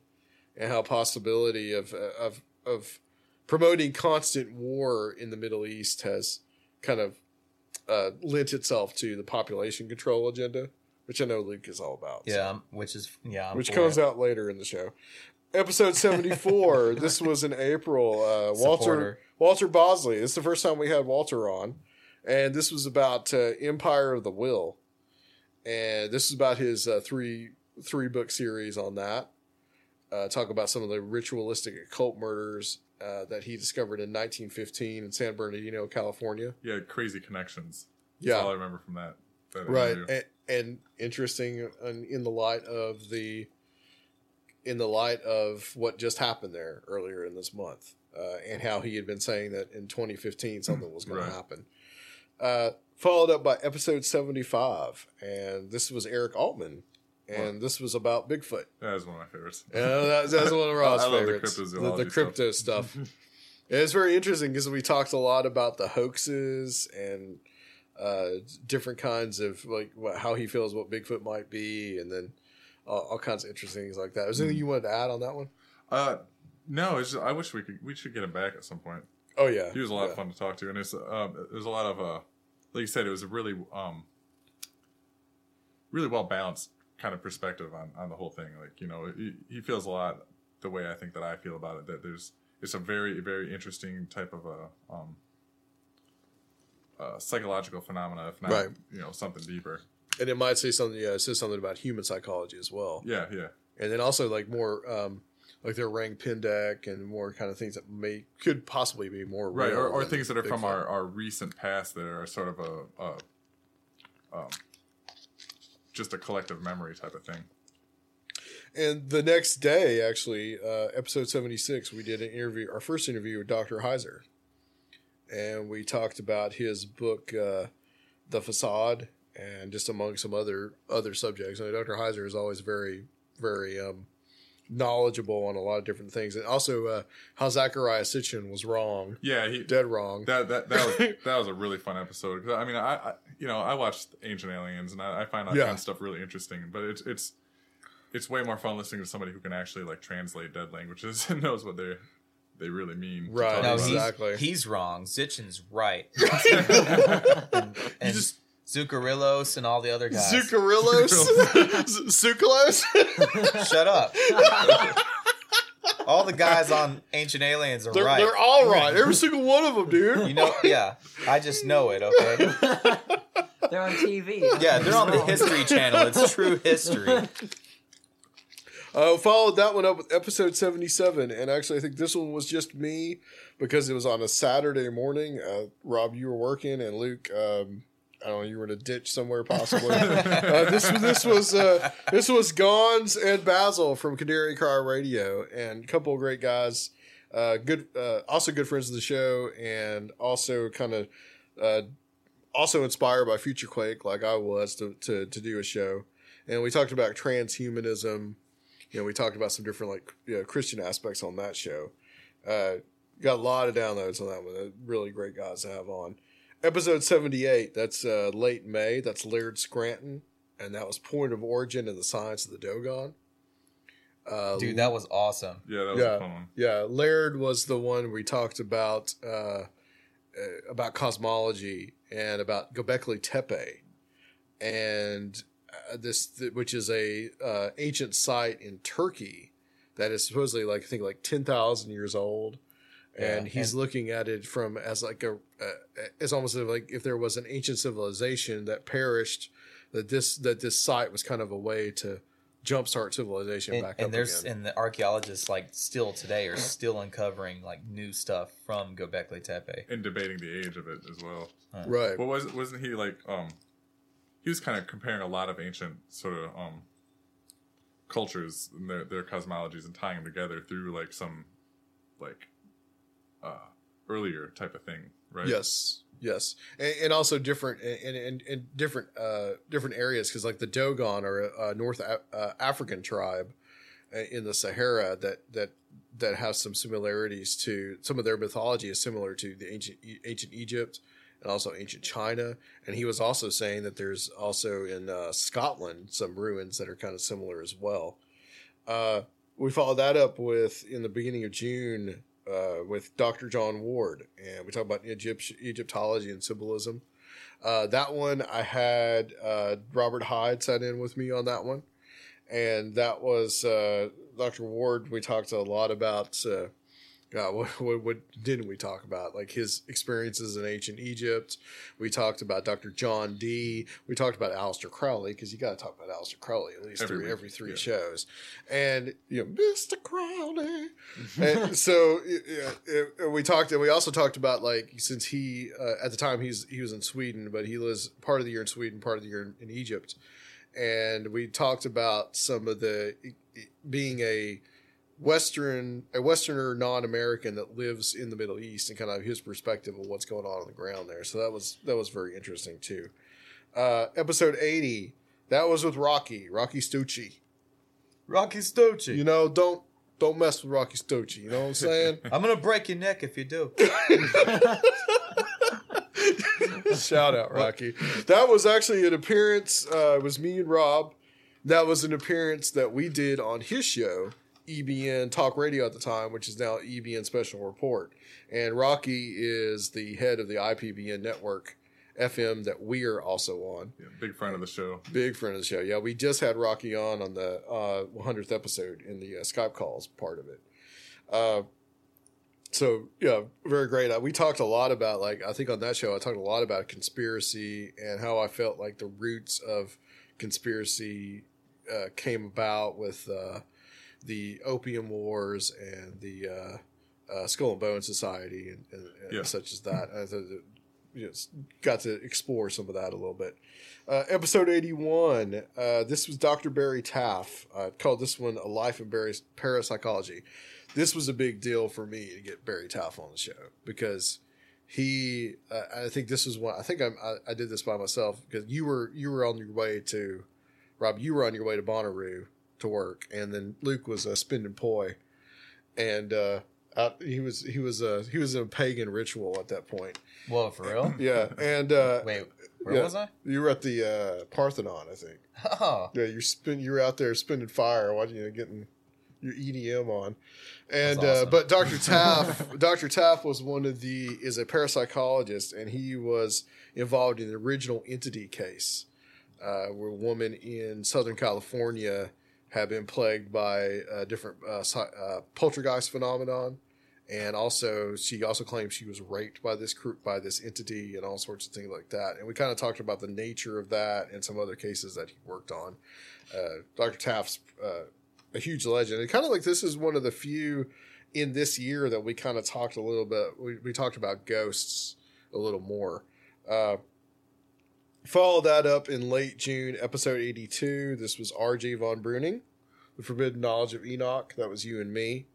and how possibility of of of promoting constant war in the Middle East has kind of uh, lent itself to the population control agenda, which I know Luke is all about. Yeah, I'm- which is yeah, I'm which comes it. out later in the show. Episode seventy four. this was in April. Uh, Walter Walter Bosley. Is the first time we had Walter on, and this was about uh, Empire of the Wheel, and this is about his uh, three three book series on that. Uh, talk about some of the ritualistic occult murders uh, that he discovered in 1915 in San Bernardino, California. Yeah, crazy connections. That's Yeah. all I remember from that. that right and, and interesting in, the light of the in the light of what just happened there earlier in this month uh, and how he had been saying that in 2015 something was going Right. to happen. Uh, followed up by episode 75, and this was Eric Altman, and this was about Bigfoot. That was one of my favorites. Yeah, that's, that's one of love favorites. the The, the crypto stuff. And it's very interesting because we talked a lot about the hoaxes and uh, different kinds of like what, how he feels what Bigfoot might be, and then all, all kinds of interesting things like that. Was there anything you wanted to add on that one? Uh, no, it's just, I wish we could. We should get him back at some point. Oh yeah, he was a lot yeah. of fun to talk to, and it's um, there's a lot of uh, like you said, it was a really um, really well balanced kind of perspective on on the whole thing. Like you know, he, he feels a lot the way I think that I feel about it. That there's it's a very very interesting type of a um, uh, psychological phenomena, if not Right. you know something deeper. and it might say something. Yeah, it says something about human psychology as well. Yeah, yeah. and then also like more um, like their rank pin deck and more kind of things that may could possibly be more right or, or things that are from our, our recent past that are sort of a, a um, just a collective memory type of thing And the next day, actually, uh, episode 76, we did an interview, our first interview with Dr. Heiser. And we talked about his book, uh, The Facade, and just among some other other subjects. And Dr. Heiser is always very, very um, knowledgeable on a lot of different things. And also, uh, how Zecharia Sitchin was wrong. yeah he Dead wrong. that that that was that was a really fun episode 'Cause, i mean I, I you know i watched ancient aliens and i, I find that Yeah. kind of stuff really interesting but it's it's it's way more fun listening to somebody who can actually like translate dead languages and knows what they're they really mean Right, No, about it. exactly. he's, he's wrong. Sitchin's right. and and Zuccarillos and all the other guys. Zuccarillos? Sucralose? Shut up. all the guys on Ancient Aliens are They're, right. they're all right. Every single one of them, dude. You know, yeah. I just know it, okay? They're on TV. Yeah, they're on the History Channel. It's true history. Uh, followed that one up with episode 77. And actually, I think this one was just me because it was on a Saturday morning. Uh, Rob, you were working, and Luke, um, I don't know, you were in a ditch somewhere possibly. uh, this, this was uh, this was Gonz and Basil from Canary Cry Radio, and a couple of great guys. Uh, good, uh, also good friends of the show, and also kind of uh, also inspired by Future Quake, like I was, to, to to do a show. And we talked about transhumanism. You know, we talked about some different like you know, Christian aspects on that show. Uh, got a lot of downloads on that one. Really great guys to have on. Episode seventy eight. That's uh, late May. That's Laird Scranton, and that was Point of Origin and the Science of the Dogon. Uh, Dude, that was awesome. yeah that was yeah, a fun one yeah. Laird was the one we talked about uh, uh, about cosmology and about Göbekli Tepe, and uh, this th- which is a uh, ancient site in Turkey that is supposedly like I think like ten thousand years old. And Yeah, he's and- looking at it from as like a, uh, it's almost like if there was an ancient civilization that perished, that this that this site was kind of a way to jumpstart civilization And, back and up there's again. and the archaeologists like still today are still uncovering like new stuff from Göbekli Tepe. and debating the age of it as well Right. What was wasn't he like? Um, he was kind of comparing a lot of ancient sort of um cultures and their their cosmologies and tying them together through like some like uh earlier type of thing, right? Yes, yes, and, and also different and and, and different uh different areas because like the Dogon are a, North A- uh, African tribe uh, in the Sahara that that that has some similarities to some of their mythology is similar to the ancient ancient Egypt and also ancient China. And he was also saying that there's also in uh, Scotland some ruins that are kind of similar as well. Uh, we followed that up with in the beginning of June uh, with Dr. John Ward, and we talk about Egypt, Egyptology and symbolism. Uh, that one I had uh, Robert Hyde sat in with me on that one, and that was uh, Dr. Ward. We talked a lot about. Uh, God, what, what, what didn't we talk about? Like his experiences in ancient Egypt. We talked about Dr. John Dee. We talked about Aleister Crowley because you got to talk about Aleister Crowley at least Every every, every three yeah. shows. And, you know, Mr. Crowley. and so yeah, it- it- we talked, and we also talked about like since he uh, at the time he's he was in Sweden, but he lives part of the year in Sweden, part of the year in, in Egypt, and we talked about some of the being a Western a Westerner non-American that lives in the Middle East and kind of his perspective of what's going on on the ground there. So that was that was very interesting too. Uh, episode eighty that was with Rocky Rocky Stucci. Rocky Stucci. You know, don't don't mess with Rocky Stucci. You know what I'm saying? I'm gonna break your neck if you do. Shout out, Rocky. That was actually an appearance. Uh, it was me and Rob. That was an appearance that we did on his show, EBN Talk Radio at the time, which is now EBN Special Report. And Rocky is the head of the IPBN network, FM, that we are also on. Yeah, big friend of the show. Big friend of the show. Yeah, we just had Rocky on on the uh, 100th episode in the uh, Skype calls part of it. Uh, so yeah, very great. Uh, we talked a lot about like I think on that show I talked a lot about conspiracy and how I felt like the roots of conspiracy uh, came about with uh, the opium wars and the uh, uh, Skull and Bone Society and, and, and Yeah. such as that. I thought that, you know, got to explore some of that a little bit. Uh, episode 81. Uh, this was Dr. Barry Taff. I called this one A Life in Barry's Parapsychology. This was a big deal for me to get Barry Taff on the show because he, uh, I think this was one, I think I'm, I, I did this by myself because you were, you were on your way to, Rob, you were on your way to Bonnaroo to work and then Luke was uh, spending poi and, uh, out, he was he was uh he was in a pagan ritual at that point. Whoa, for real? Yeah, and uh, Wait, where yeah, was I? You were at the uh, Parthenon, I think. Oh. Yeah, you're spin. You were out there spinning fire, watching you know, getting your EDM on, and That's uh, but Dr. Taff, Dr. Taff was one of the is a parapsychologist, and he was involved in the original entity case, uh, where a woman in Southern California had been plagued by a different uh, uh, poltergeist phenomenon. And also, she also claims she was raped by this group by this entity and all sorts of things like that. And we kind of talked about the nature of that and some other cases that he worked on. Uh, Dr. Taff's uh, a huge legend. And kind of like this is one of the few in this year that we kind of talked a little bit. We, we talked about ghosts a little more. Uh, follow that up in late June, episode 82. This was R.J. Von Bruning, The Forbidden Knowledge of Enoch. That was you and me.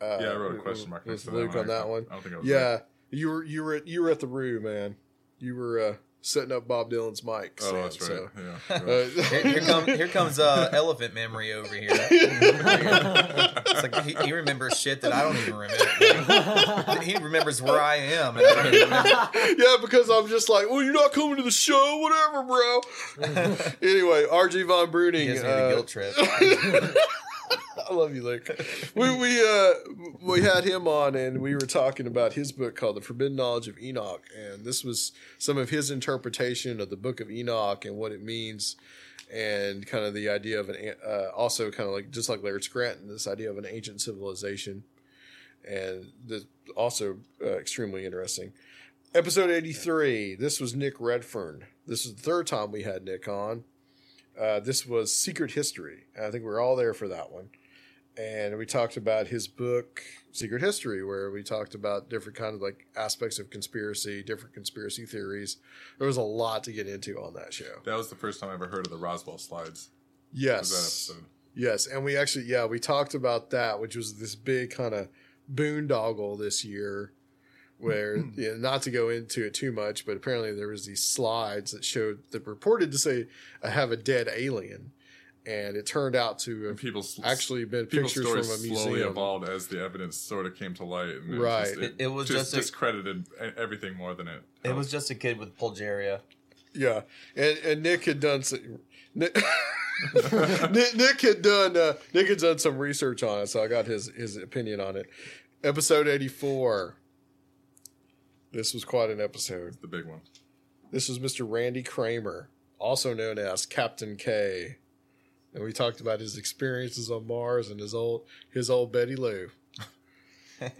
Uh, Yeah, I wrote a question mark with next to that Luke one. on that one. I don't think I was yeah, there. you were you were you were at the Rue, man. You were uh, setting up Bob Dylan's mic. Oh, Sam, that's right. So. Yeah. Uh, here, here, come, here comes uh, elephant memory over here. it's like he, he remembers shit that I don't even remember. He remembers where I am. And I remember. yeah, because I'm just like, well, you're not coming to the show, whatever, bro. anyway, RG Von Bruning. The uh, guilt trip. I love you, Luke. We we uh we had him on, and we were talking about his book called "The Forbidden Knowledge of Enoch," and this was some of his interpretation of the Book of Enoch and what it means, and kind of the idea of an uh, also kind of like just like Laird Scranton, this idea of an ancient civilization, and this also uh, extremely interesting. Episode eighty three. This was Nick Redfern. This is the third time we had Nick on. Uh, this was Secret History. I think we were all there for that one. And we talked about his book, Secret History, where we talked about different kind of like aspects of conspiracy, different conspiracy theories. There was a lot to get into on that show. That was the first time I ever heard of the Roswell slides. Yes. Yes. And we actually, yeah, we talked about that, which was this big kind of boondoggle this year where, hmm. you know, not to go into it too much, but apparently there was these slides that showed, that purported to say, I have a dead alien. And it turned out to have people's actually been People's pictures from stories a slowly museum. evolved as the evidence sort of came to light. And Right. It, just, It- it was just, just a- discredited everything more than it. It was just a kid with Pulgeria. Yeah, and and Nick had done some. Nick, Nick, Nick had done uh, Nick had done some research on it, so I got his his opinion on it. Episode eighty four. This was quite an episode. The big one. This was Mr. Randy Cramer, also known as Captain K, and we talked about his experiences on Mars and his old his old Betty Lou.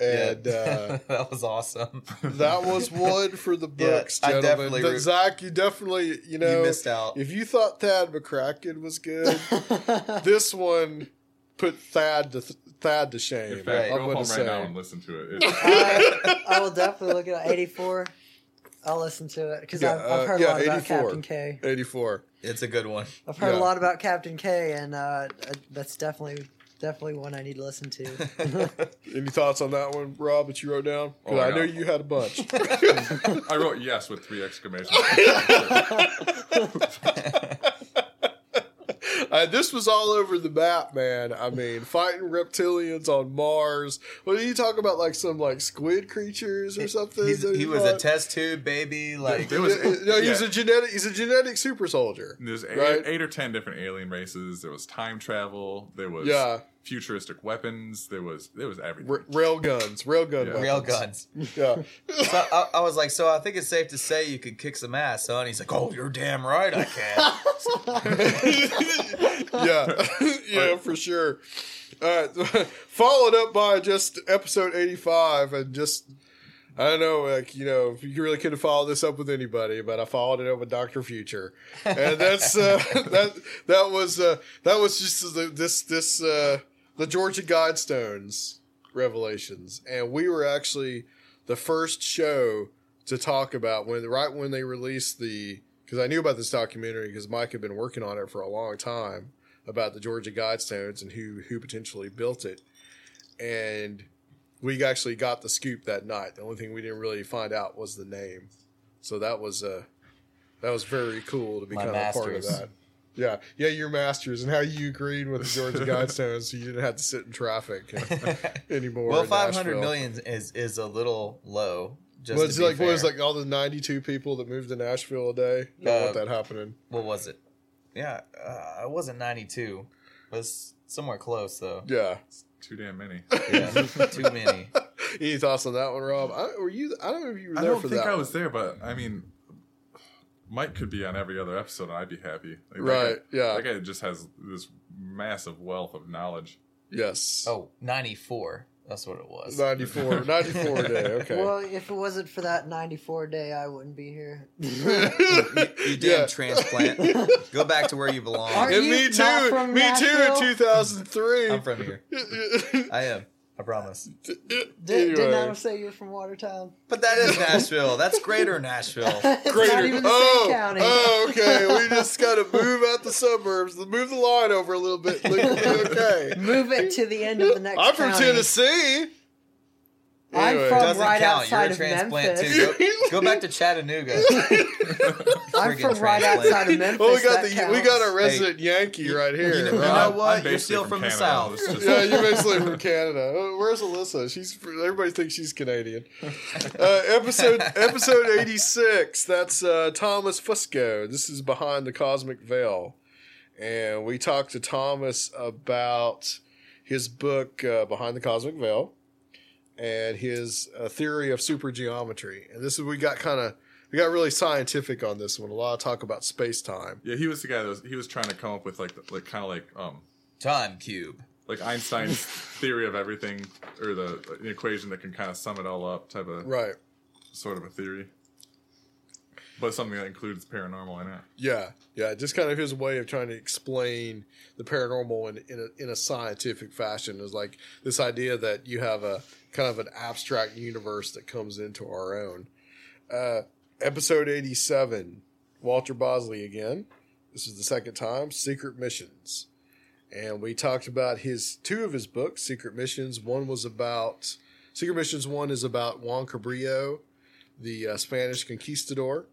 And uh, that was awesome. that was one for the Yeah, books, I gentlemen. definitely Th- re- Zach, you definitely, you know, you missed out. If you thought Thad McCracken was good, this one put Thad to Thad to shame. In fact, I'm go gonna home say. right now and listen to it. I, I will definitely look at 84. I'll listen to it because Yeah, I've, I've uh, heard yeah, a lot about Captain K. 84. It's a good one. I've heard Yeah. a lot about Captain K, and uh, uh, that's definitely definitely one I need to listen to. Any thoughts on that one, Rob, that you wrote down? Oh, I I know you had a bunch. I wrote yes with three exclamations. Uh, this was all over the map, man. I mean, fighting reptilians on Mars. What did you talk about? Like some like squid creatures or something? He's, he was a test tube baby. Like There was- no, he's yeah. a genetic. He's a genetic super soldier. There's eight, Right. eight or ten different alien races. There was time travel. There was Yeah. Futuristic weapons. There was there was everything. R- rail guns, rail gun, Yeah. Rail guns. Yeah, So I, I was like, so I think it's safe to say you could kick some ass, son. He's like, oh, you're damn right I can. yeah, yeah, for sure. All right, followed up by just episode eighty-five, and just I don't know, like you know, you really couldn't follow this up with anybody, but I followed it up with Doctor Future, and that's uh, that that was uh, that was just the, this this uh, the Georgia Guidestones revelations, and we were actually the first show to talk about when right when they released the because I knew about this documentary because Mike had been working on it for a long time about the Georgia Guidestones and who who potentially built it, and we actually got the scoop that night. The only thing we didn't really find out was the name, so that was uh that was very cool to be My kind of a part of that. Yeah, yeah, your masters and how you agreed with the Georgia Guidestones, so you didn't have to sit in traffic anymore. well, in five hundred Nashville. million is is a little low. Just Well, to it's be like what was like all the ninety-two people that moved to Nashville a day. Don't Uh, want that happening. What was it? Yeah, uh, it wasn't ninety two. It was somewhere close though. Yeah, Too damn many. Yeah, too many. Any thoughts on that one, Rob? I, were you? I don't know if you were there for that. I don't think that. I one. was there, but I mean, Mike could be on every other episode, and I'd be happy. Like, that Right, guy- yeah. That guy just has this massive wealth of knowledge. Yes. Oh, 94. That's what it was. 94 94 day. Okay. Well, if it wasn't for that 94 day, I wouldn't be here. You damn Yeah. transplant. Go back to where you belong. Are and you me not too. from Me too. In two thousand three. I'm from here. I am. I promise. Did, didn't Adam say you're from Watertown? But that is Nashville. That's greater Nashville. It's not Greater. even the oh, same county. oh, okay. We just got to move out the suburbs, move the line over a little bit. Okay. Move it to the end of the next I'm from county. Tennessee. I'm Anyway. from Doesn't right count. You're outside a of transplant Memphis. too. Go, go back to Chattanooga. I'm Friggin' from right transplant. outside of Memphis. Well, we got that the we counts. got our resident Yankee right here. You know, you right? know I'm what? You're basically still from, the Canada. South. It's just- yeah, you're basically from Canada. Oh, Where's Alyssa? She's everybody thinks she's Canadian. Uh, episode episode eighty six. That's uh, Thomas Fusco. This is behind the cosmic veil, and we talked to Thomas about his book uh, Behind the Cosmic Veil and his uh, theory of supergeometry. And this is we got kind of we got really scientific on this one. A lot of talk about space time. Yeah, he was the guy that was he was trying to come up with like the, like kind of like um Time cube. like Einstein's theory of everything or the, the equation that can kind of sum it all up type of Right. sort of a theory. But something that includes paranormal in it. Yeah, yeah, just kind of his way of trying to explain the paranormal in in a, in a scientific fashion is like this idea that you have a kind of an abstract universe that comes into our own. Uh, episode eighty seven, Walter Bosley again. This is the second time. Secret Missions, and we talked about his two of his books, Secret Missions. One was about Secret Missions. One is about Juan Cabrillo, the uh, Spanish conquistador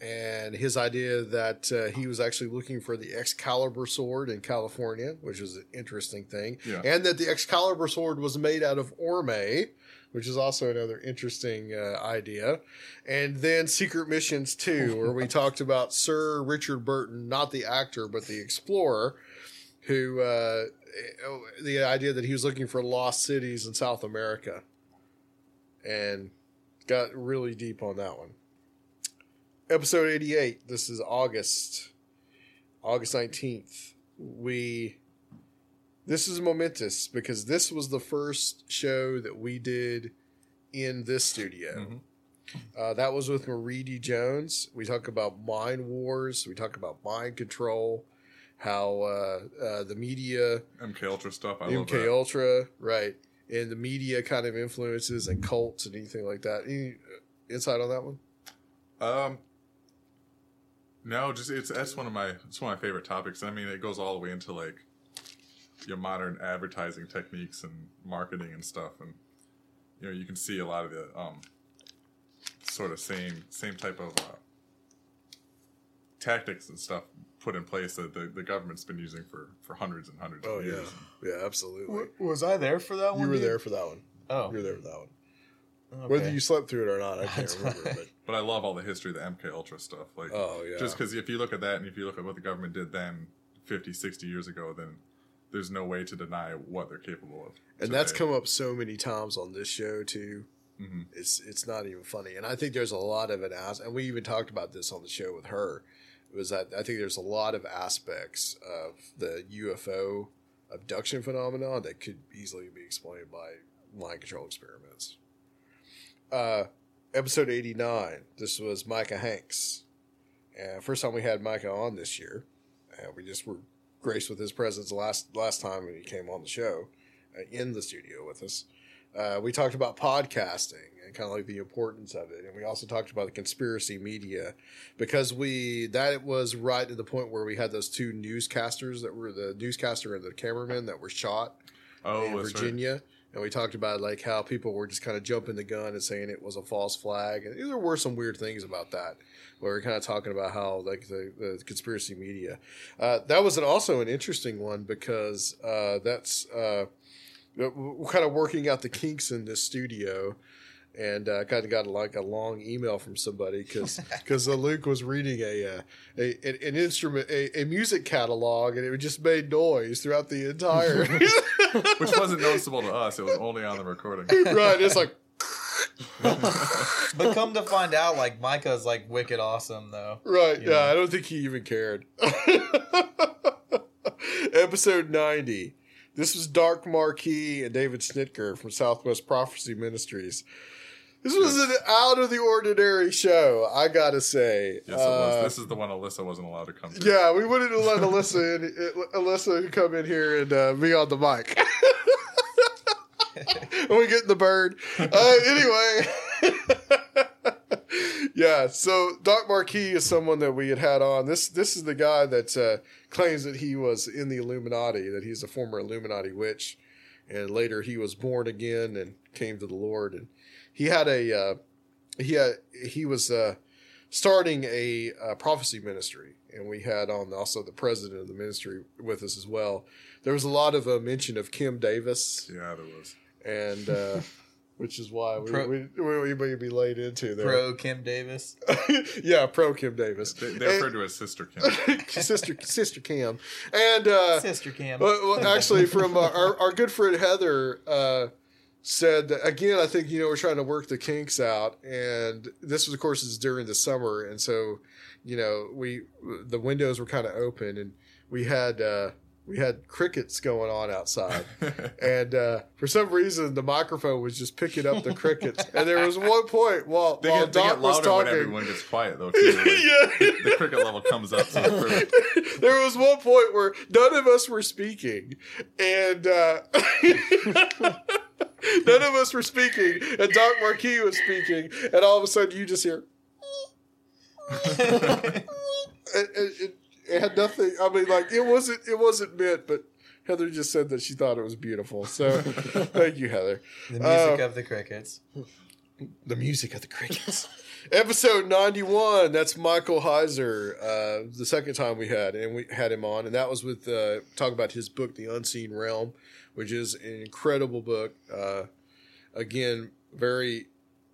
and his idea that uh, he was actually looking for the Excalibur sword in California, which is an interesting thing, Yeah. and that the Excalibur sword was made out of orme, which is also another interesting uh, idea. And then Secret Missions 2, where we talked about Sir Richard Burton, not the actor, but the explorer, who uh, the idea that he was looking for lost cities in South America, and got really deep on that one episode 88 this is august august 19th we this is momentous because this was the first show that we did in this studio. Uh, that was with marie d. Jones. We talk about mind wars. We talk about mind control how uh, uh, the media MK Ultra stuff. I love mk ultra right and the media kind of influences and cults and anything like that. Any uh, insight on that one? Um, no, just it's that's one of my it's one of my favorite topics. I mean, it goes all the way into like you know, modern advertising techniques and marketing and stuff, and you know you can see a lot of the um, sort of same same type of uh, tactics and stuff put in place that the, the government's been using for, for hundreds and hundreds Oh of yeah, years. yeah, absolutely. Was I there for that one? You were dude? there for that one. Oh. you were there for that one. Okay. Whether you slept through it or not, I can't remember. But But I love all the history of the MK Ultra stuff. Like, Oh, yeah. just because if you look at that and if you look at what the government did then, 50, 60 years ago, then there's no way to deny what they're capable of. and that's come up so many times on this show too. Mhm. It's it's not even funny, and I think there's a lot of it as, and we even talked about this on the show with her. Was that I think there's a lot of aspects of the UFO abduction phenomenon that could easily be explained by mind control experiments. Uh, episode 89. This was Micah Hanks. Uh, first time we had Micah on this year. Uh, we just were graced with his presence last last time when he came on the show uh, in the studio with us. Uh, we talked about podcasting and kind of like the importance of it, and we also talked about the conspiracy media because we that was right at the point where we had those two newscasters that were the newscaster and the cameraman that were shot Oh, in Virginia. right. And we talked about like how people were just kind of jumping the gun and saying it was a false flag, and there were some weird things about that. We are kind of talking about how like the, the conspiracy media. Uh, that was an, also an interesting one because uh, that's uh, we're kind of working out the kinks in this studio. And uh, kind of got like a long email from somebody because because Luke was reading a, uh, a an, an instrument a, a music catalog and it just made noise throughout the entire Which wasn't noticeable to us. It was only on the recording. right. It's like but come to find out, like Micah's like wicked awesome though. right. Yeah, know? I don't think he even cared. Episode ninety. This was Doc Marquis and David Snitker from Southwest Prophecy Ministries. This was an out of the ordinary show, I gotta say. Yes, it was. Uh, This is the one Alyssa wasn't allowed to come to. Yeah, we wouldn't have let Alyssa in, Alyssa come in here and uh, be on the mic. and we get the bird. Uh, anyway, yeah. So Doc Marquis is someone that we had had on. This this is the guy that uh, claims that he was in the Illuminati, that he's a former Illuminati witch, and later he was born again and came to the Lord. And he had a uh, he had he was uh, starting a, uh prophecy ministry, and we had on also the president of the ministry with us as well. There was a lot of uh, mention of Kim Davis. Yeah, there was, and uh, which is why we Pro- we, we, we may be laid into there. Pro Kim Davis. yeah, pro Kim Davis. They, they referred to her as Sister Kim. sister sister Kim, and uh, Sister Kim. Well, well, actually, from uh, our our good friend Heather uh, said that, again. I think you know we're trying to work the kinks out, and this was of course is during the summer, and so you know we the windows were kind of open, and we had. Uh, we had crickets going on outside, and uh, for some reason the microphone was just picking up the crickets. And there was one point while, They while get, they Doc get was louder when talking, everyone gets quiet, though. Too. Like, the cricket level comes up. So there was one point where none of us were speaking, and uh, none of us were speaking, and Doc Marquis was speaking, and all of a sudden you just hear. it, it, it, had nothing. I mean, like it wasn't. It wasn't meant, but Heather just said that she thought it was beautiful. So, thank you, Heather. The music Uh, of the crickets. the music of the crickets. Episode 91, that's Michael Heiser, uh, the second time we had, and we had him on, and that was with, uh, talk about his book, The Unseen Realm, which is an incredible book. Uh, again, very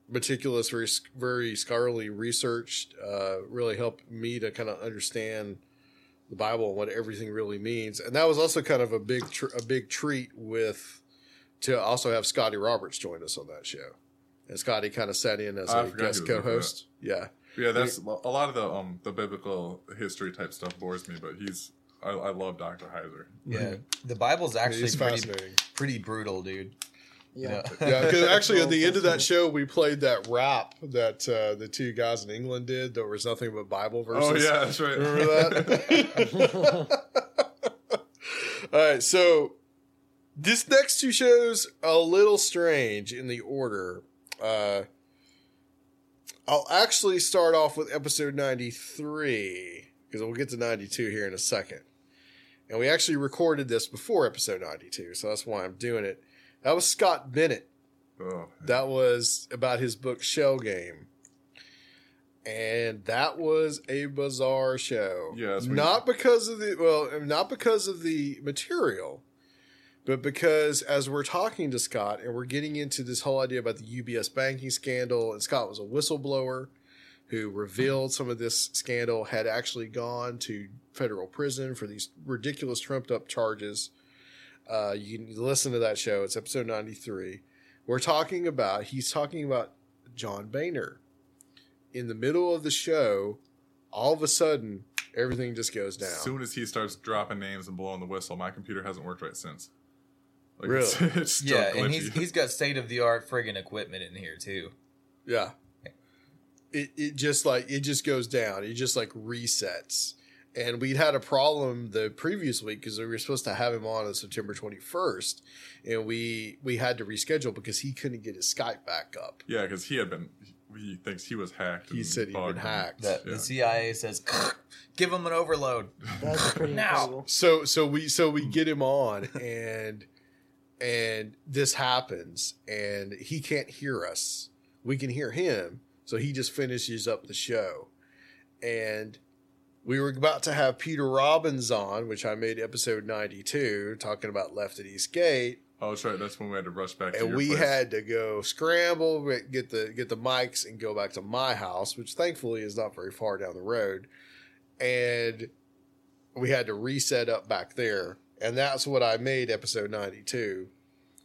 meticulous, very, very scholarly researched, uh, really helped me to kind of understand the Bible and what everything really means. And that was also kind of a big, tr- a big treat with, to also have Scotty Roberts join us on that show. And Scotty kind of sat in as I a guest he was with co-host. Yeah, Yeah, that's a lot of the um the biblical history type stuff bores me, but he's I, I love Doctor Heiser. Yeah, the Bible's actually pretty, pretty brutal, dude. You know? yeah. Because actually, at the end of that show, we played that rap that uh, the two guys in England did. There was nothing but Bible verses. Oh yeah, that's right. Remember that? All right, so this next two shows a little strange in the order. Uh, I'll actually start off with episode ninety three because we'll get to ninety two here in a second. and we actually recorded this before episode 92, so that's why I'm doing it. That was Scott Bennett. Oh, That was about his book Shell Game. And that was a bizarre show. Yeah, not because of the well, not because of the material, but because as we're talking to Scott and we're getting into this whole idea about the UBS banking scandal, and Scott was a whistleblower who revealed some of this scandal, had actually gone to federal prison for these ridiculous trumped up charges. Uh, you can listen to that show. It's episode 93. We're talking about, he's talking about John Boehner. In the middle of the show, all of a sudden, everything just goes down. As soon as he starts dropping names and blowing the whistle, my computer hasn't worked right since. Like, Really? It's, it's still yeah, and he's he's got state of the art friggin' equipment in here too. Yeah. It it just like it just goes down. It just like resets. And we'd had a problem the previous week because we were supposed to have him on on September 21st, and we we had to reschedule because he couldn't get his Skype back up. yeah, because he had been. He thinks he was hacked. He and said he'd been hacked. That Yeah. the CIA says, give him an overload. That's pretty Now. incredible. So so we so we get him on and and this happens and he can't hear us. We can hear him, so he just finishes up the show. And we were about to have Peter Robbins on, which I made episode 92 talking about Left at East Gate, Oh, that's right. That's when we had to rush back. to and we place. had to go scramble, get the get the mics and go back to my house, which thankfully is not very far down the road. And we had to reset up back there, and that's what I made episode ninety two,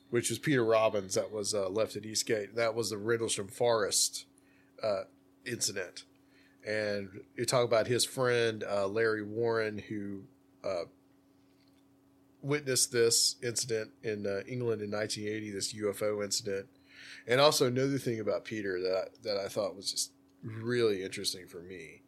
which was Peter Robbins that was uh, left at Eastgate. That was the Rendlesham Forest uh, incident, and you talk about his friend uh, Larry Warren who. Uh, witnessed this incident in uh, England in 1980, this UFO incident, and also another thing about Peter that that I thought was just really interesting for me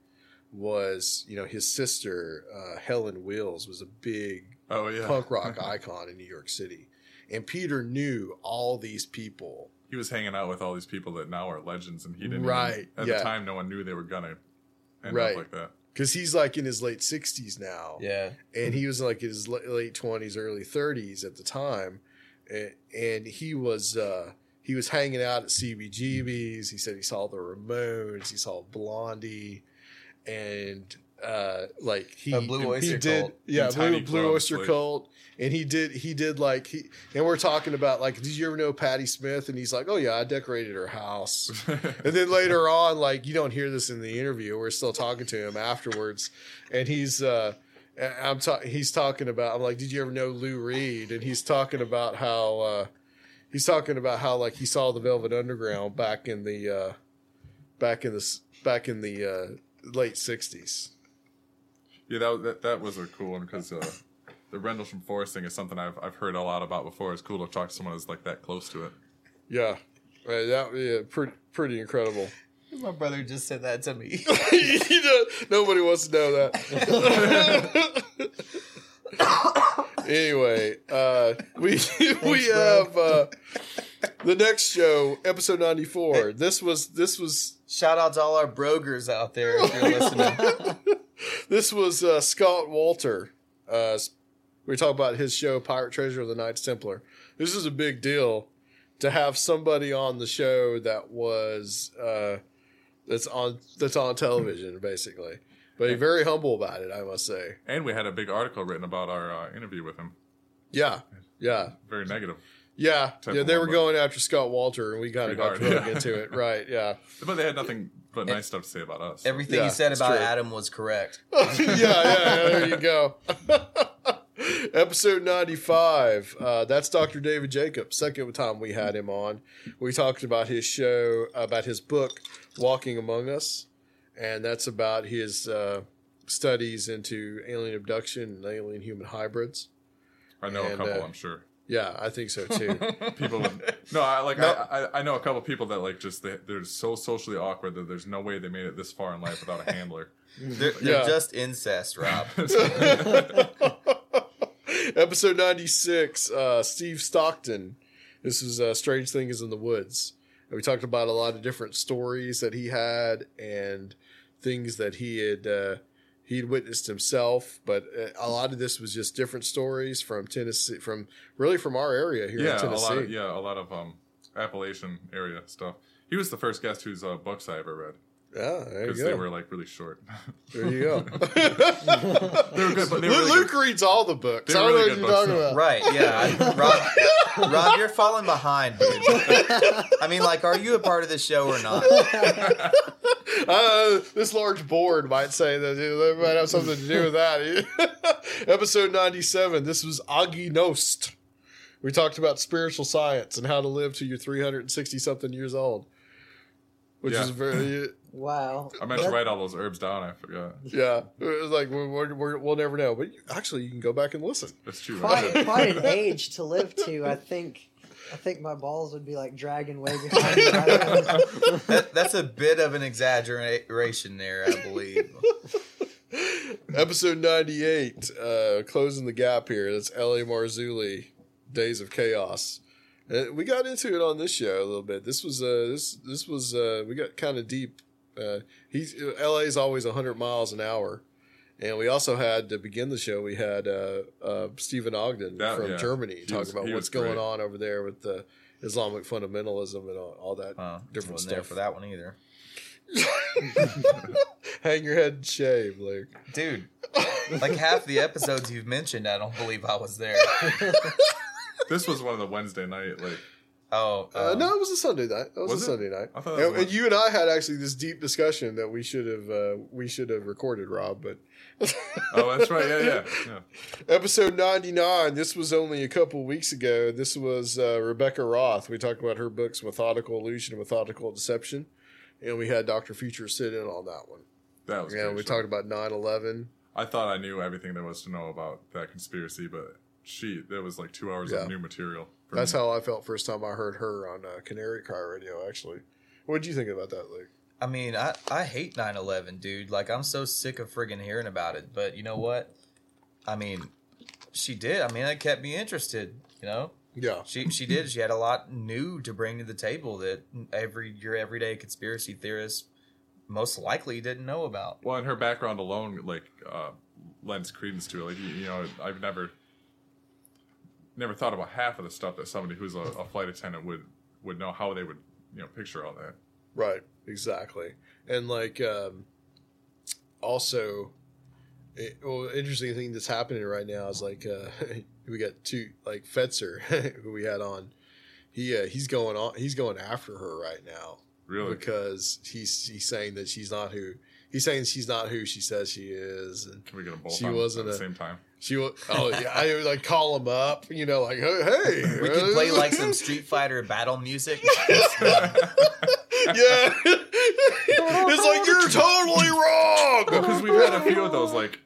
was you know his sister uh, Helen Wheels was a big Oh yeah. punk rock icon in New York City, and Peter knew all these people. He was hanging out with all these people that now are legends, and he didn't. Right, Even, at yeah. the time, no one knew they were gonna end Right. up like that. Because he's like in his late 60s now. Yeah. and he was like in his late twenties, early thirties at the time, and, and he was uh, he was hanging out at CBGB's. He said he saw the Ramones, he saw Blondie, and uh, like he A Blue he Oyster did, Cult. yeah, Blue, Blue Oyster like- Cult, and he did he did like he and we're talking about like, did you ever know Patti Smith? And he's like, oh yeah, I decorated her house. And then later on, like you don't hear this in the interview. We're still talking to him afterwards, and he's uh, I'm ta- he's talking about. I'm like, did you ever know Lou Reed? And he's talking about how uh, he's talking about how like he saw the Velvet Underground back in the uh, back in the back in the uh, late '60s. Yeah, that was- that, that was a cool one because uh, the Rendlesham Forest thing is something I've I've heard a lot about before. It's cool to talk to someone who's like that close to it. Yeah, Uh, that yeah, pretty pretty incredible. My brother just said that to me. You know, nobody wants to know that. anyway, uh, we we have uh, the next show, episode ninety four. This was this was Shout out to all our brogers out there if you're listening. This was uh, Scott Walter. Uh, we talk about his show, Pirate Treasure of the Knights Templar. This is a big deal to have somebody on the show that was uh, that's on that's on television, basically. But he's very humble about it, I must say. And we had a big article written about our uh, interview with him. Yeah, yeah, Very negative. yeah, yeah. They were going after Scott Walter, and we kind of got drug hard, yeah. into it, right? Yeah, But they had nothing but nice stuff to say about us. Everything Yeah, you said about true. Adam was correct. yeah, yeah, yeah. There you go. Episode 95. Uh, that's Dr. David Jacobs. Second time we had him on. We talked about his show, about his book, Walking Among Us. And that's about his uh, studies into alien abduction and alien human hybrids. I know a couple, uh, I'm sure. Yeah, I think so too. People, would, no, I like No. I, I I know a couple people that like just they, they're so socially awkward that there's no way they made it this far in life without a handler. They're, they're Yeah. just incest, Rob. Episode 96, uh, Steve Stockton. This is uh, Strange Things in the Woods. And we talked about a lot of different stories that he had and things that he had uh, he'd witnessed himself. But uh, a lot of this was just different stories from Tennessee, from really from our area here yeah, in a Tennessee. lot of yeah, a lot of um, Appalachian area stuff. He was the first guest whose uh, books I ever read. Yeah, because they were like really short. There you go. they were good, but they were Luke, really Luke reads all the books. They I don't know what good you're talking about. Right, yeah. Rob, Rob, you're falling behind, dude. I mean, like, are you a part of this show or not? Uh, this large board might say that you know, they might have something to do with that. Episode 97. This was Agi Nost. We talked about spiritual science and how to live till you're 360 something years old. Which Yeah. is very, Wow. I meant to write all those herbs down. I forgot. yeah. It was like, we're, we're, we're, we'll never know. But actually, you can go back and listen. That's true. Quite, quite an age to live to. I think. I think my balls would be like dragging way behind me. That, that's a bit of an exaggeration there, I believe. Episode 98, uh, closing the gap here. That's L.A. Marzulli, Days of Chaos. Uh, we got into it on this show a little bit. This was, uh, this, this was, uh, we got kind of deep. Uh, he's, LA is always 100 miles an hour. And we also had, to begin the show, we had, uh, uh, Stephen Ogden That- from yeah. Germany He talking was- about what's going on over there with the Islamic fundamentalism and all, all that Uh, different wasn't stuff. there for that one either. Hang your head and shave, Luke. Dude, like half the episodes you've mentioned, I don't believe I was there. This was one of the Wednesday night like. Oh, Uh, no, it was a Sunday night. That was, Was a it? Sunday night. And, and you and I had actually this deep discussion that we should have uh, we should have recorded, Rob. But Oh, that's right. Yeah, yeah, yeah. episode ninety nine. This was only a couple weeks ago. This was uh, Rebecca Roth. We talked about her books, Methodical Illusion and Methodical Deception, and we had Doctor Future sit in on that one. That was. Yeah, we show. talked about 9-11. I thought I knew everything there was to know about that conspiracy, but she there was like two hours Yeah. of new material. For That's me. how I felt first time I heard her on uh, Canary Cry Radio. Actually, what did you think about that, Luke? I mean, I, I hate 9 11, dude. Like, I'm so sick of friggin' hearing about it. But you know what? I mean, she did. I mean, that kept me interested, you know? Yeah. She she did. She had a lot new to bring to the table that every your everyday conspiracy theorist most likely didn't know about. Well, and her background alone, like, uh, lends credence to it. Like, you, you know, I've never, never thought about half of the stuff that somebody who's a, a flight attendant would would know how they would, you know, picture all that. Right, exactly. And like um also it, well interesting thing that's happening right now is like uh we got two like Fetzer who we had on he uh, he's going on he's going after her right now. Really? Because he's he's saying that she's not who he's saying she's not who she says she is and Can we get them both she on wasn't at the a- same time? She was oh yeah I would like call him up you know like hey, hey We could play like some Street Fighter battle music. yeah it's like you're totally wrong Because we've had a few of those like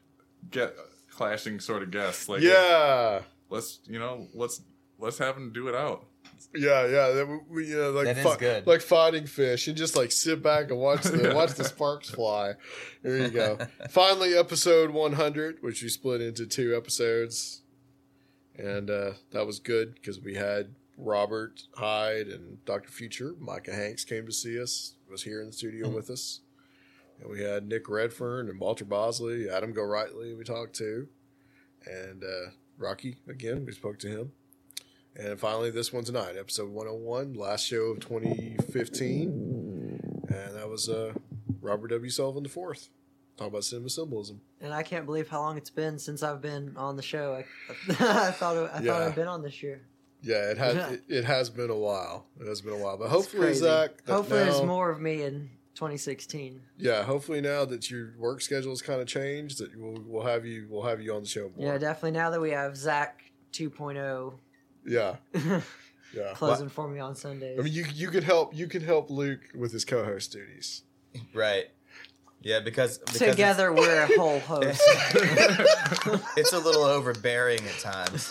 get clashing sort of guests. Like, yeah let's you know, let's let's have them do it out. Yeah, yeah, that we- we you know like That fi- good. like fighting fish and just like sit back and watch the watch the sparks fly. There you go. Finally, episode one hundred, which we split into two episodes, and uh, that was good because we had Robert Hyde and Doctor Future. Micah Hanks came to see us. Was here in the studio with us, and we had Nick Redfern and Walter Bosley, Adam Gorightly. We talked to, and uh, Rocky again. We spoke to him. And finally, this one tonight, episode 101, last show of 2015. And that was uh, Robert W. Sullivan the fourth. Talk about cinema symbolism. And I can't believe how long it's been since I've been on the show. I, I thought I Yeah. thought I'd been on this year. Yeah, it has Yeah. it, it has been a while. It has been a while, but hopefully. Zach. Hopefully, there's more of me in 2016. Yeah, hopefully now that your work schedule has kind of changed, that we'll, we'll have you we'll have you on the show more. Yeah, definitely. Now that we have Zach 2.0 Yeah, yeah. closing for me on Sundays. I mean, you you could help you could help Luke with his co-host duties. right. Yeah, because, because Together, we're a whole host. it's a little overbearing at times.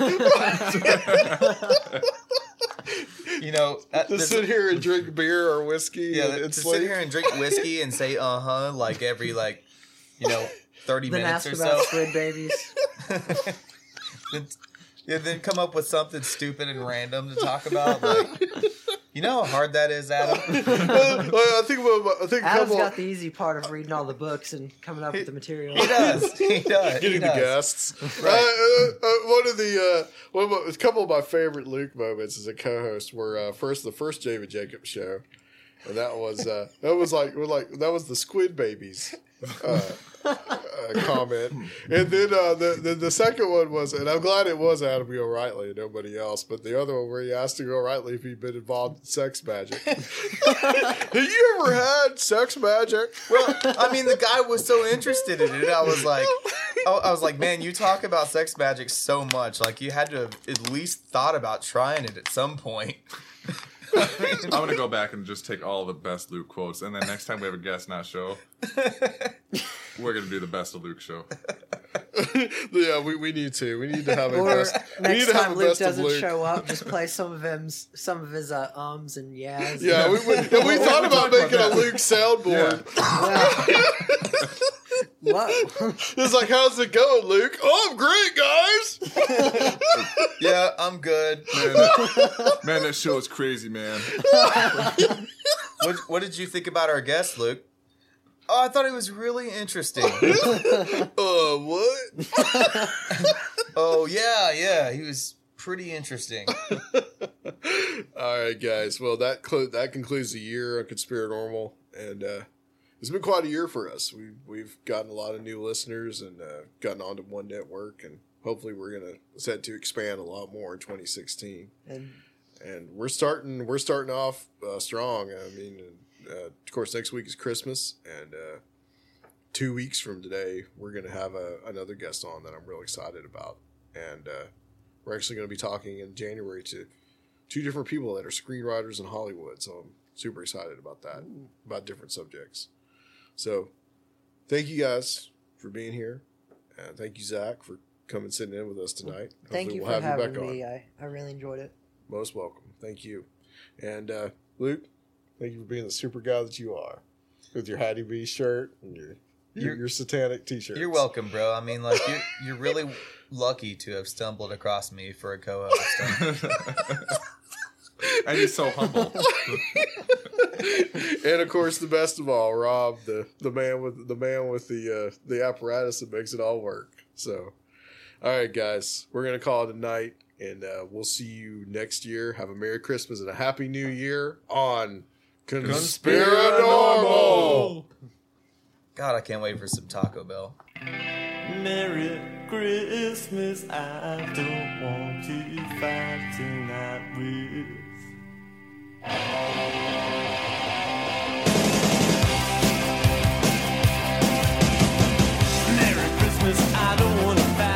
you know, uh, To sit here and drink beer or whiskey. yeah, and, to sit here and drink whiskey and say uh huh like every like you know thirty then minutes ask or about so. squid babies. Then, yeah, then come up with something stupid and random to talk about. Like, You know how hard that is, Adam. I think about, I think a Adam's couple. got the easy part of reading all the books and coming up with the material. He does. He does. Getting he the guests. Right. Uh, uh, uh, one of the uh, one of my, a couple of my favorite Luke moments as a co-host were uh, first the first David Jacobs show, and that was uh, that was like we're like that was the Squid Babies. Uh, uh, comment, and then uh, the, the the second one was, and I'm glad it was Adam Gorightly and nobody else, but the other one where he asked Gorightly if he'd been involved in sex magic. Have you ever had sex magic? Well, I mean, the guy was so interested in it. I was like, I I was like, man, you talk about sex magic so much. Like, you had to have at least thought about trying it at some point. I'm gonna go back and just take all the best Luke quotes, and then next time we have a guest not show, we're gonna do the best of Luke show. yeah, we, we need to. We need to have a Or best. we need next to have time a Luke best of doesn't Luke. show up, just play some of him, some of his uh, ums and yas. Yeah, we, we, and we thought about making a Luke soundboard. Whoa. It's like, how's it going, Luke? Oh, I'm great, guys. Yeah, I'm good. Man, that, man, that show is crazy, man. What, what did you think about our guest, Luke? Oh, I thought he was really interesting. uh, what? oh, yeah, yeah. He was pretty interesting. All right, guys. Well, that clo- that concludes the year of Conspiranormal, and uh, it's been quite a year for us. We we've gotten a lot of new listeners and uh, gotten onto one network, and hopefully, we're gonna set to expand a lot more in 2016. And and we're starting we're starting off uh, strong. I mean, uh, of course, next week is Christmas, and uh, two weeks from today, we're going to have a, another guest on that I'm real excited about, and uh, we're actually going to be talking in January to two different people that are screenwriters in Hollywood. So I'm super excited about that, about different subjects. So thank you guys for being here, and thank you Zach for coming sitting in with us tonight. Thank Hopefully you we'll for have you having back on. me. I, I really enjoyed it. Most welcome. Thank you. And uh, Luke, thank you for being the super guy that you are with your Hattie B shirt and your your, You're- your satanic t shirt. You're welcome, bro. I mean, like, you're, you're really lucky to have stumbled across me for a co host. and he's so humble. and of course, the best of all, Rob, the, the man with the man with the uh, the apparatus that makes it all work. So, all right, guys, we're gonna call it a night, and uh, we'll see you next year. Have a Merry Christmas and a Happy New Year on Conspiranormal. God, I can't wait for some Taco Bell. Merry Christmas, I don't want to fight tonight with. Christmas, I don't want to